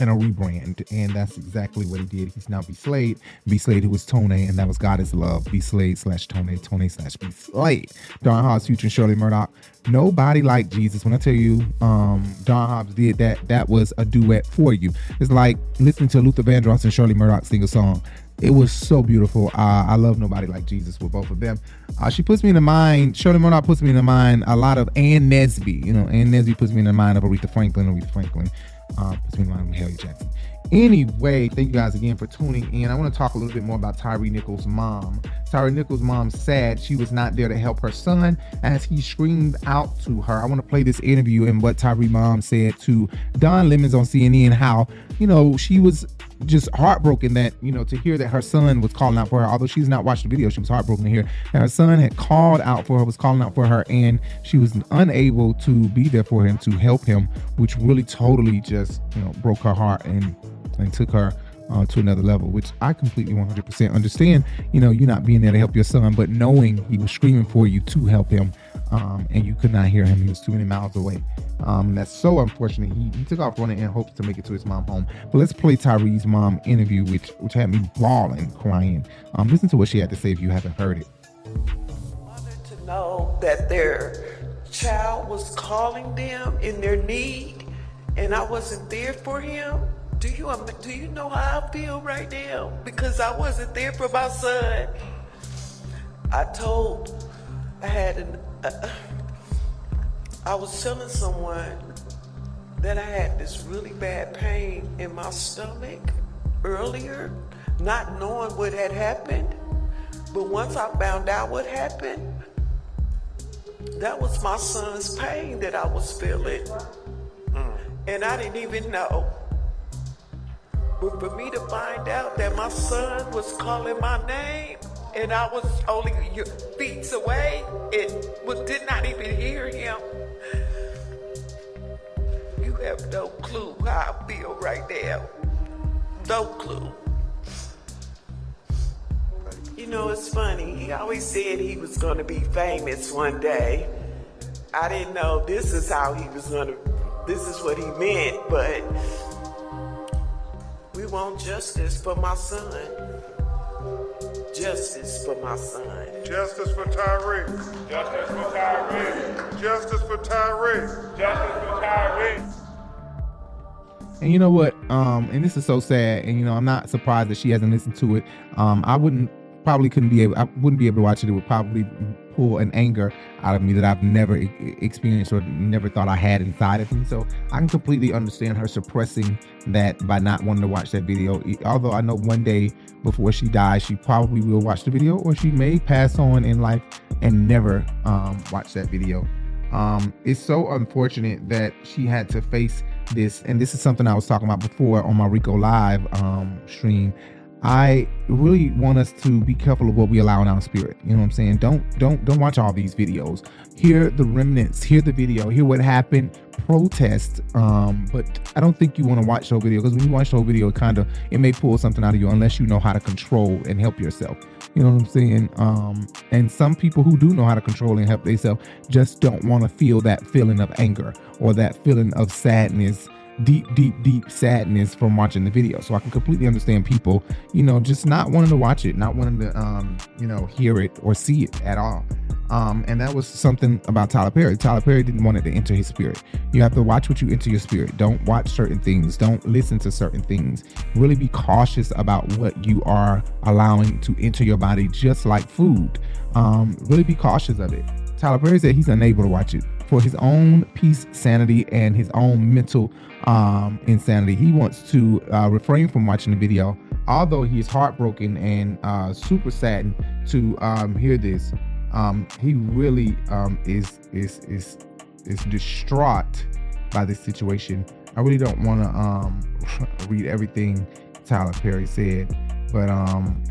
Speaker 9: And a rebrand. And that's exactly what he did. He's now B Slade. B Slade, who was Tonéx, and that was God is Love. B Slade slash Tonéx, Tonéx slash B Slade. Darwin Hobbs, and Shirley Murdock. Nobody like Jesus. When I tell you, um, Darwin Hobbs did that, that was a duet for you. It's like listening to Luther Vandross and Shirley Murdock sing a song. It was so beautiful. Uh, I love Nobody Like Jesus with both of them. Uh, she puts me in the mind, Shirley Murdock puts me in the mind a lot of Ann Nesby. You know, Ann Nesby puts me in the mind of Aretha Franklin. Aretha Franklin uh, me in the mind Mahalia Jackson. Anyway, thank you guys again for tuning in. I want to talk a little bit more about Tyre Nichols' mom. Tyre Nichols' mom said she was not there to help her son as he screamed out to her. I want to play this interview and what Tyre mom said to Don Lemons on CNN how, you know, she was just heartbroken that, you know, to hear that her son was calling out for her. Although she's not watched the video, she was heartbroken to hear that her son had called out for her, was calling out for her, and she was unable to be there for him to help him, which really totally just, you know, broke her heart and and took her uh, to another level, which I completely 100% understand. You know, you're not being there to help your son, but knowing he was screaming for you to help him, um, and you could not hear him. He was too many miles away. Um, that's so unfortunate. He, he took off running in hopes to make it to his mom home. But let's play Tyre's mom interview, which which had me bawling, crying. Um, listen to what she had to say if you haven't heard it.
Speaker 45: Wanted to know that their child was calling them in their need and I wasn't there for him. Do you um, do you know how I feel right now? Because I wasn't there for my son. I told I had an I was telling someone that I had this really bad pain in my stomach earlier, not knowing what had happened. But once I found out what happened, that was my son's pain that I was feeling. Mm. And I didn't even know. But for me to find out that my son was calling my name and I was only feet away, it was, did not even hear him. You have no clue how I feel right now. No clue. You know, it's funny. He always said he was going to be famous one day. I didn't know this is how he was going to, this is what he meant, but we want justice for my son. Justice for my son.
Speaker 8: Justice for Tyre. Justice for Tyre. Justice for Tyre. Justice for Tyre.
Speaker 9: And you know what? Um, and this is so sad. And you know, I'm not surprised that she hasn't listened to it. Um, I wouldn't probably couldn't be able. I wouldn't be able to watch it. It would probably pull an anger out of me that I've never experienced or never thought I had inside of me. So I can completely understand her suppressing that by not wanting to watch that video. Although I know one day before she dies, she probably will watch the video, or she may pass on in life and never um, watch that video. Um, it's so unfortunate that she had to face this, and this is something I was talking about before on my Rico Live um, stream. I really want us to be careful of what we allow in our spirit. You know what I'm saying? Don't don't don't watch all these videos. Hear the remnants, hear the video, hear what happened, protest. Um, but I don't think you want to watch the whole video because when you watch the whole video, it kind of it may pull something out of you unless you know how to control and help yourself. You know what I'm saying? Um, and some people who do know how to control and help themselves just don't want to feel that feeling of anger or that feeling of sadness deep, deep, deep sadness from watching the video. So I can completely understand people, you know, just not wanting to watch it, not wanting to, um, you know, hear it or see it at all. Um, and that was something about Tyler Perry. Tyler Perry didn't want it to enter his spirit. You have to watch what you enter your spirit. Don't watch certain things. Don't listen to certain things. Really be cautious about what you are allowing to enter your body, just like food. Um, really be cautious of it. Tyler Perry said he's unable to watch it for his own peace, sanity, and his own mental um, insanity. He wants to uh, refrain from watching the video, although he is heartbroken and uh, super saddened to um, hear this. Um, he really um, is is is is distraught by this situation. I really don't want to um, read everything Tyler Perry said, but um,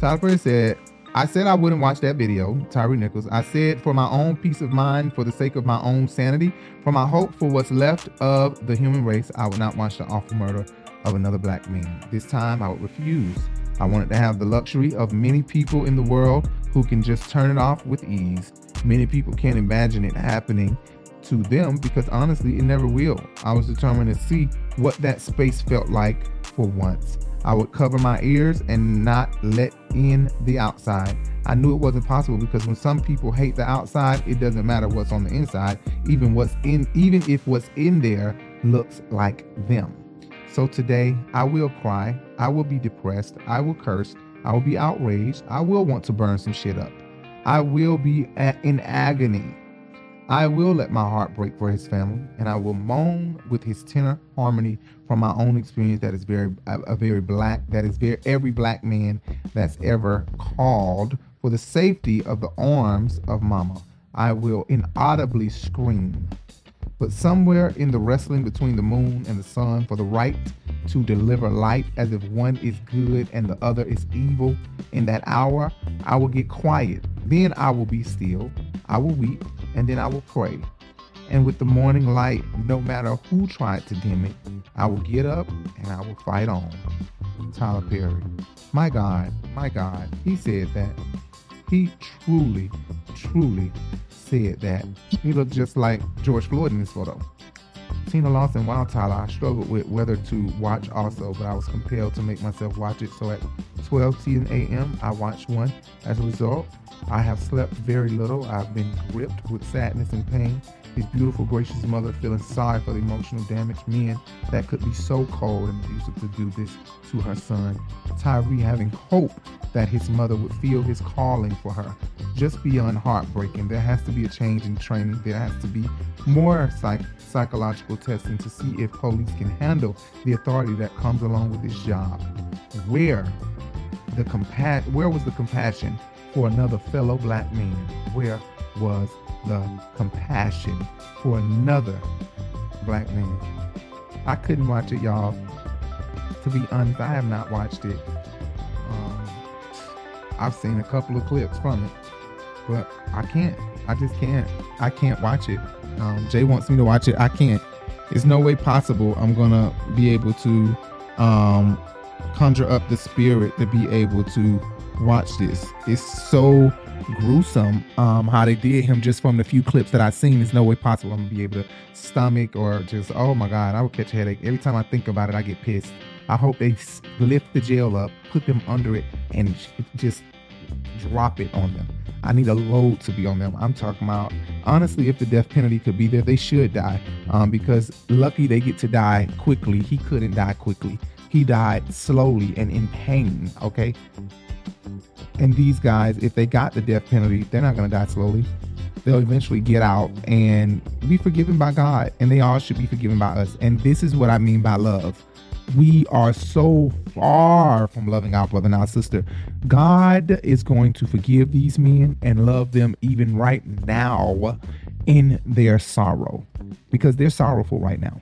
Speaker 9: Tyler Perry said, I said I wouldn't watch that video, Tyre Nichols. I said for my own peace of mind, for the sake of my own sanity, for my hope for what's left of the human race, I would not watch the awful murder of another black man. This time I would refuse. I wanted to have the luxury of many people in the world who can just turn it off with ease. Many people can't imagine it happening to them because honestly, it never will. I was determined to see what that space felt like for once. I would cover my ears and not let in the outside. I knew it wasn't possible because when some people hate the outside, it doesn't matter what's on the inside, even what's in even if what's in there looks like them. So today, I will cry, I will be depressed, I will curse, I will be outraged, I will want to burn some shit up. I will be in agony. I will let my heart break for his family, and I will moan with his tenor harmony from my own experience. That is very a, a very black. That is very every black man that's ever called for the safety of the arms of Mama. I will inaudibly scream. But somewhere in the wrestling between the moon and the sun for the right to deliver light as if one is good and the other is evil, in that hour I will get quiet. Then I will be still. I will weep and then I will pray. And with the morning light, no matter who tried to dim it, I will get up and I will fight on. Tyler Perry. My God, my God, he said that. He truly, truly said that. He looked just like George Floyd in this photo. Tina Lawson, Wild Tyler, I struggled with whether to watch also, but I was compelled to make myself watch it. So at 12 10 a.m., I watched one. As a result, I have slept very little. I've been gripped with sadness and pain. His beautiful, gracious mother feeling sorry for the emotional damaged men that could be so cold and abusive to do this to her son. Tyre having hope that his mother would feel his calling for her. Just beyond heartbreaking, there has to be a change in training. There has to be more psych- psychological testing to see if police can handle the authority that comes along with this job. Where the compa- where was the compassion for another fellow black man? Where was the compassion for another black man? I couldn't watch it, y'all. To be honest, I have not watched it. Um, I've seen a couple of clips from it, but I can't. I just can't. I can't watch it. Um, Jay wants me to watch it. I can't. There's no way possible I'm gonna be able to um, conjure up the spirit to be able to watch this. It's so gruesome um, how they did him just from the few clips that I've seen. There's no way possible I'm gonna be able to stomach or just oh my god, I would catch a headache every time I think about it. I get pissed. I hope they lift the jail up, put them under it, and just drop it on them. I need a load to be on them. I'm talking about honestly, if the death penalty could be there, they should die. Um, because lucky they get to die quickly. He couldn't die quickly. He died slowly and in pain. Okay. And these guys, if they got the death penalty, they're not gonna die slowly. They'll eventually get out and be forgiven by God, and they all should be forgiven by us. And this is what I mean by love. We are so far from loving our brother and our sister. God is going to forgive these men and love them even right now in their sorrow because they're sorrowful right now.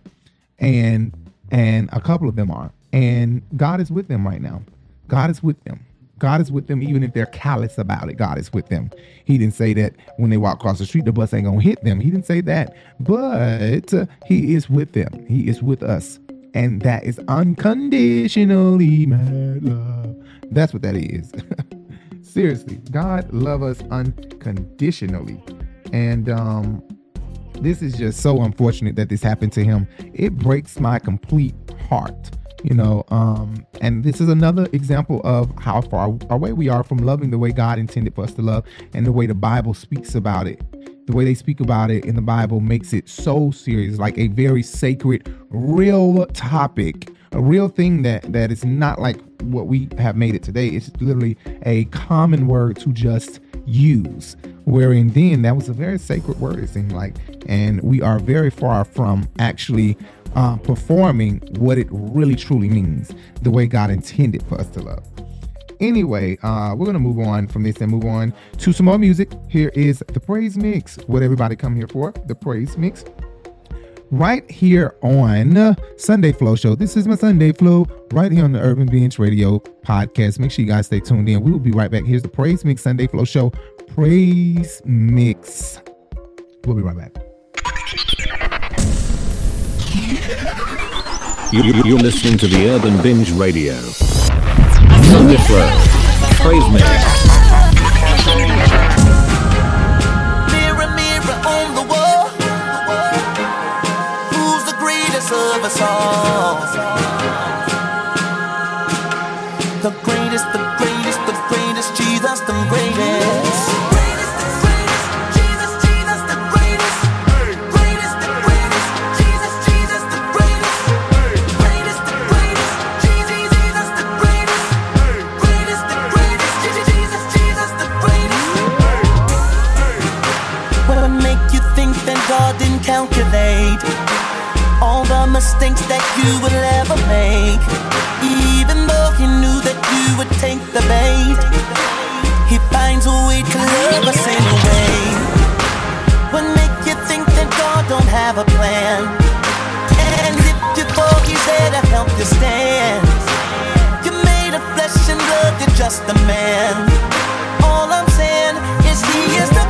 Speaker 9: And and a couple of them are. And God is with them right now. God is with them. God is with them even if they're callous about it. God is with them. He didn't say that when they walk across the street, the bus ain't gonna hit them. He didn't say that, but uh, He is with them. He is with us, and that is unconditionally mad love. That's what that is. Seriously, God love us unconditionally, and um, this is just so unfortunate that this happened to him. It breaks my complete heart you know um and this is another example of how far away we are from loving the way god intended for us to love and the way the bible speaks about it. The way they speak about it in the bible makes it so serious like a very sacred real topic a real thing that that is not like what we have made it today. It's literally a common word to just use wherein then that was a very sacred word it seemed like and we are very far from actually uh, performing what it really truly means, the way God intended for us to love. Anyway, uh, we're gonna move on from this and move on to some more music. Here is the praise mix. What everybody come here for? The praise mix. Right here on Sunday Flow Show. This is my Sunday Flow right here on the Urban Binge Radio podcast. Make sure you guys stay tuned in. We will be right back. Here's the Praise Mix Sunday Flow Show. Praise Mix. We'll be right back.
Speaker 1: You, you're listening to the Urban Binge Radio. Sunday. Praise Mix.
Speaker 43: the mistakes that you will ever make. Even though he knew that you would take the bait, he finds a way to love us anyway. What make you think that God don't have a plan? And if you fall, he's there to help you stand. You made of flesh and blood, you're just a man. All I'm saying is he
Speaker 46: is
Speaker 1: the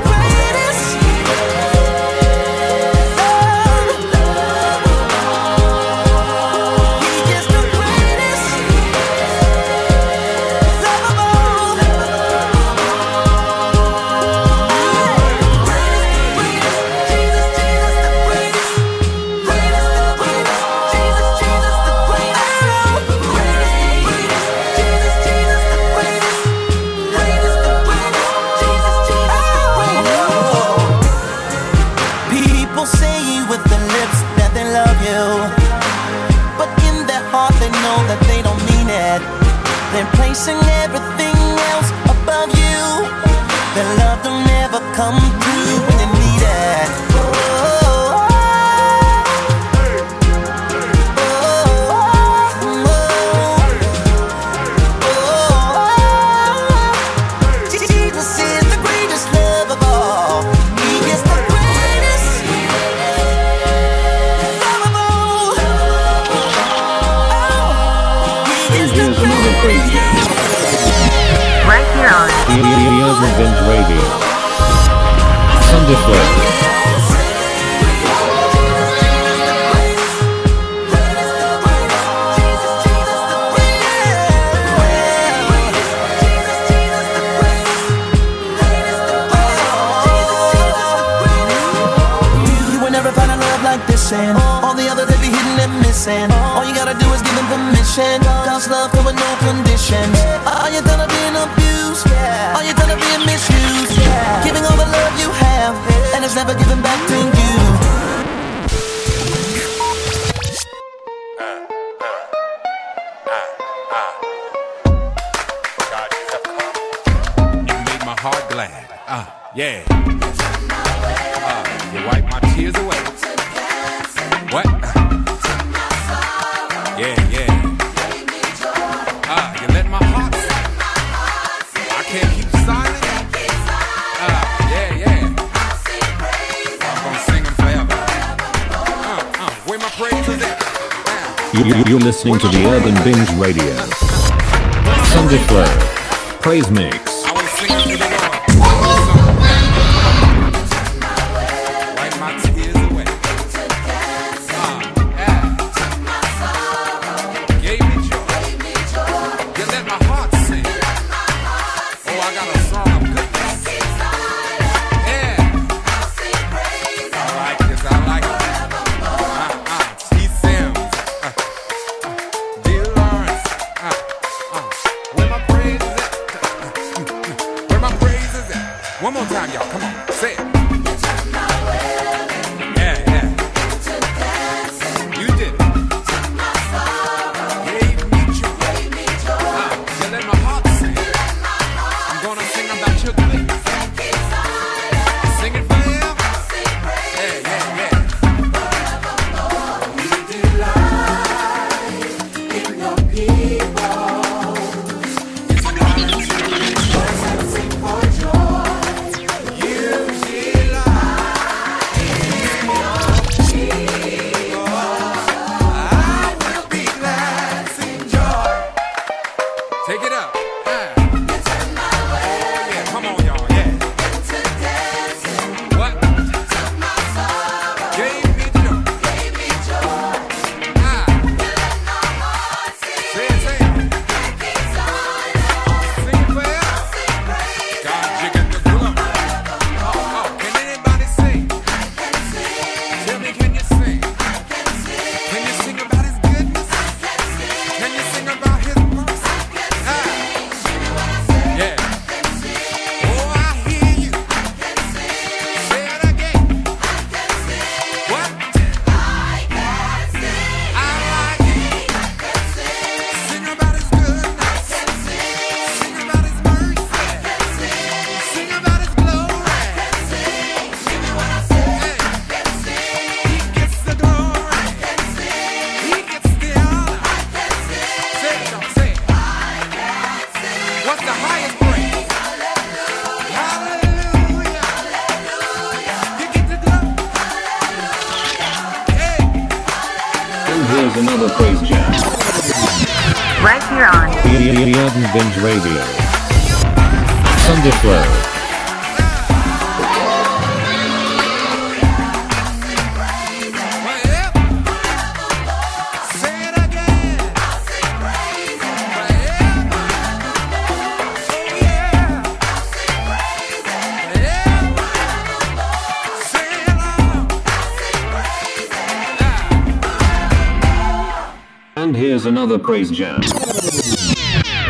Speaker 1: another praise jam.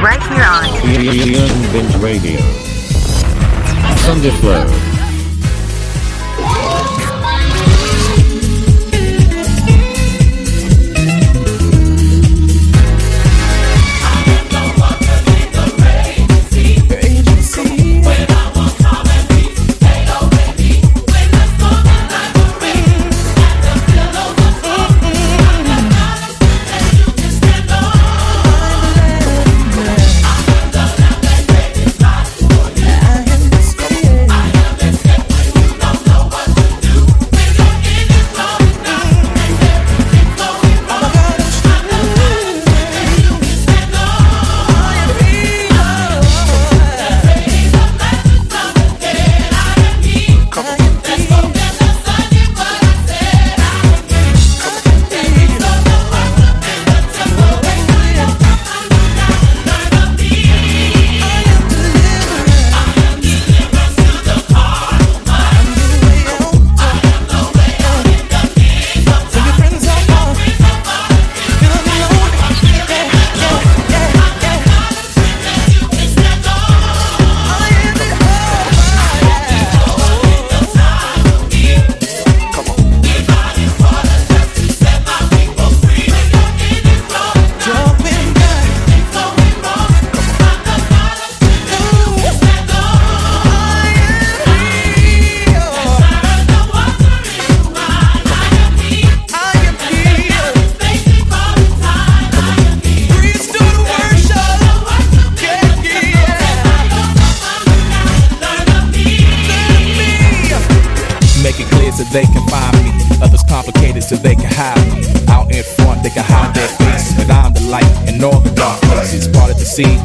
Speaker 17: right here on
Speaker 1: Urban Binge Radio. Sunday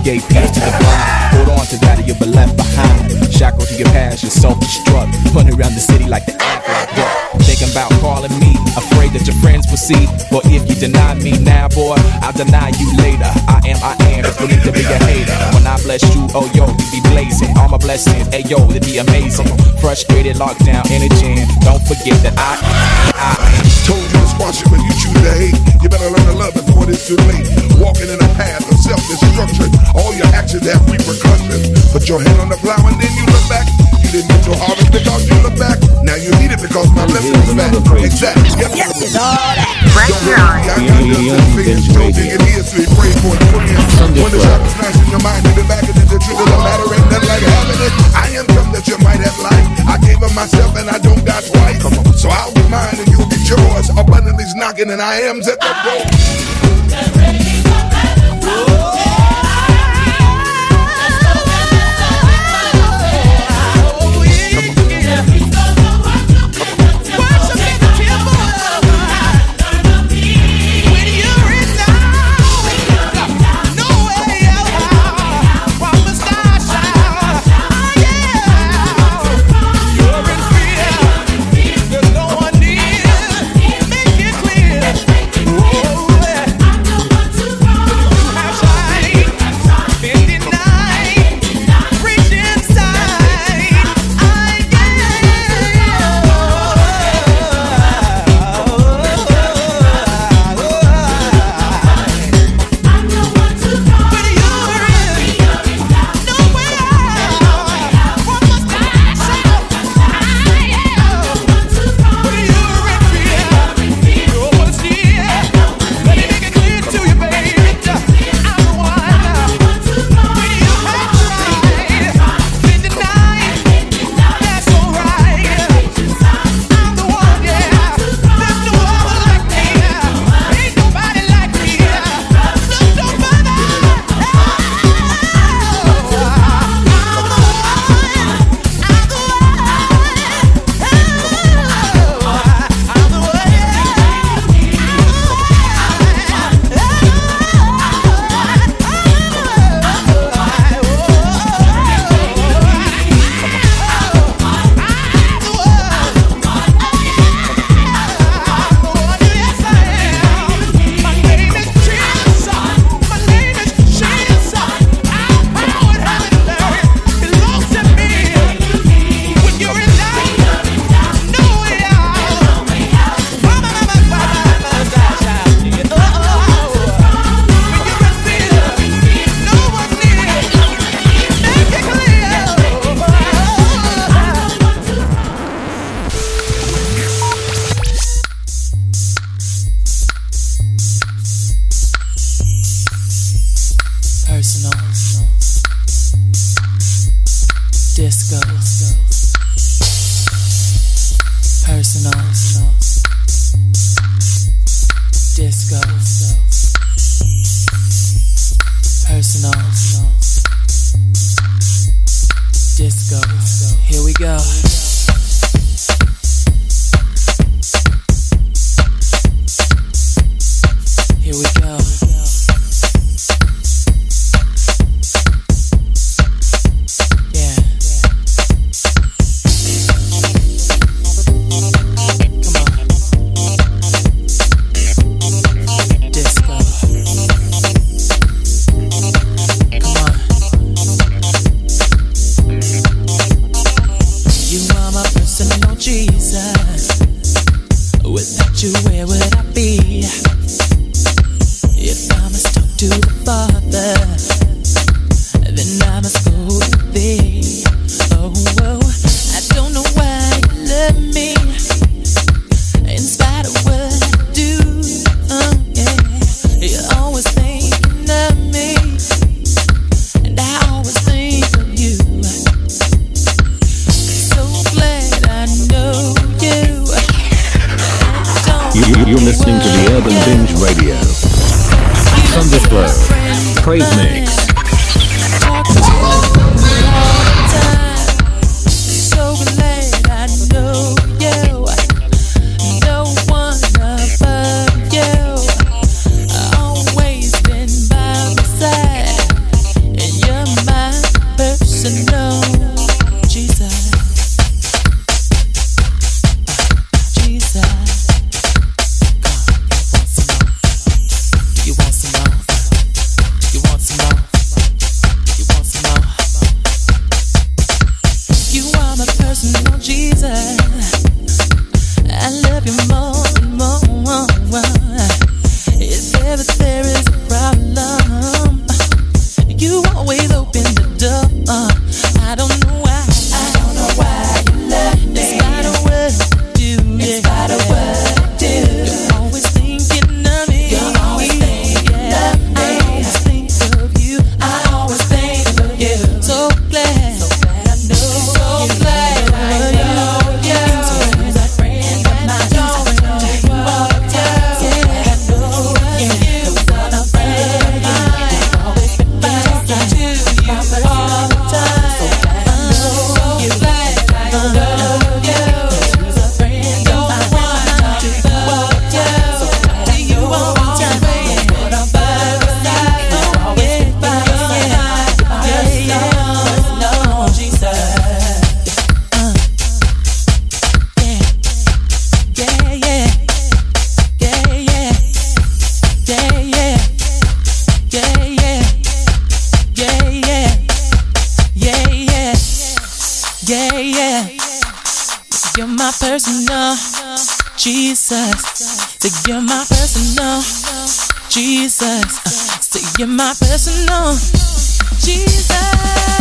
Speaker 47: gave peace to the blind. Hold on to that or you'll be left behind. Shackled to your past, you're self-destruct. Running around the city like the Aflac duck. Thinking about calling me, afraid that your friends will see. But if you deny me now, boy, I'll deny you later. I am, I am, it's need to be a hater. When I bless you, oh yo, we be blazing. All my blessings, hey yo, they be amazing. Frustrated, locked down in a jam. Don't forget that I, I
Speaker 48: Told you to squash it when you choose to hate. You better learn to love before it's too late. Walking in a path of self-destruction. All your actions have repercussions. Put your hand on the plow and then you look back. You didn't get your harvest because you look back. Now you need it because my blessing is back. Exactly. Yep.
Speaker 17: Yes, it's all that. Right here on
Speaker 48: I got just some fingers, so dig it here pray for it. Put in. When the shot is nice in your mind, you be back and then the truth of the matter ain't nothing like having it. I am something that you might have liked. I gave of myself and I don't die twice. Come on. So I'll get mine and you'll get yours. Abundantly's knocking and I am's at the door.
Speaker 5: Jesus, to get my personal. Jesus, uh, to get my personal. Jesus.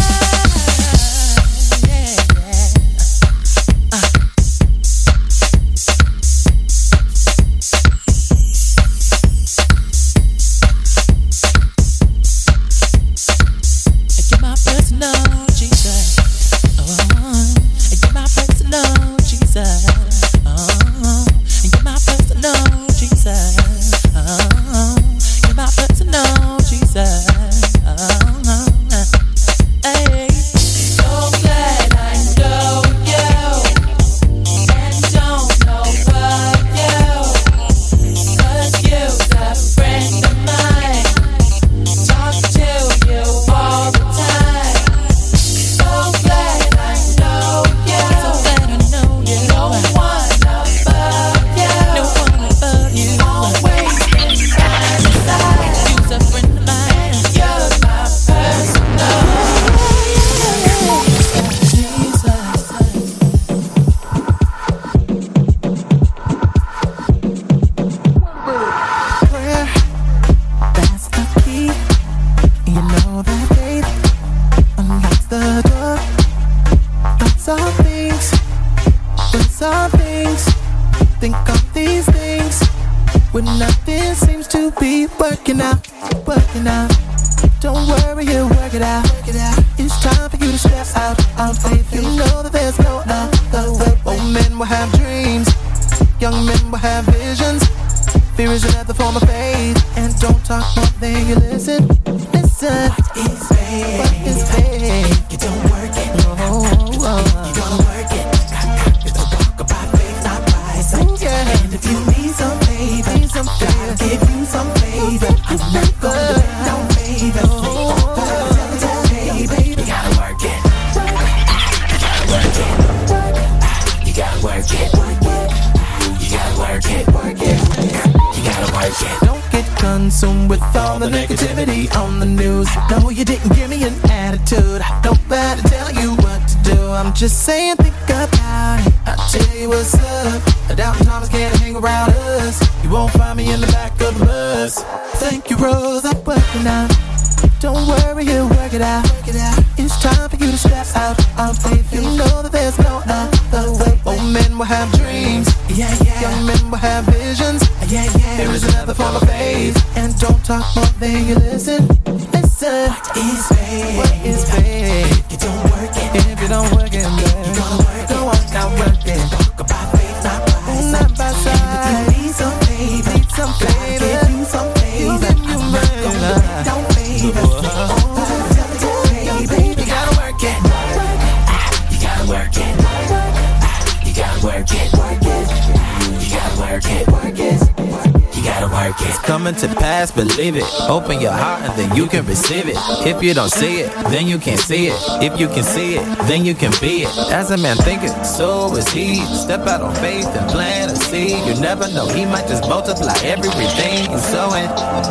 Speaker 5: you don't
Speaker 49: see it, then you can't see it. If you can see it, then you can be it. As a man thinketh, so is he. Step out on faith and plant a seed. You never know, he might just multiply everything you sowing.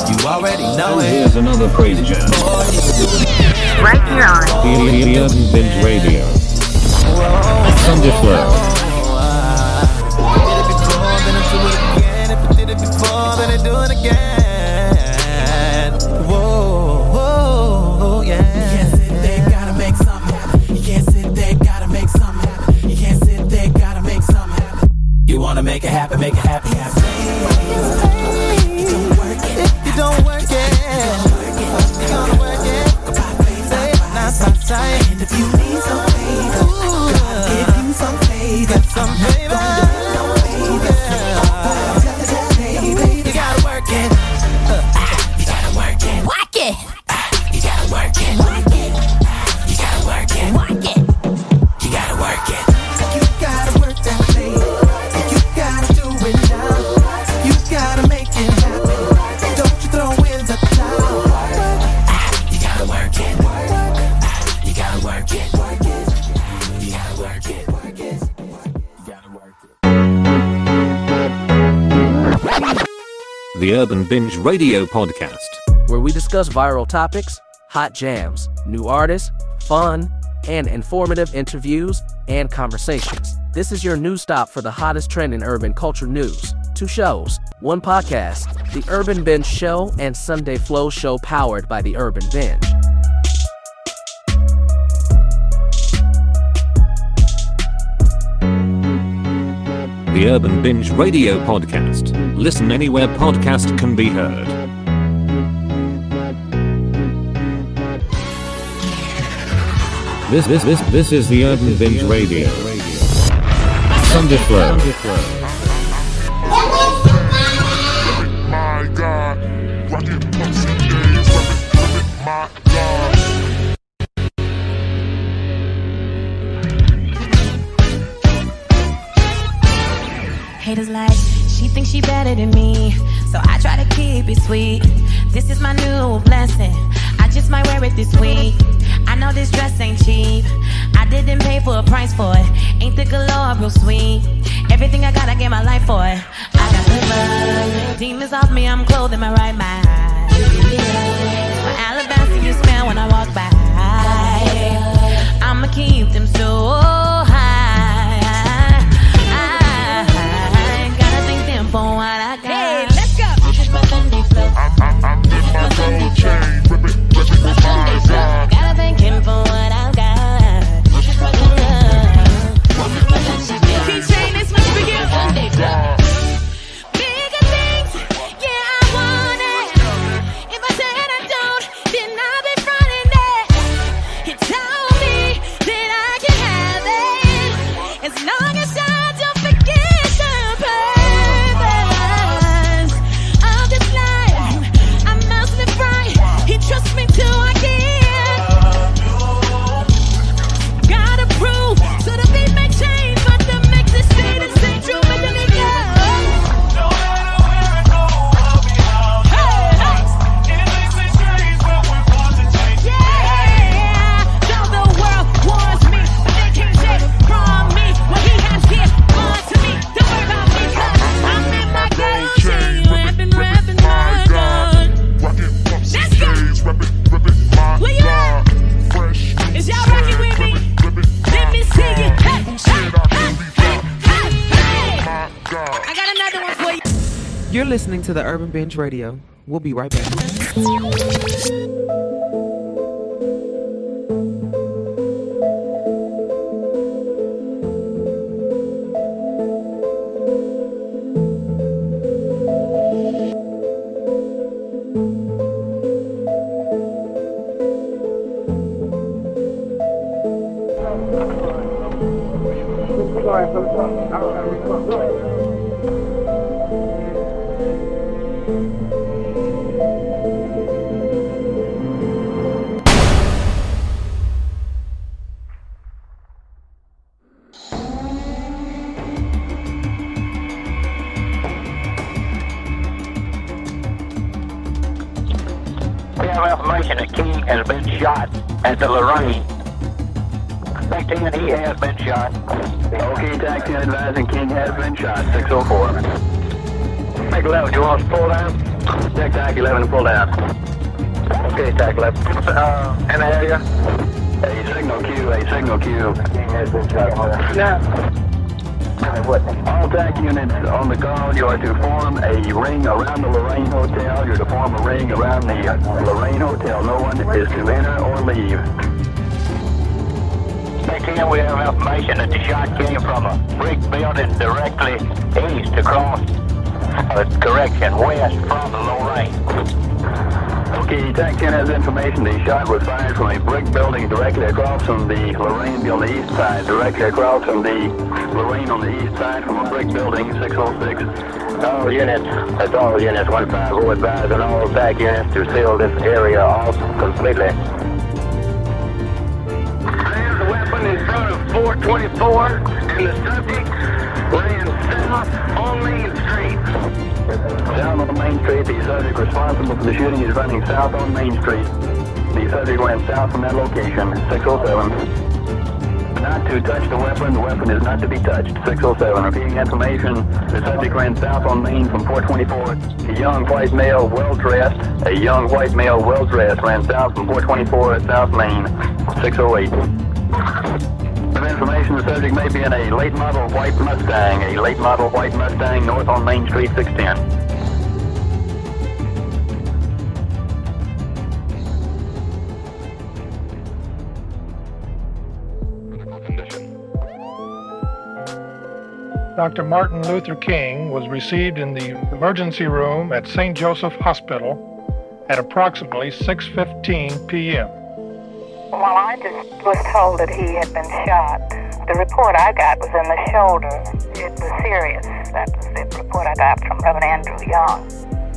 Speaker 49: You already know it.
Speaker 50: Here's another praise jam.
Speaker 17: Right here on
Speaker 50: the Vintage Radio. Sunday Flow. Binge Radio Podcast,
Speaker 51: where we discuss viral topics, hot jams, new artists, fun, and informative interviews and conversations. This is your new stop for the hottest trend in urban culture news. Two shows, one podcast, The Urban Binge Show and Sunday Flow Show, powered by The Urban Binge.
Speaker 50: Urban Binge Radio podcast. Listen anywhere podcast can be heard. This this this this is the Urban Binge Radio. Sunday Flow.
Speaker 52: Listening to the Urban Binge Radio. We'll be right back.
Speaker 53: To enter or leave. King, we have information that the shot came from a brick building directly east across, uh, correction, west from the Lorraine. Okay, TAC 10 has information the shot was fired from a brick building directly across from the Lorraine on the east side, directly across from the Lorraine on the east side from a brick building, 606. All units, that's all units, 150 advised and all TAC units to seal this area off completely. There's a weapon in front of 424 and the subject ran south on Main Street. Down on Main Street, the subject responsible for the shooting is running south on Main Street. The subject ran south from that location, 607. Not to touch the weapon, the weapon is not to be touched, 607. Repeating information, the subject ran south on Main from 424. A young white male, well-dressed, a young white male, well-dressed, ran south from 424 at South Main, 608. Some information, the subject may be in a late model white Mustang, a late model white Mustang north on Main Street, 610.
Speaker 54: Dr. Martin Luther King was received in the emergency room at St. Joseph Hospital at approximately 6:15 p.m.
Speaker 55: Well, I just was told that he had been shot. The report I got was in the shoulder. It was serious. That was the report I got from Reverend Andrew Young.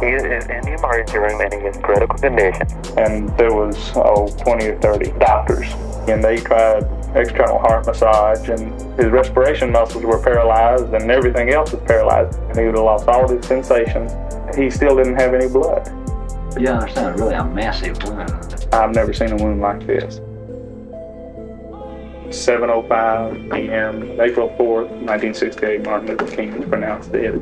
Speaker 56: He is in the emergency room and he is in critical condition. And there was, oh, 20 or 30 doctors. And they tried external heart massage and his respiration muscles were paralyzed and everything else was paralyzed. And he would have lost all his sensations. He still didn't have any blood.
Speaker 57: You understand, really a massive wound.
Speaker 56: I've never seen a wound like this. 7.05 p.m., April 4th, 1968, Martin Luther King was pronounced dead.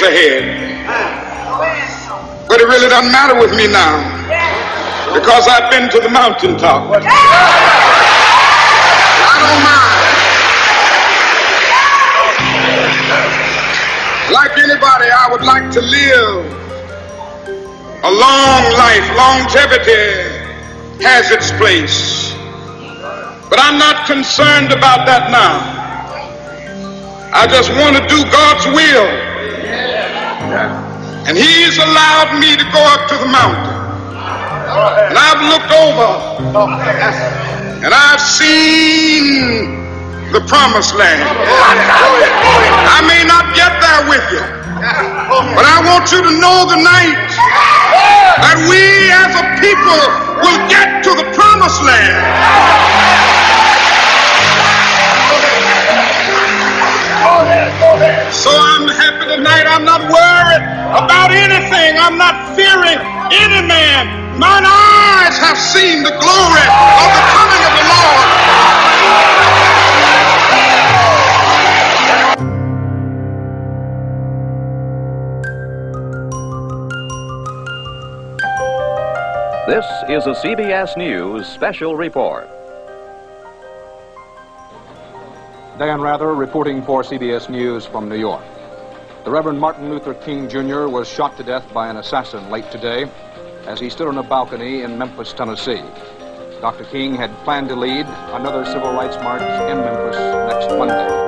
Speaker 2: Days ahead. But it really doesn't matter with me now because I've been to the mountaintop. I don't mind. Like anybody, I would like to live a long life. Longevity has its place. But I'm not concerned about that now. I just want to do God's will. And He's allowed me to go up to the mountain. And I've looked over and I've seen the promised land. I may not get there with you, but I want you to know tonight that we as a people will get to the promised
Speaker 58: land. So I'm happy tonight. I'm not worried about anything. I'm not fearing any man. Mine eyes have seen the glory of the coming of the Lord.
Speaker 59: This is a CBS News special report.
Speaker 49: Dan Rather reporting for CBS News from New York. The Reverend Martin Luther King Jr. was shot to death by an assassin late today as he stood on a balcony in Memphis, Tennessee. Dr. King had planned to lead another civil rights march in Memphis next Monday.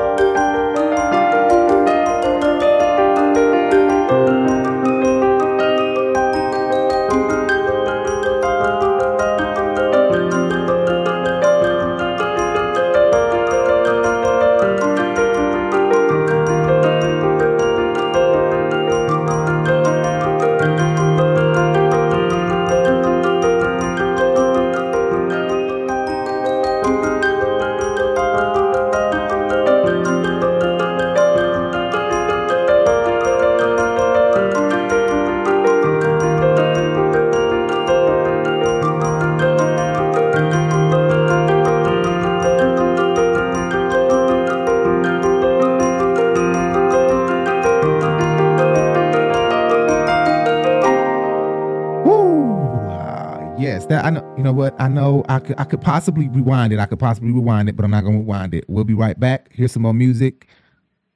Speaker 9: Could I could possibly rewind it. I could possibly rewind it, but I'm not gonna rewind it. We'll be right back. Here's some more music.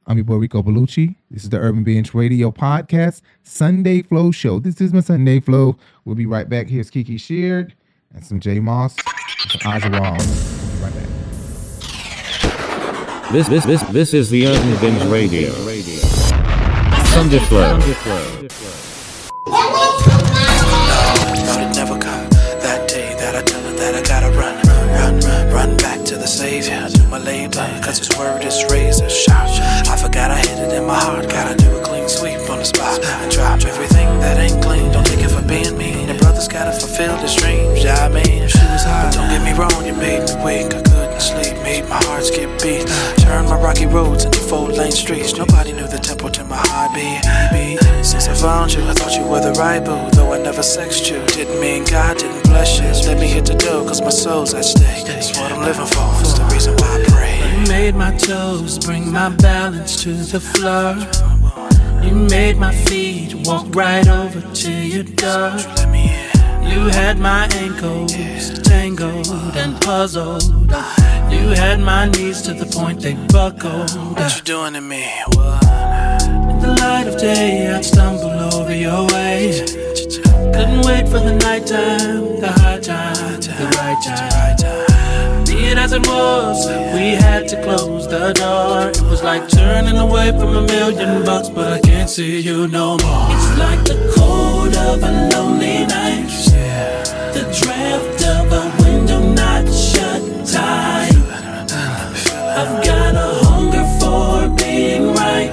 Speaker 9: I'm your boy Rico Bellucci. This is the Urban Binge Radio Podcast Sunday Flow Show. This is my Sunday Flow. We'll be right back. Here's Kiki Sheard and some J Moss, and some Ozzy.
Speaker 6: This this this this is the Urban Binge Radio. Sunday Flow.
Speaker 35: Thought rocky roads and into four lane streets. Nobody knew the tempo to my heartbeat. Since I found you, I thought you were the right boo. Though I never sexed you, didn't mean God didn't bless you. Let me hit the dough, cause my soul's at stake. It's what I'm living for, it's the reason why I pray. You made my toes bring my balance to the floor. You made my feet walk right over to your door. You had my ankles tangled and puzzled. You had my knees to the point they buckled. What you doing to me? What? In the light of day, I'd stumble over your way. Couldn't wait for the nighttime, the high time, the right time. Be it as it was, we had to close the door. It was like turning away from a million bucks, but I can't see you no more. It's like the cold of a lonely night. Shut. I've got a hunger for being right.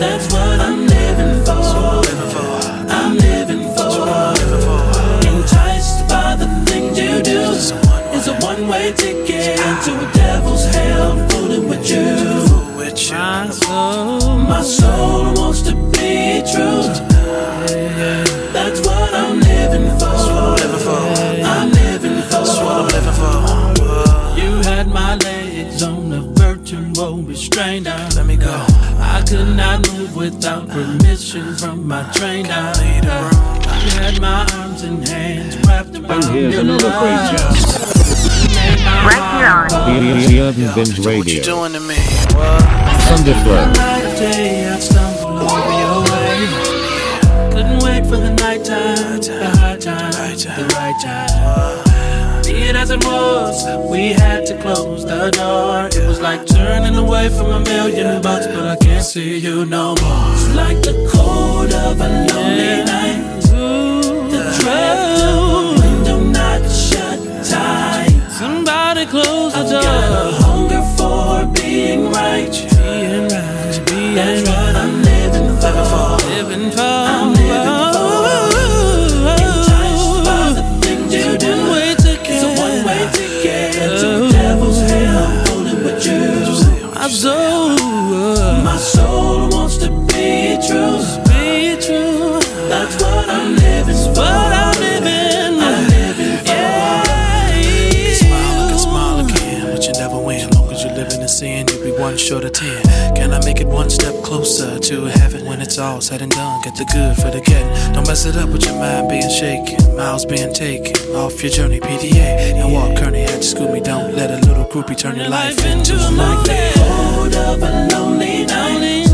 Speaker 35: That's what I'm living for. I'm living for. Enticed by the things you do is a one-way ticket to a devil's hell fooling with you. My soul wants to be true. Legs on a virtual restrainer. Let me go. I could not move without permission from my trainer. You had my arms and hands wrapped around
Speaker 6: And here's
Speaker 35: your
Speaker 6: another
Speaker 35: love.
Speaker 6: creature.
Speaker 17: Right here on
Speaker 6: The, the Urban Binge Radio.
Speaker 35: doing to me?
Speaker 6: Sunday Flow.
Speaker 35: Light of day, I'd stumble over your way. Couldn't wait for the nighttime, the high time, the right time. It as it was, we had to close the door. It was like turning away from a million bucks, but I can't see you no more. It's like the cold of a lonely night. The draft of a window not shut tight. Somebody close the door. I've got a hunger for being right. Being right. Being That's what I'm living for. Living for. I'm living
Speaker 60: short of ten. Can I make it one step closer to heaven when it's all said and done? Get the good for the getting. Don't mess it up with your mind being shaken, miles being taken off your journey. PDA and Walt Kearney had to school me. Don't let a little groupie turn your life into a movie.
Speaker 43: Hold of a lonely night.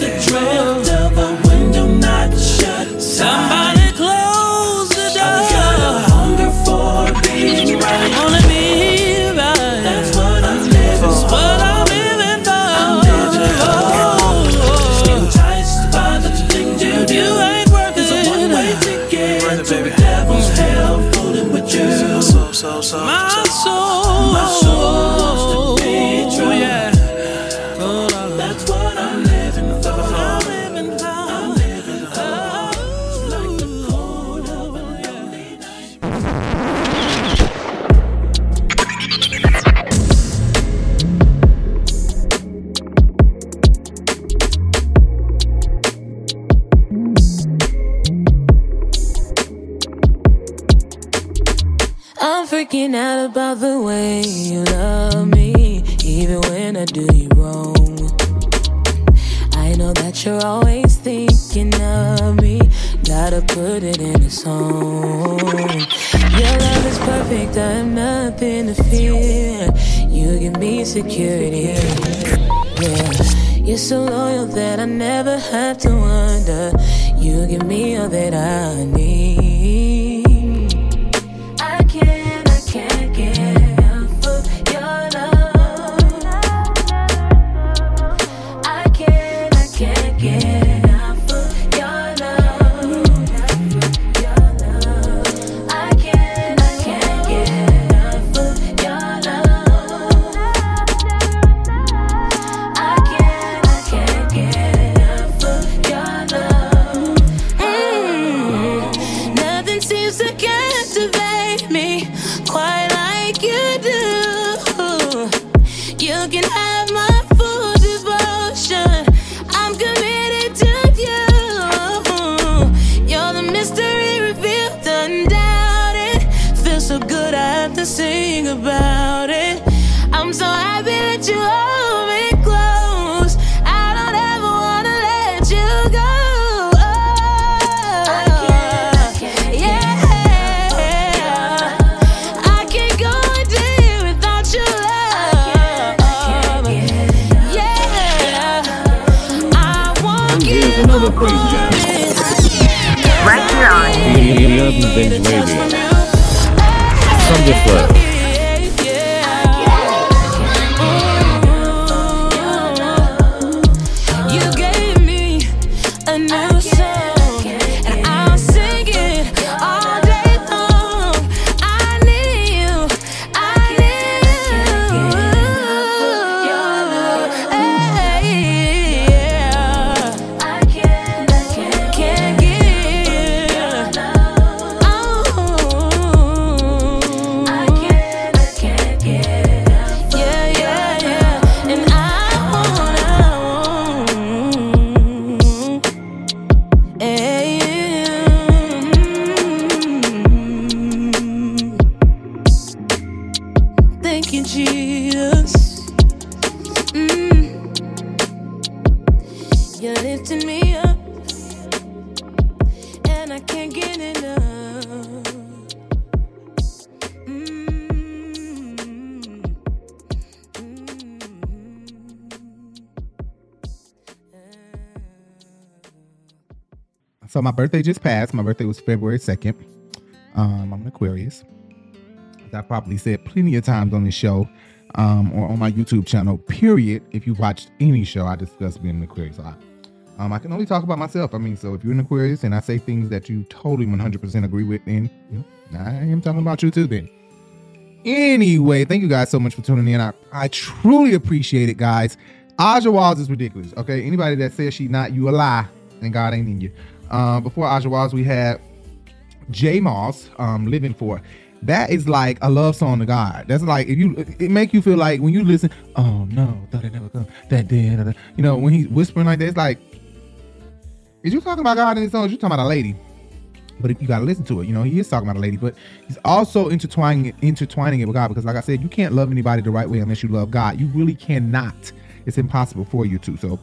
Speaker 43: The drift of a window not shut.
Speaker 61: Somebody
Speaker 9: birthday just passed. My birthday was February 2nd. Um, I'm an Aquarius. As I probably said plenty of times on this show um, or on my YouTube channel, period. If you watched any show, I discuss being an Aquarius. So I, um, I can only talk about myself. I mean, so if you're an Aquarius and I say things that you totally 100% agree with, then you know, I am talking about you too then. Anyway, thank you guys so much for tuning in. I, I truly appreciate it, guys. Ahjah Walls is ridiculous. Okay, anybody that says she not, you a lie, and God ain't in you. Uh, before Ahjah Walls, we had J Moss, um, "Living For." That is like a love song to God. That's like if you, it make you feel like when you listen. Oh no, thought it never come. That did, da, da." you know, when he's whispering like that, it's like, is you talking about God in his song? Is you talking about a lady? But if you gotta listen to it, you know, he is talking about a lady, but he's also intertwining it, intertwining it with God because, like I said, you can't love anybody the right way unless you love God. You really cannot. it's impossible for you to. So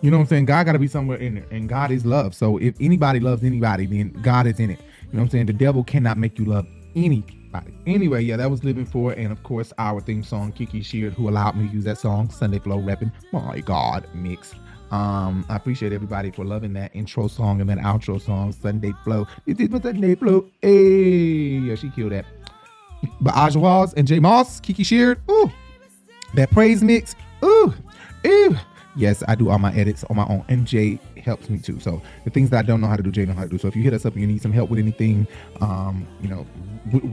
Speaker 9: you know what I'm saying? God got to be somewhere in it, and God is love. So if anybody loves anybody, then God is in it. You know what I'm saying? The devil cannot make you love anybody. Anyway, yeah, that was Living For, and of course, our theme song, Kiki Sheard, who allowed me to use that song, Sunday Flow Reppin'. My God, mix. Um, I appreciate everybody for loving that intro song and that outro song, Sunday Flow. This is my Sunday Flow. Hey, yeah, she killed that. But Ahjah Walls and Jay Moss, Kiki Sheard, ooh, that praise mix, ooh, ooh. Yes, I do all my edits on my own, and Jay helps me too. So the things that I don't know how to do, Jay know how to do. So if you hit us up and you need some help with anything, um, you know,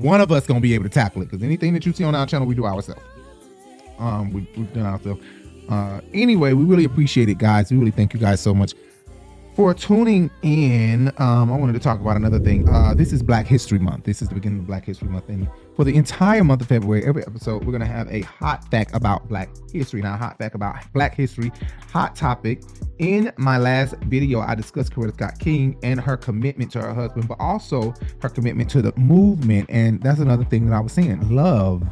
Speaker 9: one of us gonna be able to tackle it because anything that you see on our channel, we do ourselves. Um, we, we've done ourselves. Uh, anyway, we really appreciate it, guys. We really thank you guys so much for tuning in. Um, I wanted to talk about another thing. Uh, this is Black History Month. This is the beginning of Black History Month, and for the entire month of February, every episode we're gonna have a hot fact about Black history. Now, hot fact about Black history, hot topic. In my last video, I discussed Coretta Scott King and her commitment to her husband, but also her commitment to the movement. And that's another thing that I was saying. Love,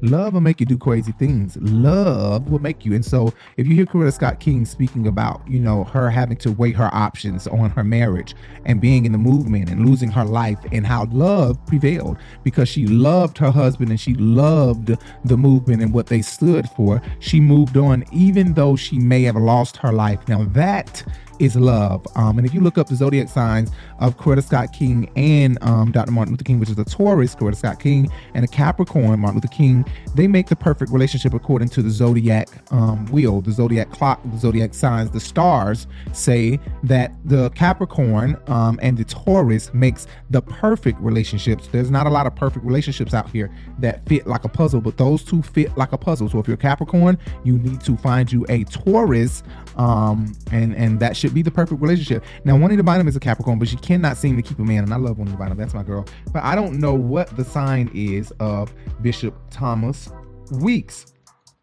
Speaker 9: love will make you do crazy things. Love will make you. And so, if you hear Coretta Scott King speaking about, you know, her having to weigh her options on her marriage and being in the movement and losing her life, and how love prevailed because she loved her husband and she loved the movement and what they stood for, she moved on, even though she may have lost her life. Now, that is love. Um, and if you look up the zodiac signs of Coretta Scott King and um, Dr. Martin Luther King, which is a Taurus, Coretta Scott King, and a Capricorn, Martin Luther King, they make the perfect relationship according to the zodiac um, wheel, the zodiac clock, the zodiac signs. The stars say that the Capricorn um, and the Taurus makes the perfect relationships. There's not a lot of perfect relationships out here that fit like a puzzle, but those two fit like a puzzle. So if you're Capricorn, you need to find you a Taurus, um, and and that should be the perfect relationship. Now, Juanita Bynum is a Capricorn, but she cannot seem to keep a man, and I love Juanita Bynum. That's my girl. But I don't know what the sign is of Bishop Thomas Weeks.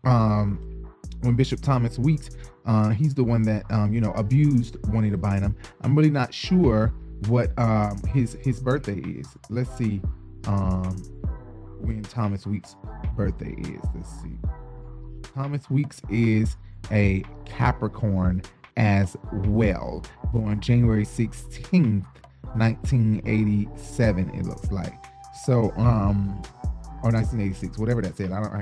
Speaker 9: Um, when Bishop Thomas Weeks, uh, he's the one that um, you know abused Juanita Bynum. I'm really not sure what um his his birthday is. Let's see um when Thomas Weeks' birthday is. Let's see. Thomas Weeks is a Capricorn as well, born January 16th, 1987, it looks like. So, um, or 1986, whatever that said. I don't, I,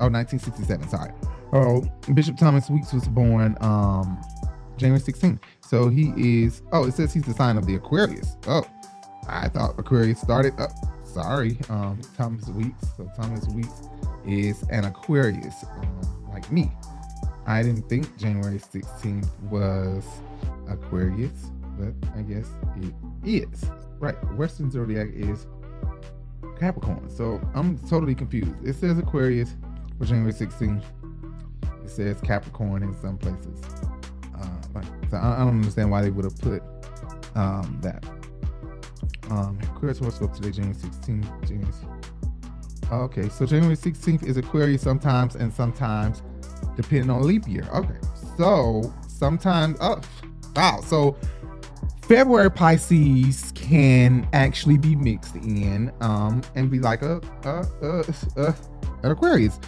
Speaker 9: oh, 1967, sorry. Oh, Bishop Thomas Weeks was born, um, January 16th. So he is, oh, it says he's the sign of the Aquarius. Oh, I thought Aquarius started, oh, sorry, um, Thomas Weeks. So Thomas Weeks is an Aquarius, um, like me. I didn't think January 16th was Aquarius, but I guess it is. Right. Western Zodiac is Capricorn. So I'm totally confused. It says Aquarius for January 16th. It says Capricorn in some places. Uh. So I, I don't understand why they would have put um, that. Um, Aquarius horoscope today, January 16th. January. Okay, so January 16th is Aquarius sometimes, and sometimes depending on leap year. Okay, so sometimes, oh, wow. So February Pisces can actually be mixed in um, and be like a, a, a, an Aquarius.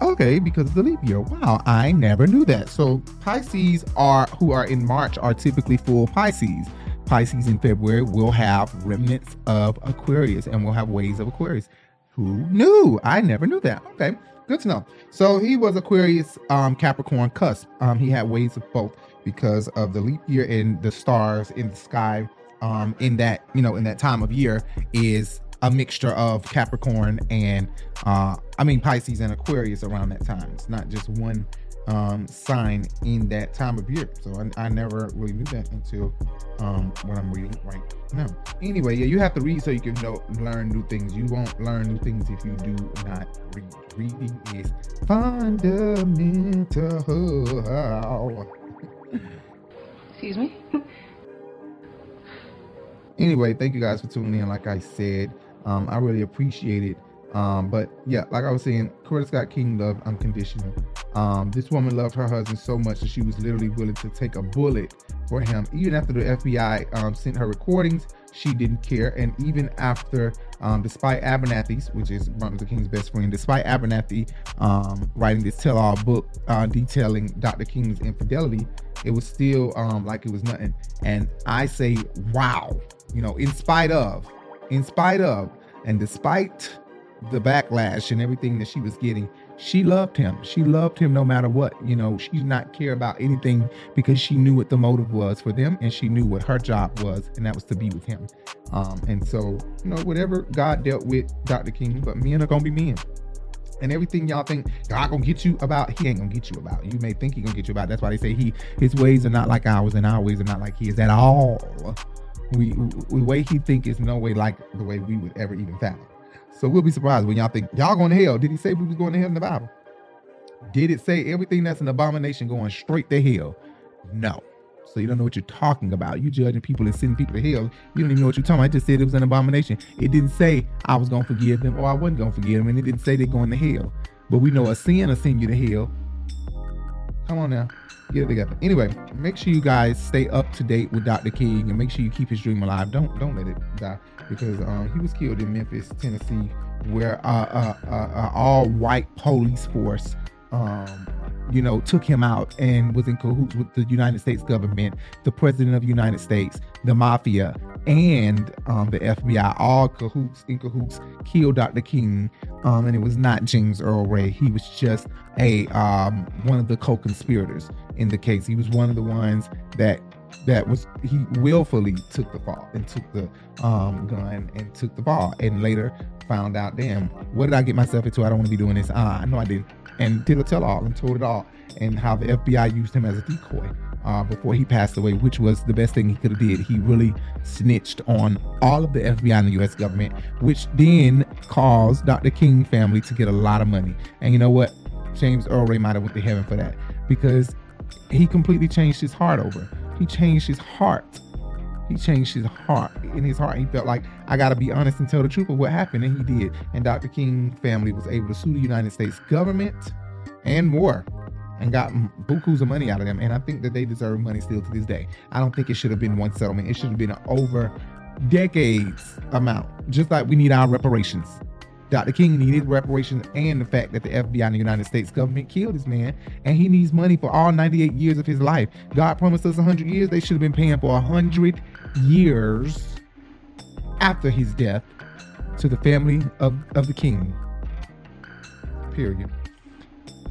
Speaker 9: Okay, because of the leap year. Wow, I never knew that. So Pisces are who are in March are typically full Pisces. Pisces in February will have remnants of Aquarius and will have ways of Aquarius. Who knew? I never knew that. Okay, good to know. So he was Aquarius, um, Capricorn cusp. Um, he had ways of both because of the leap year and the stars in the sky. Um, in that you know, in that time of year is a mixture of Capricorn and uh, I mean Pisces and Aquarius around that time. It's not just one um, sign in that time of year. So I, I never really knew that until um, what I'm reading right now. Anyway, yeah, you have to read so you can know learn new things. You won't learn new things if you do not read. Reading is fundamental.
Speaker 62: Excuse me?
Speaker 9: anyway, thank you guys for tuning in. Like I said, um, I really appreciate it. Um, but yeah, like I was saying, Coretta Scott King loved unconditional. Um, this woman loved her husband so much that she was literally willing to take a bullet for him, even after the FBI um, sent her recordings she didn't care. And even after, um, despite Abernathy's, which is Martin Luther King's best friend, despite Abernathy um, writing this tell-all book uh, detailing Dr. King's infidelity, it was still um, like it was nothing. And I say, wow, you know, in spite of, in spite of, and despite the backlash and everything that she was getting, she loved him. She loved him no matter what. You know, she did not care about anything because she knew what the motive was for them and she knew what her job was, and that was to be with him. Um, and so, you know, whatever God dealt with Dr. King, but men are gonna be men. And everything y'all think God gonna get you about, he ain't gonna get you about. You may think he gonna get you about. That's why they say he his ways are not like ours, and our ways are not like his at all. We the way he think is no way like the way we would ever even fathom. So we'll be surprised when y'all think y'all going to hell. Did he say we was going to hell in the Bible? Did it say everything that's an abomination going straight to hell? No. So you don't know what you're talking about. You judging people and sending people to hell. You don't even know what you're talking about. It just said it was an abomination. It didn't say I was gonna forgive them or I wasn't gonna forgive them, and it didn't say they're going to hell. But we know a sin will send you to hell. Come on now. Get it together. Anyway, make sure you guys stay up to date with Dr. King and make sure you keep his dream alive. Don't don't let it die because um, he was killed in Memphis, Tennessee, where uh, uh, uh, uh, all white police force, um, you know, took him out and was in cahoots with the United States government, the president of the United States, the mafia, and um, the FBI, all cahoots in cahoots, killed Dr. King. Um, and it was not James Earl Ray. He was just a um, one of the co-conspirators in the case. He was one of the ones that that was he willfully took the fall and took the um, gun and took the ball and later found out damn what did i get myself into? I don't want to be doing this. Ah i know i didn't. And did a tell all and told it all and how the fbi used him as a decoy uh, before he passed away which was the best thing he could have did. He really snitched on all of the fbi and the us government which then caused dr king family to get a lot of money. And you know what? James earl ray might have went to heaven for that because he completely changed his heart over he changed his heart. He changed his heart. In his heart, he felt like I got to be honest and tell the truth of what happened, and he did. And Dr. King family was able to sue the United States government and more, and got bukus of money out of them. And I think that they deserve money still to this day. I don't think it should have been one settlement. It should have been an over decades amount, just like we need our reparations. Dr. King needed reparations and the fact that the FBI and the United States government killed this man, and he needs money for all 98 years of his life. God promised us 100 years. They should have been paying for 100 years after his death to the family of, of the king. Period.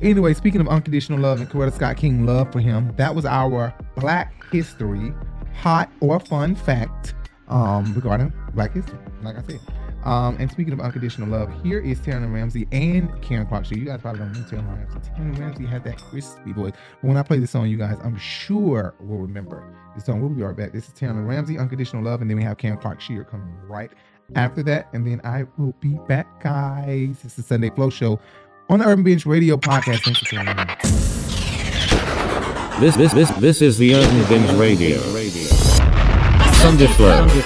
Speaker 9: Anyway, speaking of unconditional love and Coretta Scott King love for him, that was our Black History hot or fun fact um, regarding Black History. Like I said. Um, and speaking of unconditional love, here is Taryn Ramsey and Karen Clark. So you guys probably don't know Taryn Ramsey. Taryn Ramsey had that crispy voice. But when I play this song, you guys, I'm sure will remember this song. We'll be right back. This is Taryn Ramsey, Unconditional Love, and then we have Karen Clark Sheard coming right after that. And then I will be back, guys. This is Sunday Flow Show on the Urban Binge Radio Podcast. Thanks for tuning in.
Speaker 6: This this this this is the Urban Binge Radio. Sunday Flow.
Speaker 61: Been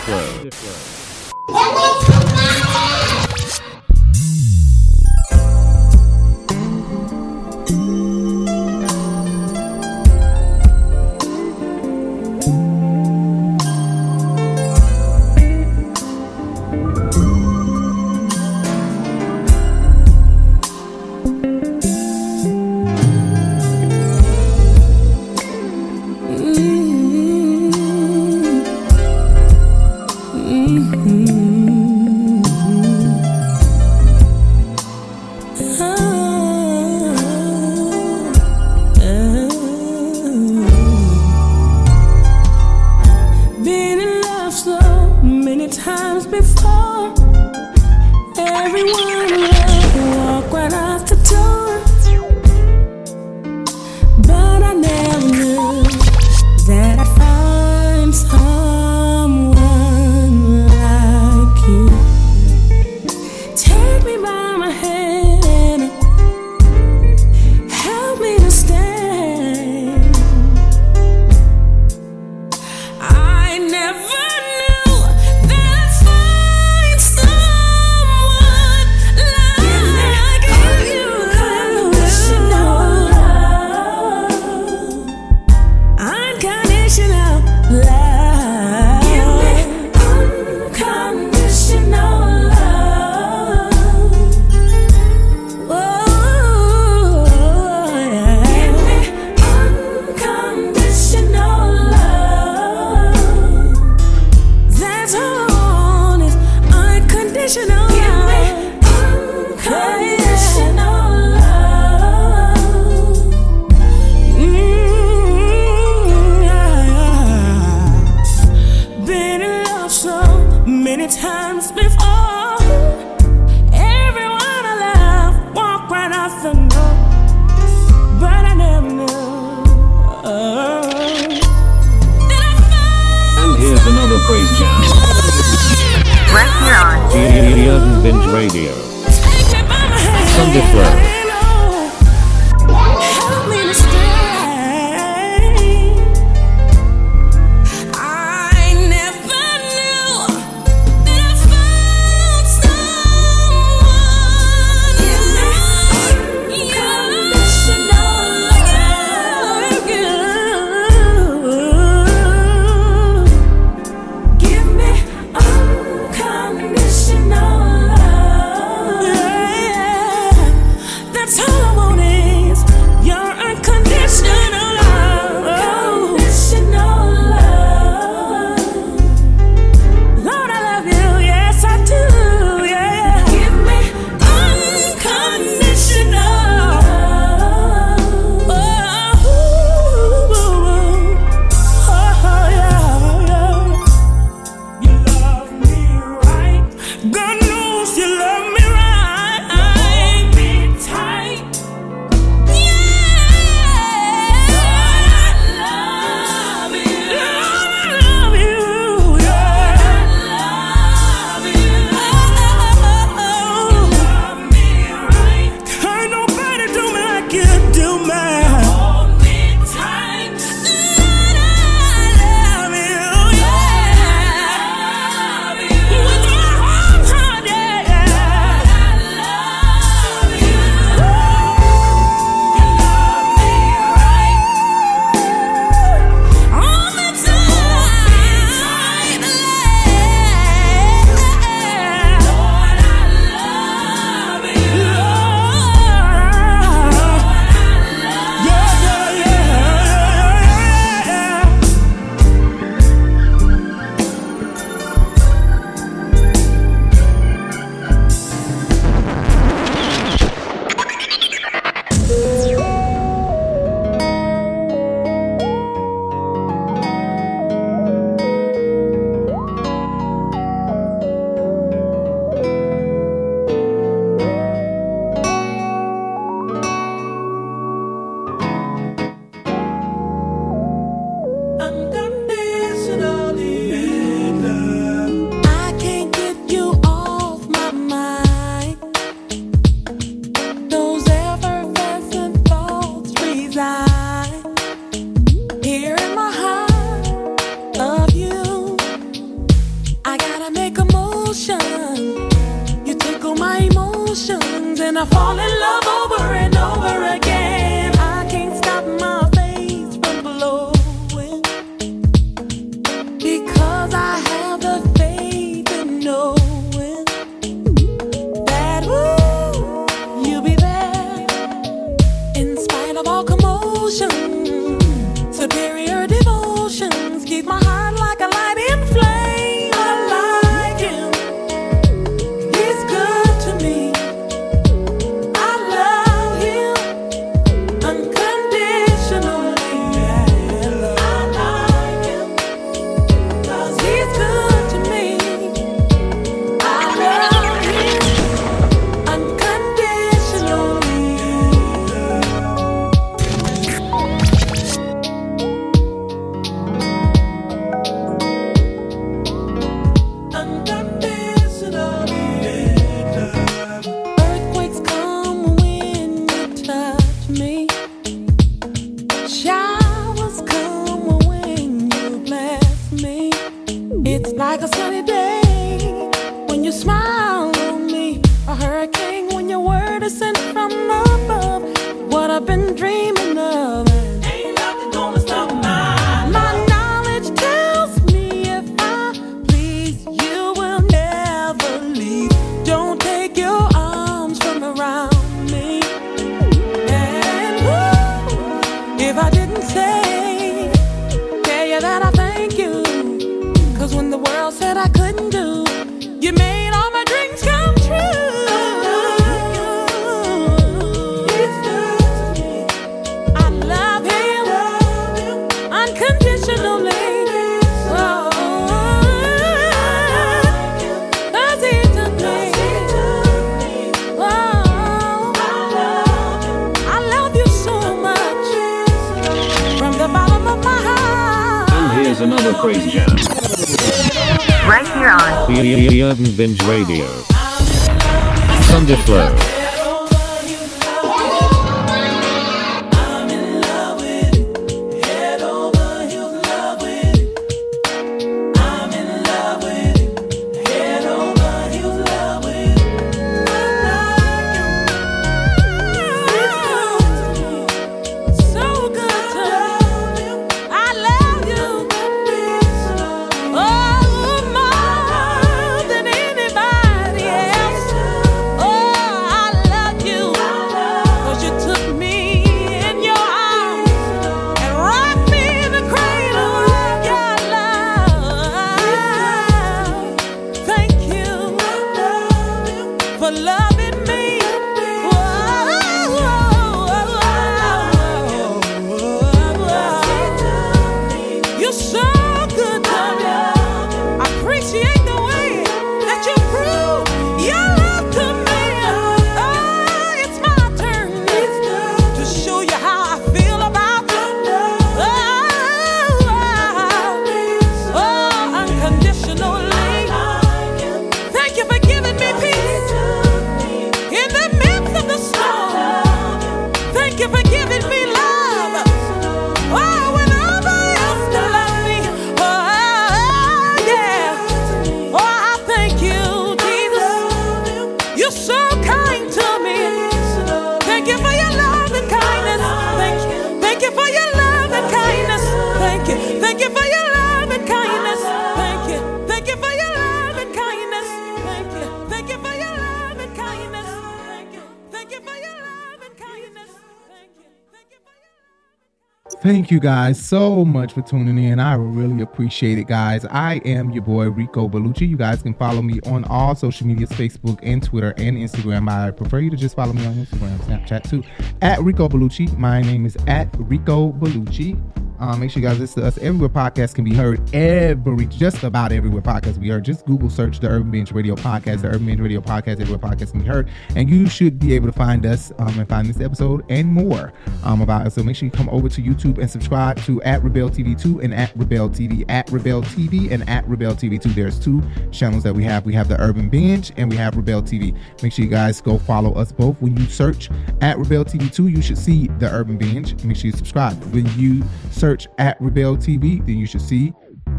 Speaker 61: you
Speaker 9: guys so much for tuning in. I really appreciate it, guys. I am your boy Rico Bellucci. You guys can follow me on all social medias Facebook and Twitter and Instagram. I prefer you to just follow me on Instagram, Snapchat too, at Rico Bellucci. My name is at Rico Bellucci. Uh, make sure you guys listen to us everywhere podcasts can be heard. Every, just about everywhere podcasts we heard. Just Google search the Urban Binge Radio Podcast, the Urban Binge Radio Podcast, everywhere podcasts can be heard. And you should be able to find us um, and find this episode and more um, about us. So make sure you come over to YouTube and subscribe to at RiBel TV 2 and at RiBel TV, at RiBel TV and at RiBel TV 2. There's two channels that we have. We have the Urban Binge and we have RiBel TV. Make sure you guys go follow us both. When you search at RiBel TV 2, you should see the Urban Binge. Make sure you subscribe. When you search at RiBel TV, then you should see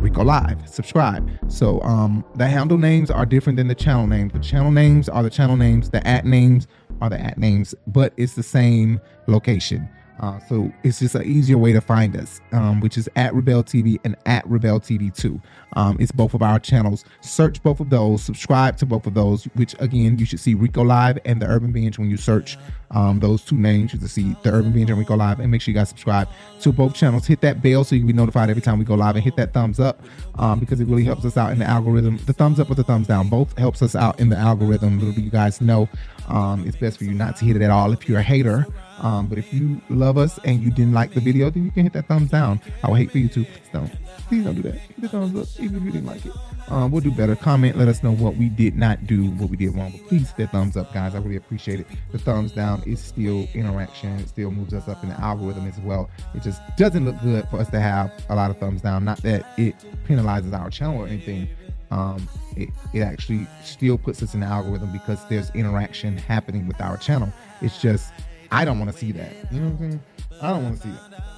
Speaker 9: Rico Live. Subscribe. So um the handle names are different than the channel names. The channel names are the channel names, the at names are the at names, but it's the same location. Uh, so it's just an easier way to find us, um, which is at RiBel TV and at RiBel TV 2. Um, it's both of our channels. Search both of those, subscribe to both of those, which again, you should see Rico Live and the Urban Binge when you search um, those two names. You can see the Urban Binge and Rico Live, and make sure you guys subscribe to both channels. Hit that bell so you can be notified every time we go live, and hit that thumbs up um, because it really helps us out in the algorithm. The thumbs up or the thumbs down, both helps us out in the algorithm. Little do you guys know, um, it's best for you not to hit it at all if you're a hater. Um, but if you love us and you didn't like the video, then you can hit that thumbs down. I would hate for you to. Please don't. Please don't do that. Hit the thumbs up even if you didn't like it. Um, we'll do better. Comment. Let us know what we did not do, what we did wrong. But please hit that thumbs up, guys. I really appreciate it. The thumbs down is still interaction. It still moves us up in the algorithm as well. It just doesn't look good for us to have a lot of thumbs down. Not that it penalizes our channel or anything. Um, it, it actually still puts us in the algorithm because there's interaction happening with our channel. It's just I don't want to see that. You know what I'm saying? I don't want to see that.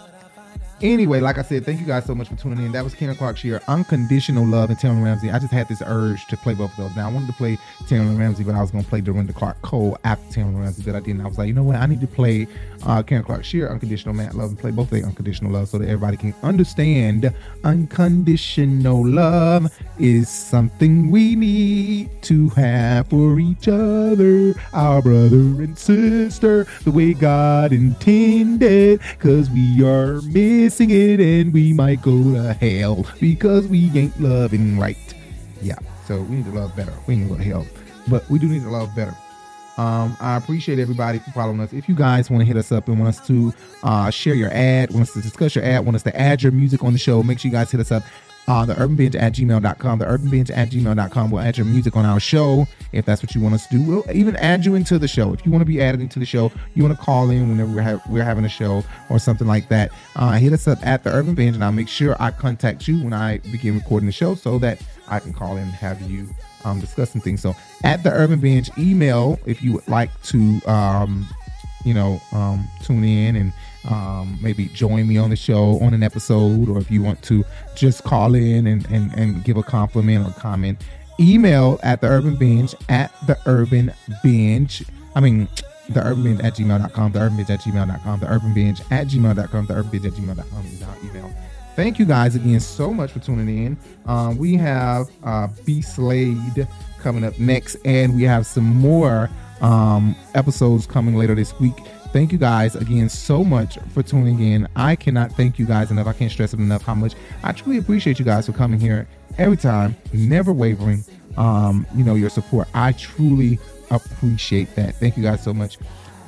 Speaker 9: Anyway, like I said, thank you guys so much for tuning in. That was Karen Clark Sheard, Unconditional Love, and Taylor Ramsey. I just had this urge to play both of those. Now, I wanted to play Taylor Ramsey, but I was going to play Dorinda Clark Cole after Taylor Ramsey, but I didn't. I was like, you know what? I need to play uh, Karen Clark Sheard, Unconditional Love, and play both of their Unconditional Love so that everybody can understand unconditional love is something we need to have for each other, our brother and sister, the way God intended, because we are missing it and we might go to hell because we ain't loving right. Yeah, so we need to love better. We need to hell, but we do need to love better. Um, I appreciate everybody for following us. If you guys want to hit us up and want us to uh, share your ad, want us to discuss your ad, want us to add your music on the show, make sure you guys hit us up. Uh, the urban binge at gmail.com. The urban binge at gmail.com. We'll add your music on our show if that's what you want us to do. We'll even add you into the show. If you want to be added into the show, you want to call in whenever we're, we're having a show or something like that. Uh, hit us up at the urban binge and I'll make sure I contact you when I begin recording the show so that I can call in and have you um, discussing things. So at the Urban Binge email, if you would like to, um, you know, um, tune in and um, maybe join me on the show on an episode, or if you want to just call in and, and, and give a compliment or comment, email at the Urban Binge at the Urban Binge. I mean, the urban binge at gmail.com, the urban binge at gmail.com, the urban binge at gmail.com, the urban binge at gmail.com is our email. Thank you guys again so much for tuning in. Um, we have uh, B Slade coming up next, and we have some more um, episodes coming later this week. Thank you guys again so much for tuning in. I cannot thank you guys enough. I can't stress it enough how much I truly appreciate you guys for coming here every time, never wavering. Um, you know your support. I truly appreciate that. Thank you guys so much.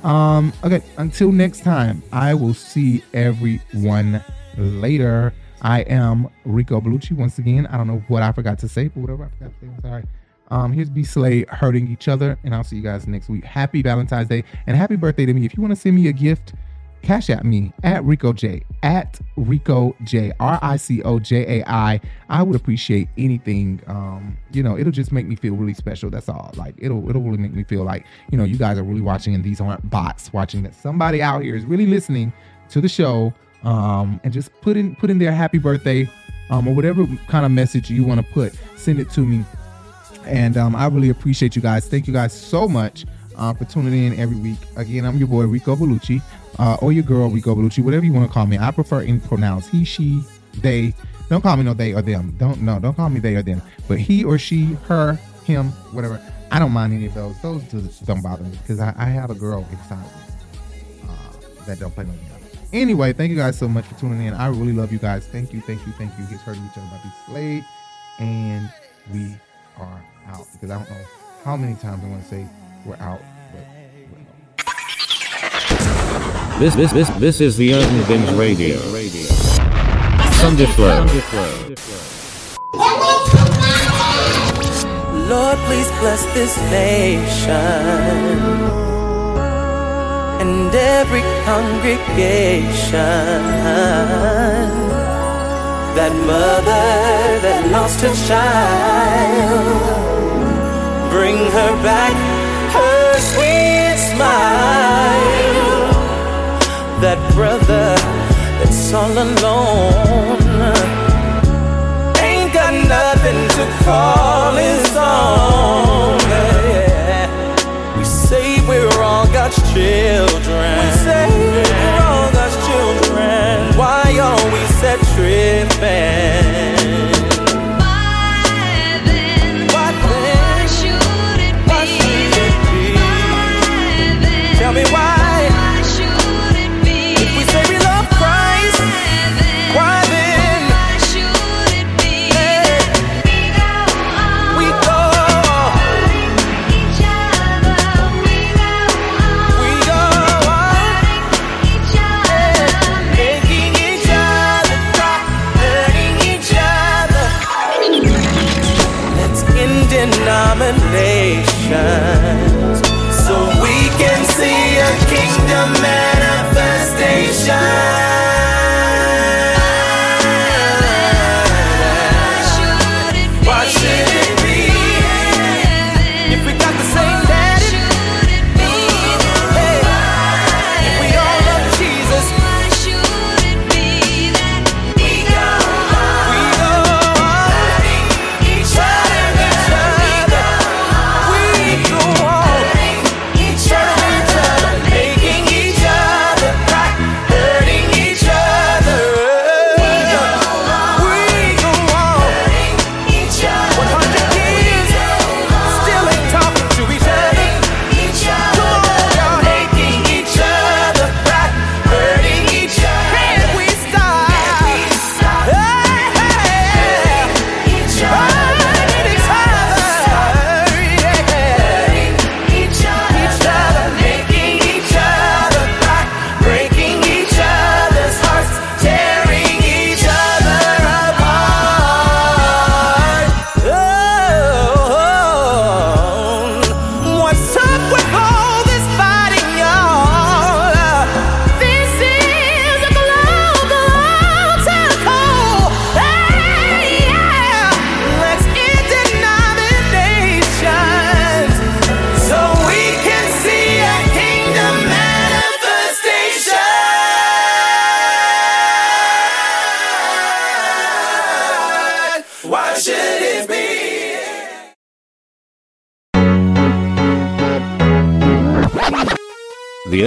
Speaker 9: Um, okay, until next time, I will see everyone later. I am Rico Bellucci once again. I don't know what I forgot to say, but whatever I forgot to say, I'm sorry. Um, here's B Slade hurting each other, and I'll see you guys next week. Happy Valentine's Day and happy birthday to me. If you want to send me a gift, cash at me at Rico J at Rico J R I C O J A I. I would appreciate anything. Um, you know, it'll just make me feel really special. That's all. Like it'll it'll really make me feel like you know you guys are really watching, and these aren't bots watching. That somebody out here is really listening to the show. Um, and just put in put in their happy birthday, um, or whatever kind of message you want to put. Send it to me, and um, I really appreciate you guys. Thank you guys so much. uh, for tuning in every week. Again, I'm your boy Rico Bellucci, uh, or your girl Rico Bellucci, whatever you want to call me. I prefer in pronouns he, she, they. Don't call me no they or them. Don't no, don't call me they or them. But he or she, her, him, whatever. I don't mind any of those. Those don't bother me because I, I have a girl inside me uh, that don't play no games. Anyway, thank you guys so much for tuning in. I really love you guys. Thank you, thank you, thank you. He's hurting each other by B Slade, and we are out because I don't know how many times I want to say we're out, but
Speaker 63: This this this this is the Urban Binge Radio. Sunday Flow.
Speaker 12: Lord, please bless this nation and every congregation. That mother that lost her child, bring her back her sweet smile. That brother that's all alone ain't got nothing to call his own. Yeah. We say we're all God's children. We say we're all God's children. Why are we set tripping?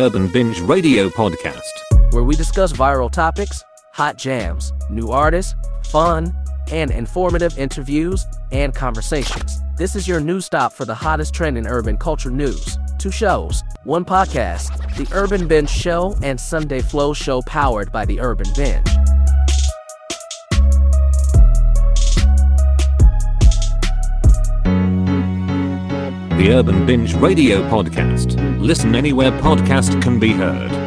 Speaker 6: Urban Binge Radio Podcast.
Speaker 64: where we discuss viral topics, hot jams, new artists, fun, and informative interviews and conversations. This is your new stop for the hottest trend in urban culture news. Two shows, one podcast, The Urban Binge Show and Sunday Flow Show powered by The Urban Binge.
Speaker 6: The Urban Binge Radio Podcast. Listen anywhere podcast can be heard.